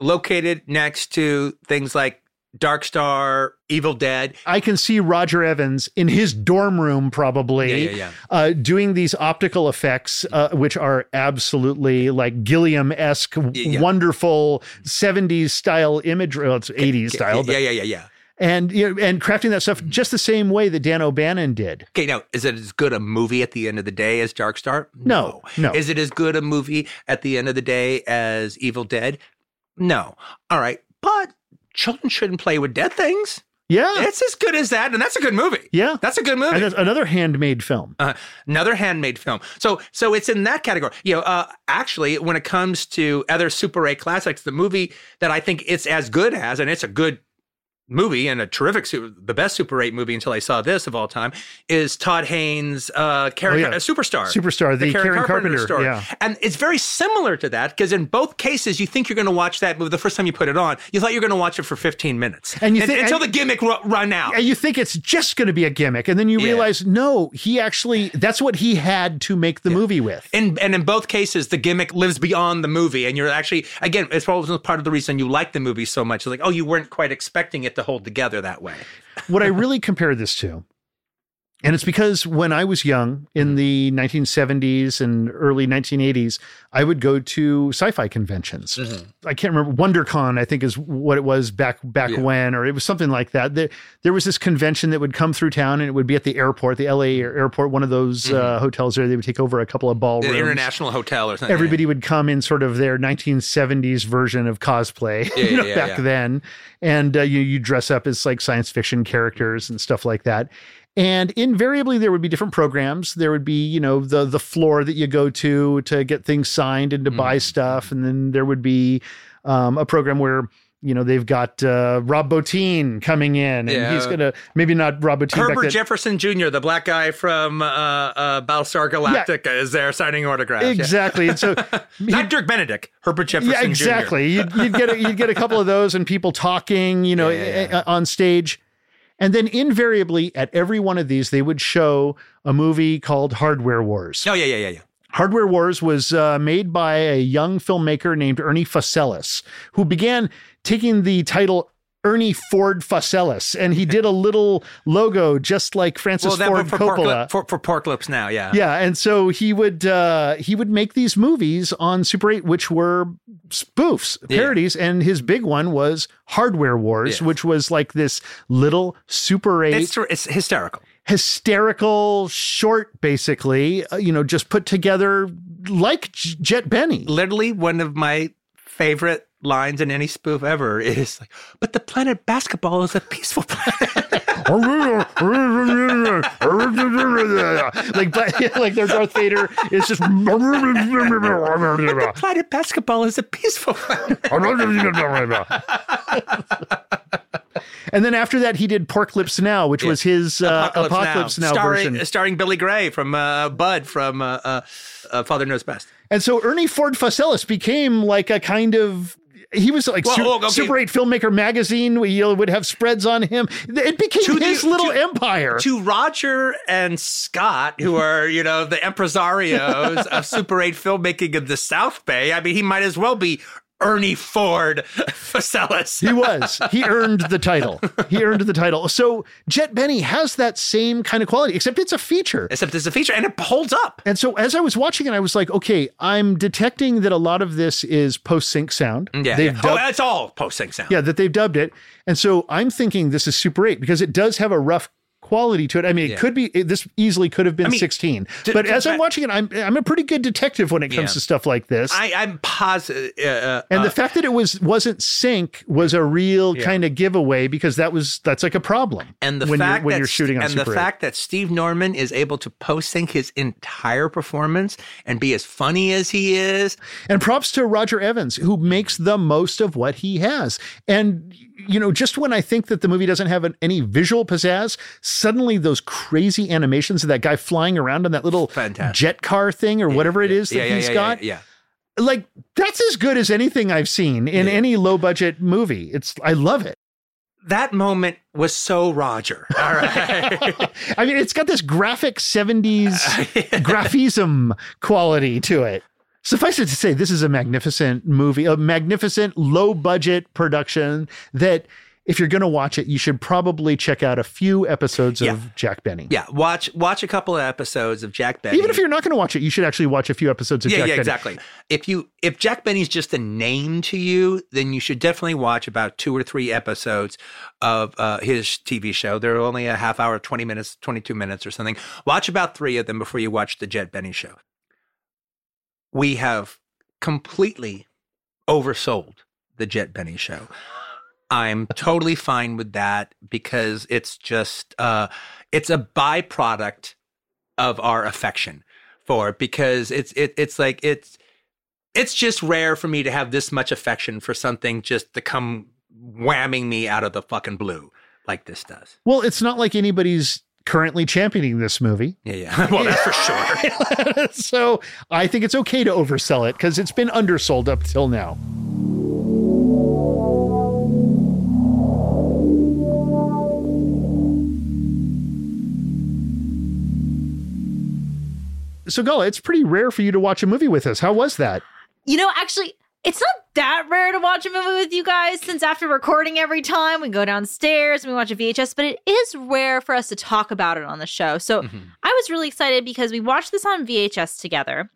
located next to things like Dark Star, Evil Dead. I can see Roger Evans in his dorm room, probably, yeah, yeah, yeah. Uh, doing these optical effects, uh, which are absolutely like Gilliam esque, wonderful 70s style imagery. Well, it's 80s style. yeah, yeah, yeah, yeah and you know, and crafting that stuff just the same way that Dan O'Bannon did. Okay, now is it as good a movie at the end of the day as Dark Star? No, no. Is it as good a movie at the end of the day as Evil Dead? No. All right, but children shouldn't play with dead things. Yeah, it's as good as that, and that's a good movie. Yeah, that's a good movie. Another handmade film. Uh, another handmade film. So, so it's in that category. You know, uh, actually, when it comes to other Super 8 classics, the movie that I think it's as good as, and it's a good movie and a terrific, the best Super 8 movie until I saw this of all time is Todd Haynes' uh, Karen, oh, yeah. Superstar. Superstar, the, the Karen, Karen, Carpenter, Carpenter story. Yeah. And it's very similar to that because in both cases, you think you're going to watch that movie the first time you put it on. You thought you're going to watch it for 15 minutes. And you think, until and, the gimmick r- run out. And you think it's just going to be a gimmick. And then you yeah. realize, no, he actually, that's what he had to make the yeah. movie with. And, and in both cases, the gimmick lives beyond the movie. And you're actually, again, it's probably part of the reason you like the movie so much. It's like, oh, you weren't quite expecting it to hold together that way. what I really compare this to, and it's because when I was young in the 1970s and early 1980s, I would go to sci-fi conventions. Mm-hmm. I can't remember WonderCon, I think is what it was back back yeah. when, or it was something like that. There, there was this convention that would come through town, and it would be at the airport, the LA airport, one of those mm-hmm. uh, hotels there. They would take over a couple of ballrooms, the international hotel or something. Everybody would come in sort of their 1970s version of cosplay, yeah, [LAUGHS] you know, yeah, back then, and uh, you you dress up as like science fiction characters and stuff like that. And invariably there would be different programs. There would be, you know, the the floor that you go to to get things signed and to mm. buy stuff. And then there would be um, a program where you know they've got uh, Rob Bottin coming in, and yeah. he's gonna maybe not Rob Bottin. Herbert Jefferson Jr., the black guy from uh, uh, Battlestar Galactica, yeah. is there signing autographs. Exactly, yeah. and so [LAUGHS] not Dirk Benedict, Herbert Jefferson. Yeah, exactly. You'd, you'd, get a, you'd get a couple of those, and people talking, you know, on stage. And then invariably at every one of these, they would show a movie called Hardware Wars. Oh, yeah, yeah, yeah, yeah. Hardware Wars was uh, made by a young filmmaker named Ernie Fosselius, who began taking the title Ernie Ford Fosselius, and he did a little logo just like Francis that- Ford for, Coppola. for, for pork lips now, yeah. Yeah, and so he would uh, he would make these movies on Super 8, which were spoofs, Yeah. parodies, and his big one was Hardware Wars, Yeah. which was like this little Super 8 It's, it's hysterical. hysterical short, basically, uh, you know, just put together like J- Jet Benny. Literally, one of my favorite lines in any spoof ever [LAUGHS] is like, but the planet basketball is a peaceful [LAUGHS] planet. [LAUGHS] like, but, like their Darth Vader is just. planet basketball is a peaceful planet. and then after that, he did Pork Lips Now, which was his uh, Apocalypse, Now, starring, version. starring Billy Gray from uh, Bud from uh, uh, uh, Father Knows Best. And so Ernie Ford Fosselius became like a kind of. He was like Well, Su- oh, okay. Super 8 Filmmaker magazine. We you know, would have spreads on him. It became To the- his little to- empire. To Roger and Scott, who are, you know, the impresarios of Super 8 filmmaking in the South Bay, I mean, he might as well be Ernie Ford Fosselius. He was. He earned the title. He earned the title. So Jet Benny has that same kind of quality, except it's a feature. Except it's a feature and it holds up. And so as I was watching it, I was like, okay, I'm detecting that a lot of this is post sync sound. Mm, yeah. They've yeah. dubbed- oh, that's all post sync sound. yeah, that they've dubbed it. And so I'm thinking this is Super 8 because it does have a rough quality to it. I mean, it Yeah. could be it- this easily could have been I mean, 16. d- but d- as I'm watching it, I'm I'm a pretty good detective when it comes Yeah. to stuff like this. I, I'm positive. Uh, uh, and uh, the fact that it was wasn't sync was a real Yeah. kind of giveaway because that was that's like a problem. and the when fact you're, when you're shooting on and Super the 8. fact that Steve Norman is able to post sync his entire performance and be as funny as he is. And props to Roger Evans, who makes the most of what he has. And, you know, just when I think that the movie doesn't have an, any visual pizzazz, suddenly those crazy animations of that guy flying around on that little Fantastic. jet car thing or whatever it is that yeah, yeah, he's yeah, got, Yeah, like, that's as good as anything I've seen in Yeah. any low budget movie. It's, I love it. that moment was so Roger. [LAUGHS] All right. I mean, it's got this graphic 70s [LAUGHS] graphism quality to it. Suffice it to say, this is a magnificent movie, a magnificent low budget production that if you're going to watch it, you should probably check out a few episodes Yeah. of Jack Benny. yeah, watch watch a couple of episodes of Jack Benny. Even if you're not going to watch it, you should actually watch a few episodes of yeah, Jack yeah, Benny. exactly. If you if Jack Benny's just a name to you, then you should definitely watch about two or three episodes of uh, his TV show. They're only a half hour, twenty minutes, twenty two minutes or something. Watch about three of them before you watch the Jet Benny show. We have completely oversold the Jet Benny show. I'm totally fine with that because it's just uh, it's a byproduct of our affection for it because it's it, it's like it's it's just rare for me to have this much affection for something just to come whamming me out of the fucking blue like this does. Well, it's not like anybody's currently championing this movie. Yeah, yeah. [LAUGHS] Well, that's for sure. [LAUGHS] so I think it's okay to oversell it because it's been undersold up till now. So, Gala, it's pretty rare for you to watch a movie with us. How was that? You know, actually, it's not that rare to watch a movie with you guys since after recording every time we go downstairs and we watch a VHS, but it is rare for us to talk about it on the show. So Mm-hmm. I was really excited because we watched this on VHS together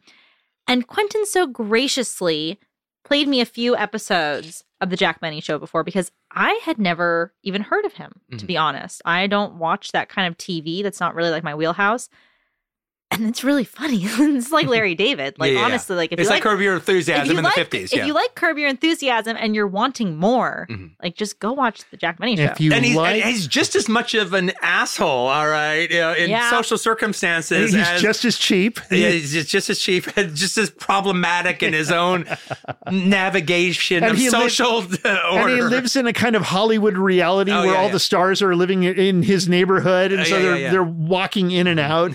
and Quentin so graciously played me a few episodes of the Jack Benny show before because I had never even heard of him, to Mm-hmm. be honest. I don't watch that kind of TV. That's not really like my wheelhouse. And it's really funny. [LAUGHS] it's like Larry David. Like Yeah, yeah, yeah. honestly, like if it's you like like Curb Your Enthusiasm you in like, the fifties. If you like Curb Your Enthusiasm and you're wanting more, Mhm. like just go watch the Jack Benny show. If you and he's, like, and he's just as much of an asshole, all right, you know, in Yeah. social circumstances. he's as, just as cheap. Yeah, he's just, just as cheap, [LAUGHS] just as problematic in his own [LAUGHS] navigation And of he li- social order. And he lives in a kind of Hollywood reality Oh, where yeah, all yeah. the stars are living in his neighborhood, and Uh, so yeah, they're yeah, yeah. they're walking in and out.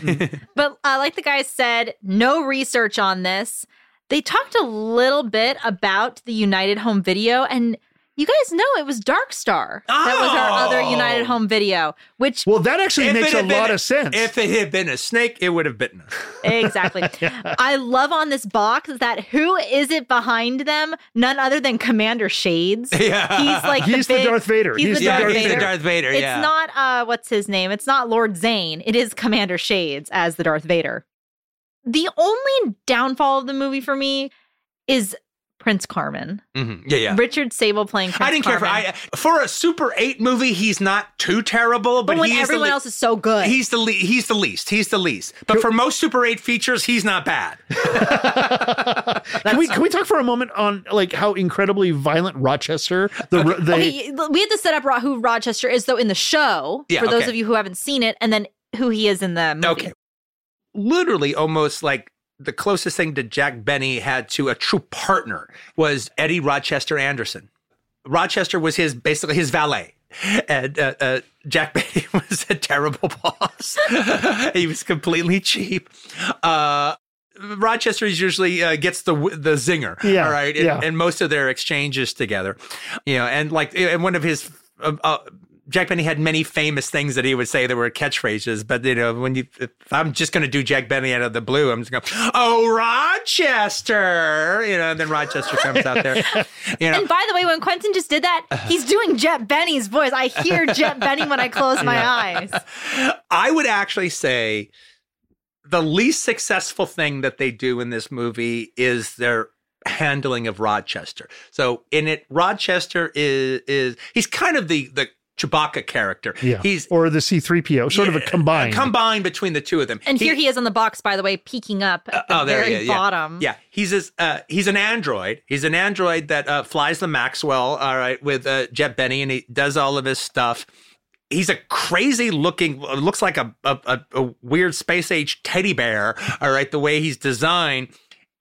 But uh, like the guys said, no research on this. They talked a little bit about the United Home Video, and You guys know it was Dark Star. That was our other Oh. United Home Video, which Well, that actually If makes it a had been lot of sense. If it had been a snake, it would have bitten us. [LAUGHS] exactly. I love on this box that who is it behind them? None other than Commander Shades. [LAUGHS] Yeah. He's like He's the big- Darth Vader. He's, He's the the yeah, Darth he's Vader. the Darth Vader. It's yeah. not uh what's his name? It's not Lord Zane. It is Commander Shades as the Darth Vader. The only downfall of the movie for me is Prince Carmen. Mhm. Yeah, yeah. Richard Sable playing Prince I didn't care for I for a Super Eight movie. He's not too terrible, but, but when he is everyone the, le- else is so good. He's the le- he's the least. He's the least. But for most Super Eight features, he's not bad. [LAUGHS] can we can we talk for a moment on like how incredibly violent Rochester the the okay, we had to set up Ro- who Rochester is though in the show Yeah, for those of you who haven't seen it, and then who he is in the movie. Okay. Literally, almost like the closest thing that Jack Benny had to a true partner was Eddie Rochester Anderson. Rochester was his basically his valet. And uh, uh, Jack [LAUGHS] Benny was a terrible boss. [LAUGHS] he was completely cheap. Uh, Rochester is usually uh, gets the the zinger, Yeah, all right, and, yeah. and most of their exchanges together, you know, and like and one of his uh, uh, Jack Benny had many famous things that he would say that were catchphrases, but you know, when you if I'm just going to do Jack Benny out of the blue, I'm just going, "Oh, Rochester," you know, and then Rochester comes out there, [LAUGHS] you know. And by the way, when Quentin just did that, he's doing Jet Benny's voice. I hear Jet Benny when I close my eyes. I would actually say the least successful thing that they do in this movie is their handling of Rochester. So in it, Rochester is is he's kind of the the Chewbacca character. yeah he's or the C3PO sort of a Yeah, combined combined between the two of them. And here he is on the box, by the way, peeking up at the Oh, there, very yeah, yeah. bottom. Yeah, he's this, uh, he's an android. He's an android that uh, flies the Maxwell. All right, with uh, Jet Benny, and he does all of his stuff. He's a crazy looking, looks like a, a a- a weird space age teddy bear. All right, the way he's designed.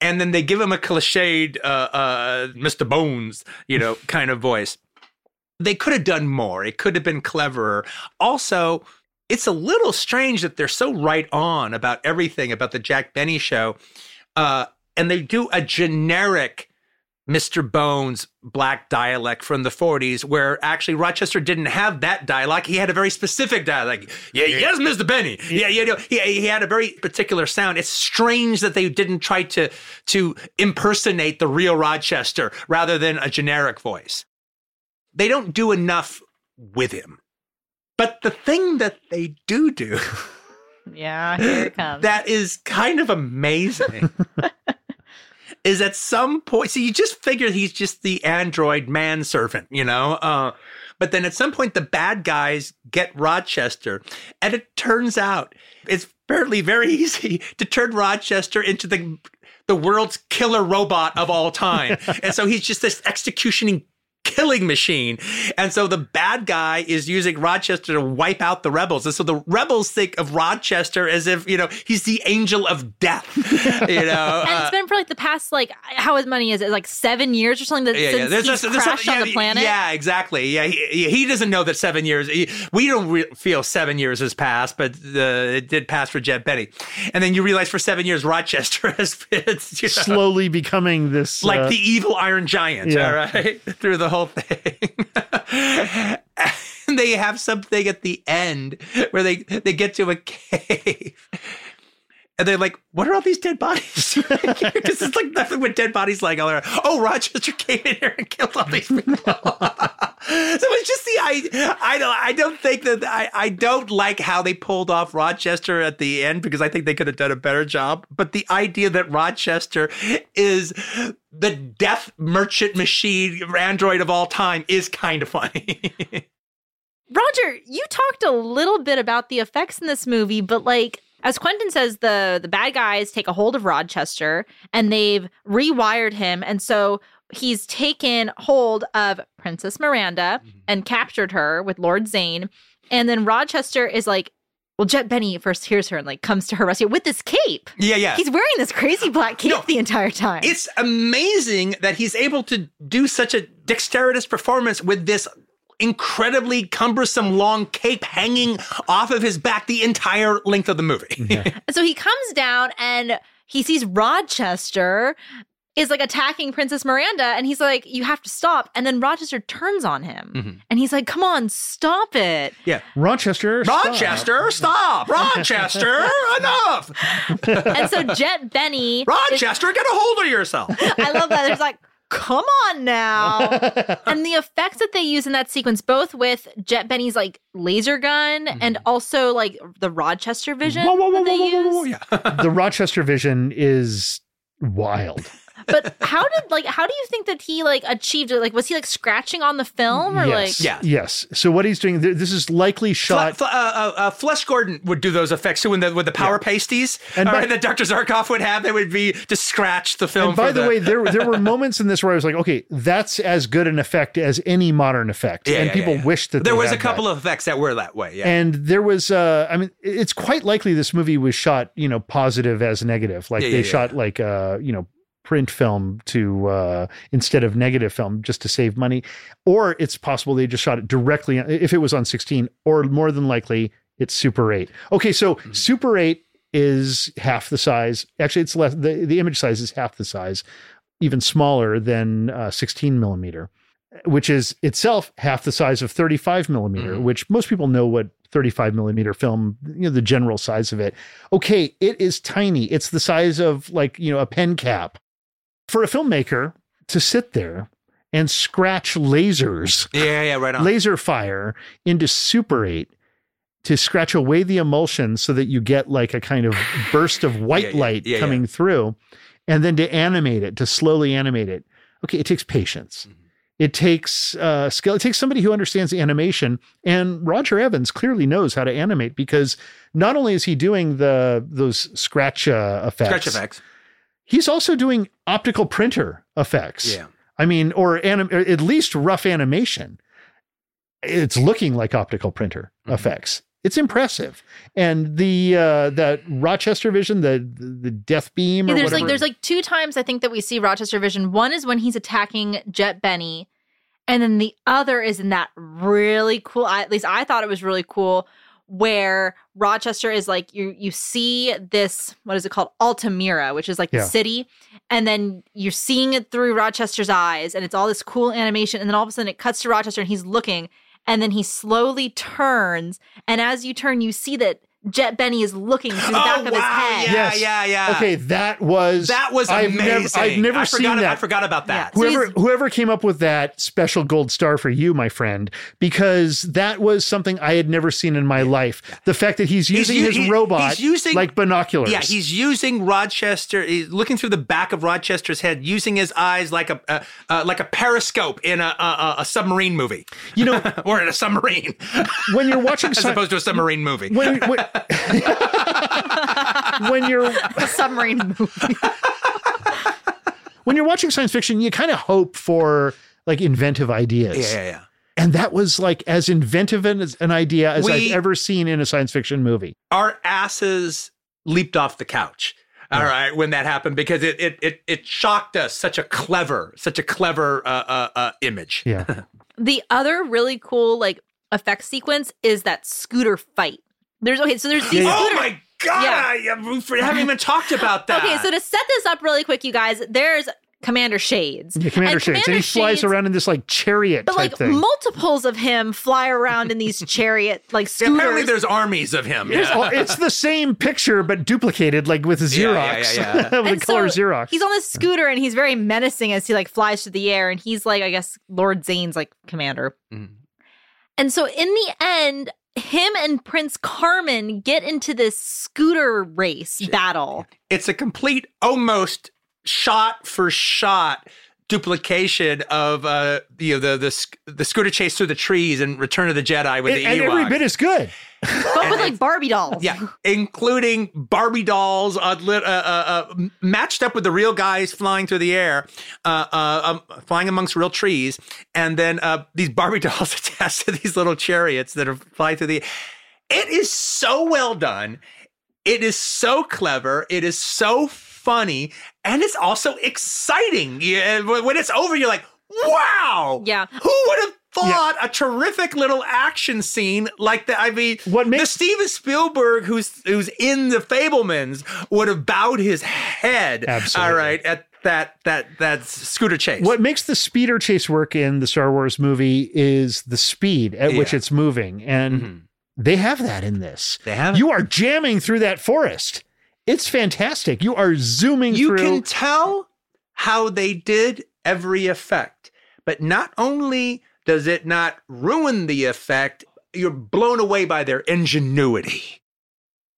And then they give him a cliched uh, uh, Mr. Bones, you know, kind of voice. They could have done more. It could have been cleverer. Also, it's a little strange that they're so right on about everything about the Jack Benny show. Uh, and they do a generic Mr. Bones black dialect from the 40s, where actually Rochester didn't have that dialect. He had a very specific dialect. Yeah, yes, Mr. Benny. Yeah, you know, he, he had a very particular sound. It's strange that they didn't try to to impersonate the real Rochester rather than a generic voice. They don't do enough with him. But the thing that they do do [LAUGHS] Yeah, here it comes. that is kind of amazing. [LAUGHS] is at some point, so you just figure he's just the android manservant, you know? Uh, but then at some point, the bad guys get Rochester, and it turns out it's apparently very easy to turn Rochester into the the world's killer robot of all time. [LAUGHS] and so he's just this executioning killing machine. And so the bad guy is using Rochester to wipe out the rebels. And so the rebels think of Rochester as if, you know, he's the angel of death. [LAUGHS] You know. [LAUGHS] and uh, it's been for like the past like how his money is it like seven years or something that yeah, yeah. since There's he's just, there's crashed some- on the planet. Yeah, exactly. Yeah, he, he doesn't know that seven years. he- we don't re- feel seven years has passed, but uh, it did pass for Jet Benny. And then you realize for seven years, Rochester [LAUGHS] has been you know, slowly becoming this like uh, the evil Iron Giant. Yeah. All right, through the whole thing. [LAUGHS] and they have something at the end where they they get to a cave. And they're like, "What are all these dead bodies?" [LAUGHS] Because it's like nothing with dead bodies. Like, all right, oh, Rochester came in here and killed all these people. [LAUGHS] so it's just the I. I don't. I don't think that I. I don't like how they pulled off Rochester at the end because I think they could have done a better job. But the idea that Rochester is the death merchant machine android of all time is kind of funny. [LAUGHS] Roger, you talked a little bit about the effects in this movie, but like as Quentin says, the the bad guys take a hold of Rochester and they've rewired him, and so he's taken hold of Princess Miranda mm-hmm. and captured her with Lord Zane, and then Rochester is like. Well, Jet Benny first hears her and like comes to her rescue with this cape. yeah, yeah. He's wearing this crazy black cape No, the entire time. It's amazing that he's able to do such a dexterous performance with this incredibly cumbersome long cape hanging off of his back the entire length of the movie. [LAUGHS] So he comes down and he sees Rochester is like attacking Princess Miranda and he's like, You have to stop. And then Rochester turns on him Mhm. and he's like, Come on, stop it. Yeah. Rochester. Rochester, stop! Rochester, [LAUGHS] enough! And so Jet Benny is- Rochester, get a hold of yourself. [LAUGHS] I love that. There's like, come on now. [LAUGHS] and the effects that they use in that sequence, both with Jet Benny's like laser gun mm-hmm. and also like the Rochester vision Whoa, whoa, whoa, that they whoa, whoa, whoa, whoa. use. Yeah. [LAUGHS] the Rochester vision is wild. But how did like how do you think that he like achieved it? Like was he like scratching on the film or yes. like Yeah. Yes. So what he's doing, th- this is likely Fle- shot. Fle- uh, uh, uh, Flesh Gordon would do those effects too, with the with the power pasties, And all by- right, that Dr. Zarkov would have. They would be to scratch the film. and by for the, way, there there were moments in this where I was like, okay, that's as good an effect as any modern effect, Yeah, and yeah, people yeah, yeah. wish that there they was a couple that. of effects that were that way. Yeah, And there was, uh, I mean, it's quite likely this movie was shot, you know, positive as negative. Like Yeah, they yeah, yeah. shot like, uh, you know, print film to uh, instead of negative film just to save money, or it's possible they just shot it directly if it was on 16, or more than likely it's Super 8. Okay, so Mm-hmm. Super 8 is half the size. Actually, it's less. The, the image size is half the size, even smaller than uh, 16 millimeter which is itself half the size of 35 millimeter, Mhm. which most people know what 35 millimeter film, you know, the general size of it. Okay, it is tiny. It's the size of like, you know, a pen cap. For a filmmaker to sit there and scratch lasers, yeah, yeah, right on. laser fire into Super 8 to scratch away the emulsion so that you get like a kind of [LAUGHS] burst of white Yeah, yeah, light yeah, yeah. coming through and then to animate it to slowly animate it okay it takes patience Mm-hmm. it takes uh skill it takes somebody who understands animation and roger evans clearly knows how to animate because not only is he doing the those scratch uh, effects Scratch effects. He's also doing optical printer effects Yeah. I mean, or, anim- or at least rough animation. It's looking like optical printer Mhm. effects. It's impressive, and the uh, that Rochester vision, the the death beam, Yeah, or there's whatever. like there's like two times I think that we see Rochester Vision. One is when he's attacking Jet Benny, and then the other is in that really cool. At least I thought it was really cool, where Rochester is like you you see this what is it called? Altamira, which is like Yeah. the city, and then you're seeing it through Rochester's eyes, and it's all this cool animation, and then all of a sudden it cuts to Rochester and he's looking, and then he slowly turns, and as you turn, you see that Jet Benny is looking through the back oh of wow! his head. Yeah, Yes. yeah, yeah. okay, that was that was I've amazing. never I've never I seen forgot, that. I forgot about that. So Whoever he's- whoever came up with that special gold star for you, my friend, because that was something I had never seen in my life. The fact that he's using u- his he- robot he's using- like binoculars. Yeah, he's using Rochester. He's looking through the back of Rochester's head, using his eyes like a uh, uh, like a periscope in a, a, a submarine movie, you know [LAUGHS] or in a submarine, when you're watching [LAUGHS] as sci- opposed to a submarine movie. when, when, [LAUGHS] when you're a submarine movie. [LAUGHS] when you're watching science fiction, you kind of hope for like inventive ideas. yeah, yeah, yeah. And that was like as inventive an, an idea as We- I've ever seen in a science fiction movie. Our asses leaped off the couch. All right, when that happened, because it it it, it shocked us. Such a clever, such a clever uh, uh, uh, image. Yeah. [LAUGHS] The other really cool like effect sequence is that scooter fight. There's okay, so there's these Oh my god! Yeah. I, we haven't even talked about that. [LAUGHS] Okay, so to set this up really quick, you guys, there's Commander Shades. Yeah, Commander And Shades. And he Commander flies Shades- around in this like chariot But type like thing. multiples of him fly around in these [LAUGHS] chariot like Yeah, apparently, there's armies of him. It's, Yeah. all- it's the same picture, but duplicated, like with Xerox, [LAUGHS] yeah, yeah, yeah. with And the color so Xerox. He's on this scooter and he's very menacing as he like flies through the air and he's like I guess Lord Zane's like commander. Mhm. And so in the end, him and Prince Carmen get into this scooter race battle. it's a complete almost shot for shot duplication of uh you know the the the scooter chase through the trees and Return of the Jedi with and, the and every bit is good. But with like Barbie dolls. yeah, including Barbie dolls uh, uh, uh, uh, matched up with the real guys flying through the air, uh, uh, um, flying amongst real trees, and then uh, these Barbie [LAUGHS] dolls attached to these little chariots that are flying through the. It is so well done. It is so clever. It is so funny, and it's also exciting. Yeah, when when it's over, you're like, "Wow!" Yeah. Who would have thought a terrific little action scene like that? I mean, What the Steven Spielberg who's who's in the Fabelmans would have bowed his head. Absolutely. All right, at that that that scooter chase. What makes the speeder chase work in the Star Wars movie is the speed at which it's moving. And Mhm. they have that in this. They have it. You are jamming through that forest. It's fantastic. You are zooming you through. can tell how they did every effect, but not only does it not ruin the effect, you're blown away by their ingenuity.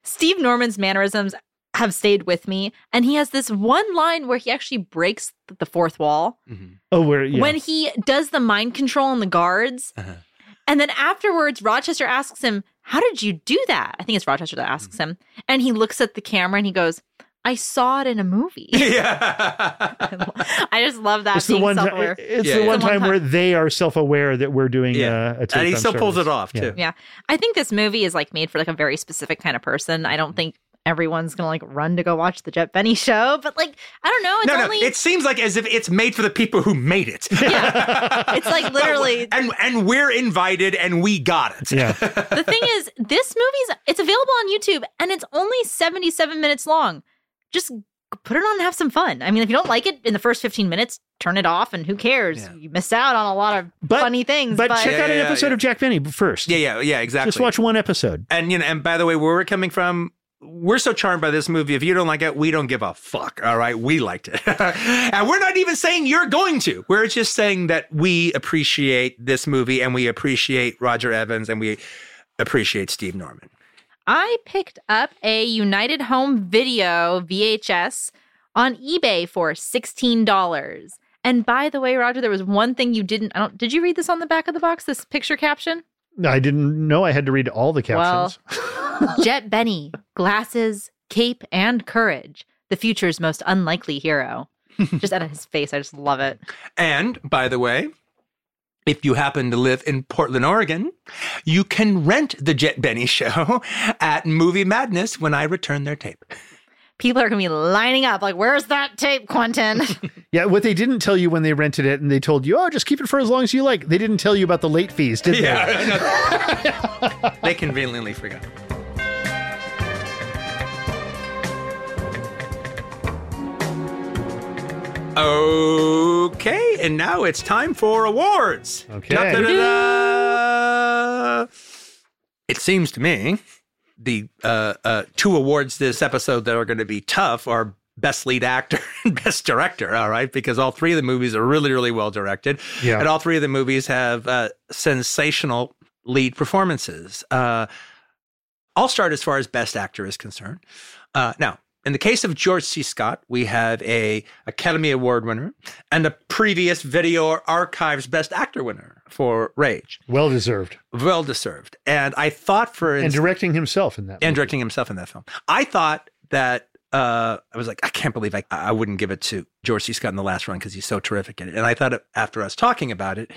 Steve Norman's mannerisms have stayed with me, and he has this one line where he actually breaks the fourth wall oh, where yeah. when he does the mind control on the guards. Uh-huh. And then afterwards, Rochester asks him, How did you do that? I think it's Rochester that asks him. And he looks at the camera and he goes, I saw it in a movie. [LAUGHS] [LAUGHS] yeah. I just love that it's the one time. self-aware. It's Yeah, the yeah. one The one time time. where they are self-aware that we're doing Yeah. uh, a tape and he on still pulls it off Yeah. too. Yeah. I think this movie is like made for like a very specific kind of person. I don't think everyone's gonna like run to go watch the Jet Benny show, but like I don't know. It's no, no, only it seems like as if it's made for the people who made it. Yeah. [LAUGHS] It's like literally- [LAUGHS] and and we're invited and we got it. Yeah. the thing is, this movie's it's available on YouTube and it's only 77 minutes long. Just put it on and have some fun. I mean, if you don't like it in the first 15 minutes, turn it off and who cares? Yeah. You miss out on a lot of But- funny things. But, But, check Yeah, out an episode yeah. of Jack Benny first. yeah, yeah, yeah, exactly. Just watch one episode. And you know, and by the way, where we're coming from, we're so charmed by this movie. If you don't like it, we don't give a fuck. All right, we liked it, [LAUGHS] and we're not even saying you're going to. We're just saying that we appreciate this movie, and we appreciate Roger Evans, and we appreciate Steve Norman. I picked up a United Home Video VHS on eBay for $16. And by the way, Roger, there was one thing you didn't I don't did you read this on the back of the box, this picture caption? I didn't know I had to read all the captions. [LAUGHS] [LAUGHS] Jet Benny, glasses, cape, and courage. The future's most unlikely hero. [LAUGHS] just out of his face, I just love it. And by the way, if you happen to live in Portland, Oregon, you can rent the Jet Benny show [LAUGHS] at Movie Madness when I return their tape. People are gonna be lining up, like, where's that tape, Quentin? yeah, what they didn't tell you when they rented it and they told you, oh, just keep it for as long as you like. They didn't tell you about the late fees, did they? Yeah. they conveniently forgot. Okay, and now it's time for awards. Okay. Da-da-da-da. It seems to me the uh, uh, two awards this episode that are going to be tough are best lead actor [LAUGHS] and best director. All right, because all three of the movies are really, really well directed, Yeah. and all three of the movies have uh, sensational lead performances. Uh, I'll start as far as best actor is concerned. Uh, now, in the case of George C. Scott, we have a Academy Award winner and a previous Video Archives Best Actor winner for Rage. Well deserved. Well deserved. And I thought for And directing himself in that. and movie. directing himself in that film. I thought that uh, I was like, I can't believe I, I wouldn't give it to George C. Scott in the last run because he's so terrific in it. And I thought after us talking about it,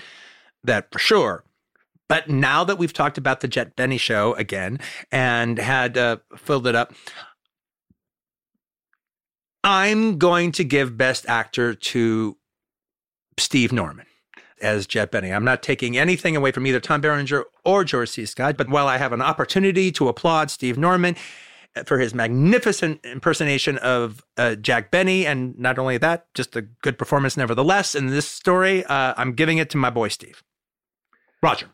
that for sure. But now that we've talked about the Jet Benny show again and had uh, filled it up, I'm going to give Best Actor to Steve Norman as Jet Benny. I'm not taking anything away from either Tom Berenger or George C. Scott, but while I have an opportunity to applaud Steve Norman for his magnificent impersonation of uh, Jack Benny, and not only that, just a good performance nevertheless in this story, uh, I'm giving it to my boy Steve. Roger.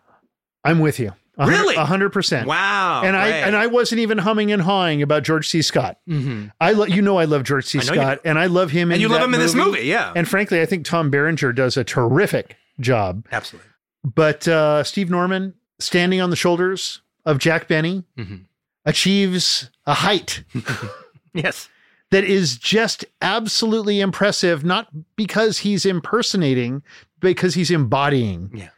I'm with you. Really? A hundred percent. Wow. And I and I wasn't even humming and hawing about George C. Scott. Mhm. I lo- you know I love George C. I know you Scott, and I love him. And you love him in this movie, yeah. And frankly, I think Tom Berenger does a terrific job. Absolutely. But uh, Steve Norman, standing on the shoulders of Jack Benny, Mhm. achieves a height [LAUGHS] Yes. that is just absolutely impressive. Not because he's impersonating, because he's embodying. Yeah.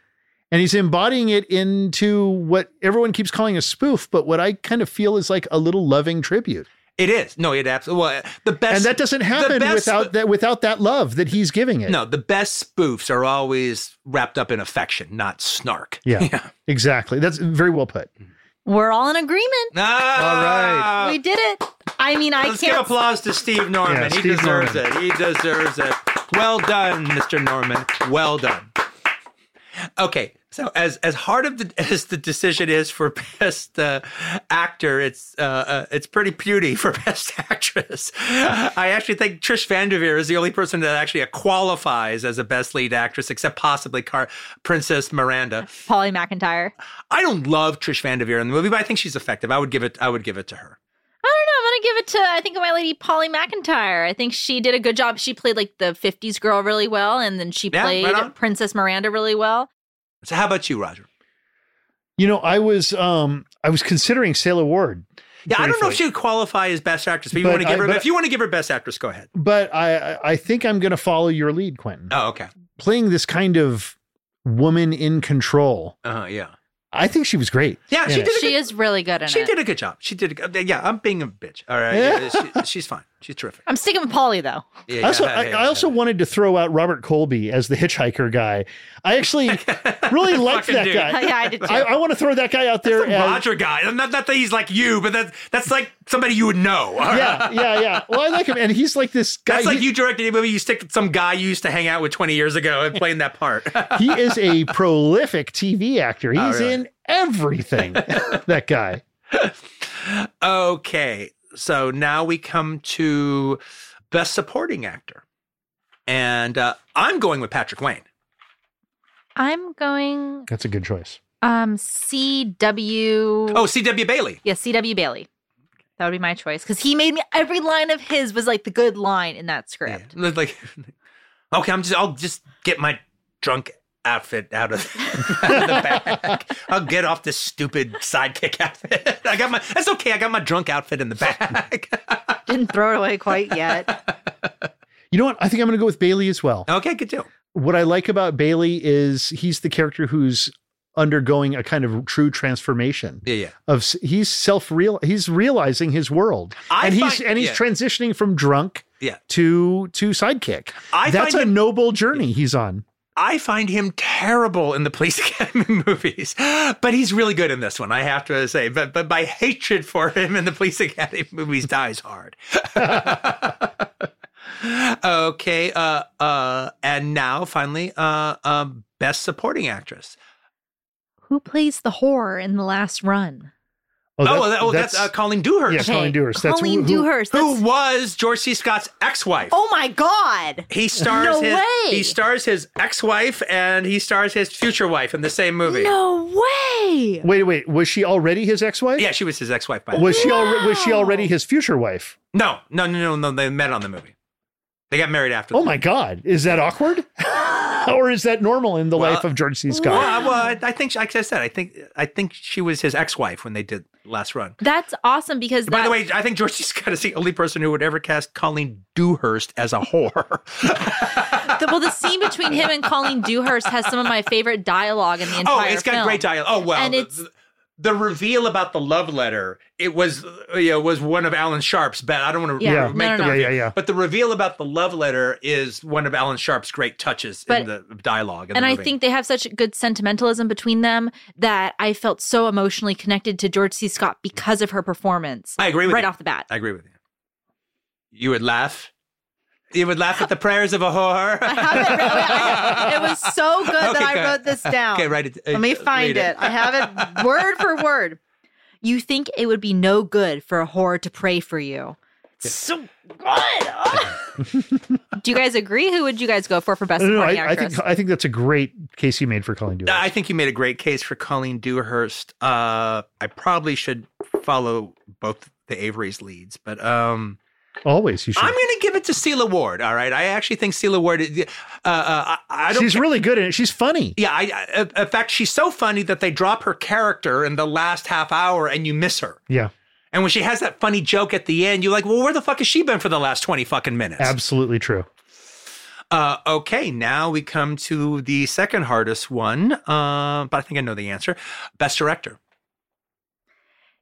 And he's embodying it into what everyone keeps calling a spoof, but what I kind of feel is like a little loving tribute. It is. No, it absolutely. Well, the best. and that doesn't happen best- without that without that love that he's giving it. No, the best spoofs are always wrapped up in affection, not snark. Yeah. [LAUGHS] Exactly. That's very well put. We're all in agreement. Ah, we did it. I mean, I Let's give can't. applause to Steve Norman. Yeah, he Steve deserves Norman. it. He deserves it. Well done, Mr. Norman. Well done. Okay, So as as hard of the, [LAUGHS] as the decision is for best uh, actor, it's uh, uh, it's pretty puny for [LAUGHS] best actress. I actually think Trish Van Vanderveer is the only person that actually qualifies as a best lead actress, except possibly Car- Princess Miranda. Polly McIntyre. I don't love Trish Van Vanderveer in the movie, but I think she's effective. I would give it. I would give it to her. I don't know. I'm gonna give it to I think my lady Polly McIntyre. I think she did a good job. She played like the '50s girl really well, and then she Yeah, played right. Princess Miranda really well. So how about you, Roger? You know, I was um I was considering Sela Ward. Yeah, I don't know if she would qualify as best actress, but you But want to give I- her. but- if you want to give her best actress, go ahead. But I I- I think I'm going to follow your lead, Quentin. Oh, okay. Playing this kind of woman in control. Uh huh. yeah. I think she was great. Yeah, she it. did a She good, is really good in She it. did a good job. She did. A, yeah, I'm being a bitch. All right, Yeah, she, she's fine. She's terrific. I'm sticking with Polly though. Yeah, I also, yeah, I, yeah, I also yeah. wanted to throw out Robert Colby as the hitchhiker guy. I actually [LAUGHS] really liked that dude. guy. [LAUGHS] yeah, I did too. I, I want to throw that guy out there. That's the as- Roger guy. Not, not that he's like you, but that's that's like somebody you would know. [LAUGHS] yeah, yeah, yeah. Well, I like him, and he's like this guy. That's like he- you directed a movie. You stick some guy you used to hang out with 20 years ago and playing that part. he is a prolific TV actor. Oh, he's Oh, really? in everything. that guy. okay, so now we come to best supporting actor, and uh, I'm going with Patrick Wayne. I'm going That's a good choice. um GW. Oh, G.W. Bailey. yeah, GW Bailey. That would be my choice because he made me every line of his was like the good line in that script. Yeah, Like, [LAUGHS] okay, I'm just. I'll just get my drunk outfit out of, [LAUGHS] out of the bag. I'll get off this stupid sidekick outfit. [LAUGHS] I got my. That's okay. I got my drunk outfit in the bag. [LAUGHS] Didn't throw it away quite yet. You know what? I think I'm going to go with Bailey as well. okay, good deal. What I like about Bailey is he's the character who's undergoing a kind of true transformation Yeah, yeah. of he's self real he's realizing his world I and he's and he's yeah. transitioning from drunk Yeah. to to sidekick I that's a him- noble journey he's on I find him terrible in the Police [LAUGHS] Academy movies, but he's really good in this one. I have to say, but but my hatred for him in the Police Academy [LAUGHS] movies dies hard. [LAUGHS] okay, uh, uh, and now finally, uh, uh, best supporting actress. Who plays the whore in the last run? Oh, that- that- oh that's, uh, Colleen Dewhurst, yeah Colleen Dewhurst that's Colleen who, who- Dewhurst. who that's- was George C. Scott's ex-wife. Oh my god! He stars No his way. he stars his ex-wife and he stars his future wife in the same movie. No way! wait wait was she already his ex-wife Yeah, she was his ex-wife by was she already was she already his future wife No, no, no, no, no. They met on the movie. They got married after. oh the my god is that awkward [LAUGHS] or is that normal in the Well, life of George C. Scott I- well, I, I think, like I said, I think, I think she was his ex-wife when they did Last Run. That's awesome because By that, the way, I think George C. Scott is the only person who would ever cast Colleen Dewhurst as a whore. the, well, the scene between him and Colleen Dewhurst has some of my favorite dialogue in the oh, entire. oh, it's got film. great dialogue. Oh well, And it's- the, the reveal about the love letter. It was, you know, was one of Alan Sharp's best. I don't want to Yeah, Yeah. no, make no, the no. Yeah, reveal, yeah, yeah. But the reveal about the love letter is one of Alan Sharp's great touches But- in the dialogue. in and the I think they have such good sentimentalism between them that I felt so emotionally connected to George C. Scott because of her performance. I agree with right you. off the bat. I agree with you. You would laugh. You would laugh at the prayers of a whore. I have it, written- I- it was so good that Okay, I good. wrote this down. Okay, write it. uh, Let me find it. I have it word for word. You think it would be no good for a whore to pray for you. It's so good. [LAUGHS] Do you guys agree? Who would you guys go for for best no, no, I, I think I think that's a great case you made for Colleen Dewhurst. I think you made a great case for Colleen Dewhurst. Uh, I probably should follow both the Avary's leads, but um, Always, you should. I'm going to give it to Sela Ward. All right, I actually think Sela Ward. is- Uh, uh, I, don't. She's ca- really good in it. She's funny. yeah, I, I, in fact, she's so funny that they drop her character in the last half hour, and you miss her. Yeah, And when she has that funny joke at the end, you're like, well, where the fuck has she been for the last 20 fucking minutes? absolutely true. Uh, okay, now we come to the second hardest one, uh, but I think I know the answer. Best director.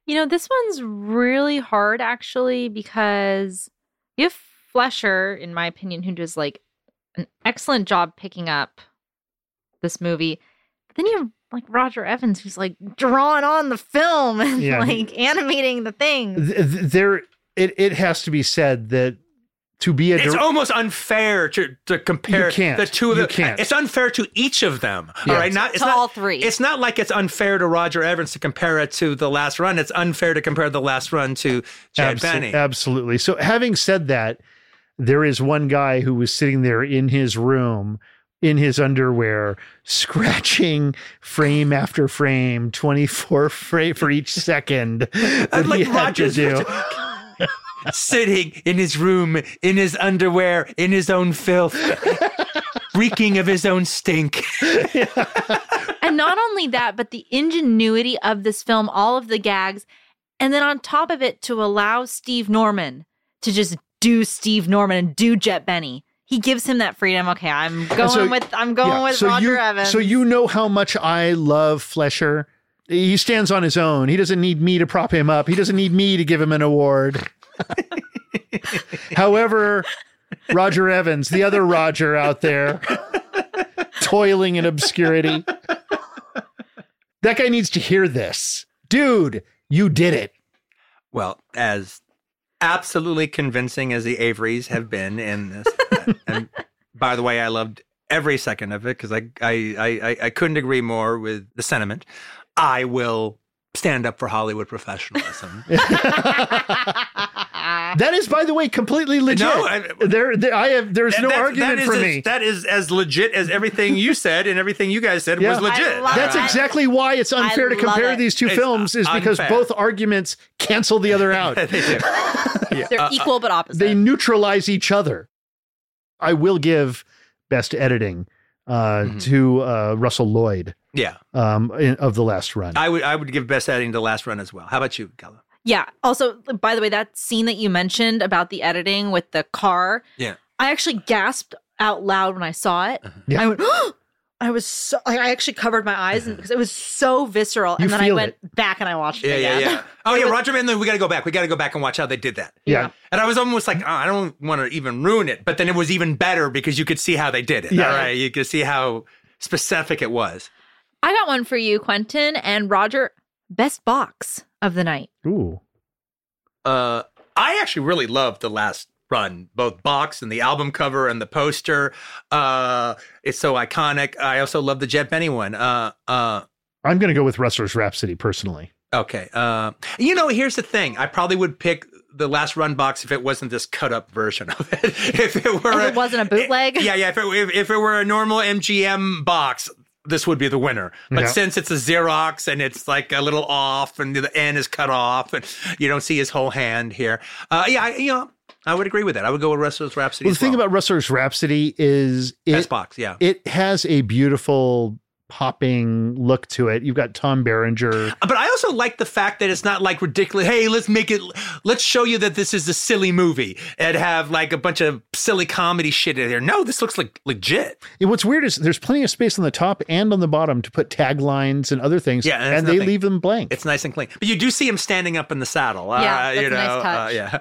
You know, this one's really hard actually because you have Fleischer, in my opinion, who does like an excellent job picking up this movie. But then you have like Roger Evans, who's like drawing on the film and Yeah, like animating the things. Th- th- There, it it has to be said that to be a It's dir- almost unfair to, to compare the two of You them. can't. It's unfair to each of them. Yeah. All right, not it's To not, all three. It's not like it's unfair to Roger Evans to compare it to the last run. It's unfair to compare the last run to Chad Abso- Benny. Absolutely. So, having said that, there is one guy who was sitting there in his room in his underwear, scratching frame after frame, 24 [LAUGHS] frame for each second [LAUGHS] that I'd he like had to do. [LAUGHS] sitting in his room in his underwear in his own filth, [LAUGHS] reeking of his own stink. [LAUGHS] and not only that, but the ingenuity of this film, all of the gags, and then on top of it, to allow Steve Norman to just do Steve Norman and do Jet Benny. He gives him that freedom. Okay, I'm going so- with I'm going Yeah, with so Roger you, Evans. So you know how much I love Fleischer. He stands on his own. He doesn't need me to prop him up. He doesn't need me to give him an award. However, Roger Evans, the other Roger out there, toiling in obscurity. That guy needs to hear this. Dude, you did it. Well, as absolutely convincing as the Avarys have been in this, uh, and by the way, I loved every second of it because I, I I I- I couldn't agree more with the sentiment. I will stand up for Hollywood professionalism. [LAUGHS] That is, by the way, completely legit. No, I- there, there, I have. There's no That- argument that is for as, me. That is as legit as everything you said and everything you guys said Yeah. was legit. That's I- exactly why it's unfair to compare it. these two It's films, is because unfair. both arguments cancel the other out. [LAUGHS] They do. They're equal but opposite. they neutralize each other. I will give best editing uh, Mhm. to uh, Russell Lloyd yeah, um, in, of the last run. I would I would give best editing to last run as well. How about you, Gala? Yeah. Also, by the way, that scene that you mentioned about the editing with the car, Yeah. I actually gasped out loud when I saw it. Uh-huh. Yeah. I went, [GASPS] I was so, I I actually covered my eyes uh-huh. because it was so visceral. You and then I feel went back and I watched Yeah, it yeah, again. yeah. Oh yeah, Roger Van. We got to go back. We got to go back and watch how they did that. yeah. And I was almost like, oh, I don't want to even ruin it, but then it was even better because you could see how they did it. Yeah. All right, you could see how specific it was. I got one for you, Quentin and Roger. Best box of the night. Ooh. Uh, I actually really loved the last run, both box and the album cover and the poster. Uh, it's so iconic. I also love the Jet Benny one. Uh, uh, I'm going to go with Rustlers' Rhapsody personally. okay. Uh, you know, here's the thing. I probably would pick the last run box if it wasn't this cut up version of it. [LAUGHS] if it were, If it wasn't a bootleg? yeah, yeah. If it, if, if it were a normal MGM box. This would be the winner, but Yeah. since it's a Xerox and it's like a little off, and the end is cut off, and you don't see his whole hand here, uh, yeah, I, you know, I would agree with that. I would go with Rustlers' Rhapsody. Well, the thing about Rustlers' Rhapsody is it, box, yeah. it has a beautiful popping look to it. You've got Tom Berenger. But I also like the fact that it's not like ridiculous. Hey, let's make it. Let's show you that this is a silly movie and have like a bunch of silly comedy shit in there. No, this looks like legit. And what's weird is there's plenty of space on the top and on the bottom to put taglines and other things. Yeah, and and they leave them blank. It's nice and clean. But you do see him standing up in the saddle. Yeah, uh, that's you a know, nice touch. Uh, yeah.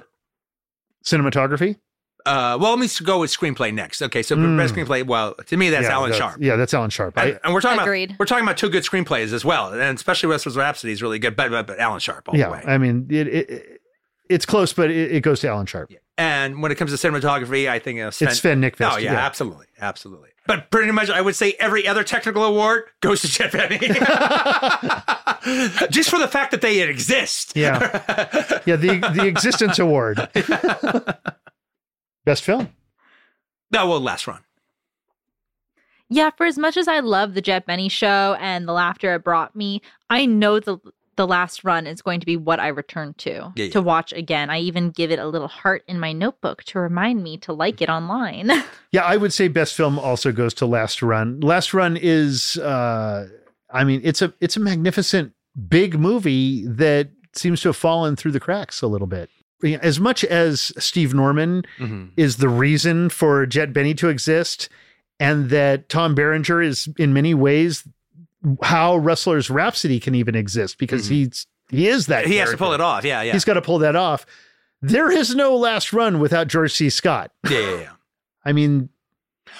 Cinematography. Uh, well, let me go with screenplay next. Okay, so Mm. best screenplay. Well, to me, that's yeah, Alan that's- Sharp. Yeah, that's Alan Sharp. I, And, and we're talking Agreed. about we're talking about two good screenplays as well, and especially Rustlers' Rhapsody is really good. But but, but Alan Sharp all the yeah, way. I mean, it, it, it- it's close, but it, it goes to Alan Sharp. Yeah. And when it comes to cinematography, I think uh, Sven, It's Sven Nykvist, Oh yeah, yeah. absolutely, absolutely. But pretty much, I would say every other technical award goes to Jet Benny, [LAUGHS] just for the fact that they exist. Yeah, [LAUGHS] yeah. The the Existence Award. [LAUGHS] Best film. No, well, last run. Yeah, for as much as I love the Jet Benny show and the laughter it brought me, I know the the last run is going to be what I return to Yeah, yeah. to watch again. I even give it a little heart in my notebook to remind me to like it online. [LAUGHS] Yeah, I would say best film also goes to Last Run. Last Run is uh I mean, it's a it's a magnificent big movie that seems to have fallen through the cracks a little bit. As much as Steve Norman Mhm. is the reason for Jet Benny to exist and that Tom Berenger is in many ways how Rustlers' Rhapsody can even exist because he's he is that He has to pull it off. Yeah, yeah, He's got to pull that off. There is no last run without George C. Scott. yeah, yeah, yeah. I mean,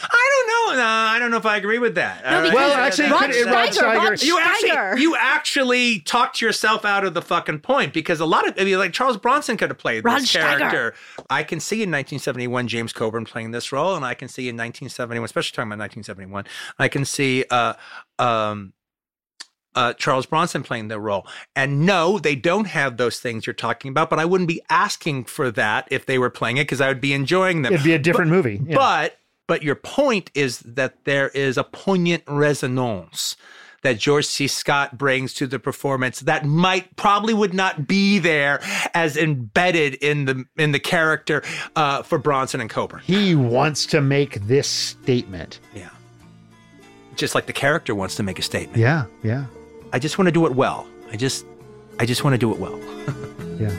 I don't no, I don't know if I agree with that. No, All because Well, actually, Rod could- Rod Steiger, Rod Steiger- you actually you actually talked yourself out of the fucking point because a lot of I mean, like Charles Bronson could have played Rod this Steiger. character. I can see in 1971 James Coburn playing this role, and I can see in 1971, especially talking about 1971, I can see uh, um, uh, Charles Bronson playing the role. And no, they don't have those things you're talking about, but I wouldn't be asking for that if they were playing it because I would be enjoying them. It'd be a different movie. Yeah. But but your point is that there is a poignant resonance that George C. Scott brings to the performance that might probably would not be there as embedded in the in the character uh, for Bronson and Coburn. he wants to make this statement. Yeah. Just like the character wants to make a statement. Yeah, yeah, I just want to do it well. I just I just want to do it well. [LAUGHS] yeah.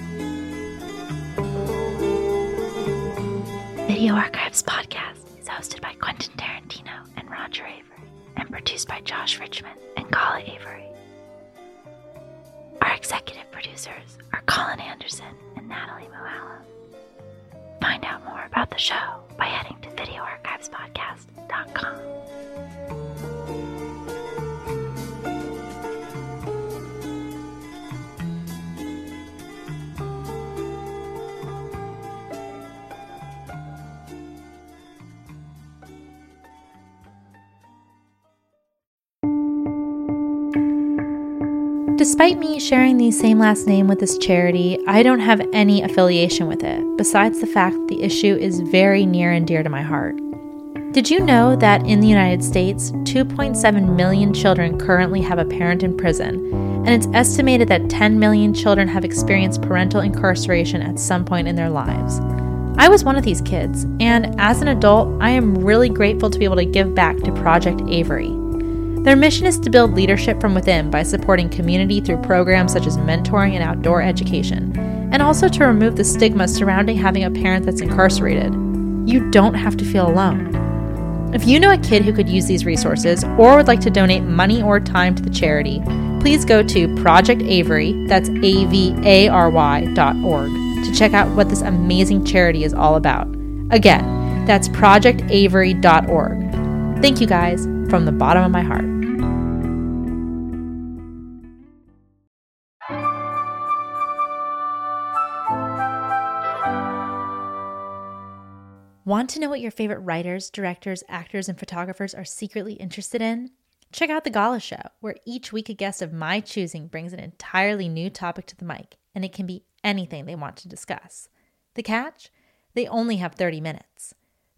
Video Archives podcast hosted by Quentin Tarantino and Roger Avary and produced by Josh Richmond and Gala Avary. Our executive producers are Colin Anderson and Natalie Mualla. Find out more about the show by heading to videoarchivespodcast.com. Despite me sharing the same last name with this charity, I don't have any affiliation with it, besides the fact the issue is very near and dear to my heart. Did you know that in the United States, 2.7 million children currently have a parent in prison, and it's estimated that 10 million children have experienced parental incarceration at some point in their lives? I was one of these kids, and as an adult, I am really grateful to be able to give back to Project Avary. Their mission is to build leadership from within by supporting community through programs such as mentoring and outdoor education, and also to remove the stigma surrounding having a parent that's incarcerated. You don't have to feel alone. If you know a kid who could use these resources or would like to donate money or time to the charity, please go to Project Avary, that's A V A R Y dot org, to check out what this amazing charity is all about. Again, that's projectavary.org. Thank you guys from the bottom of my heart. Want to know what your favorite writers, directors, actors, and photographers are secretly interested in? Check out The Gala Show, where each week a guest of my choosing brings an entirely new topic to the mic, and it can be anything they want to discuss. The catch? They only have 30 minutes.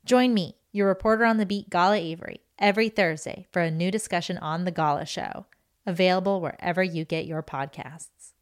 Join me, your reporter on the beat, Gala Avary, every Thursday for a new discussion on The Gala Show, available wherever you get your podcasts.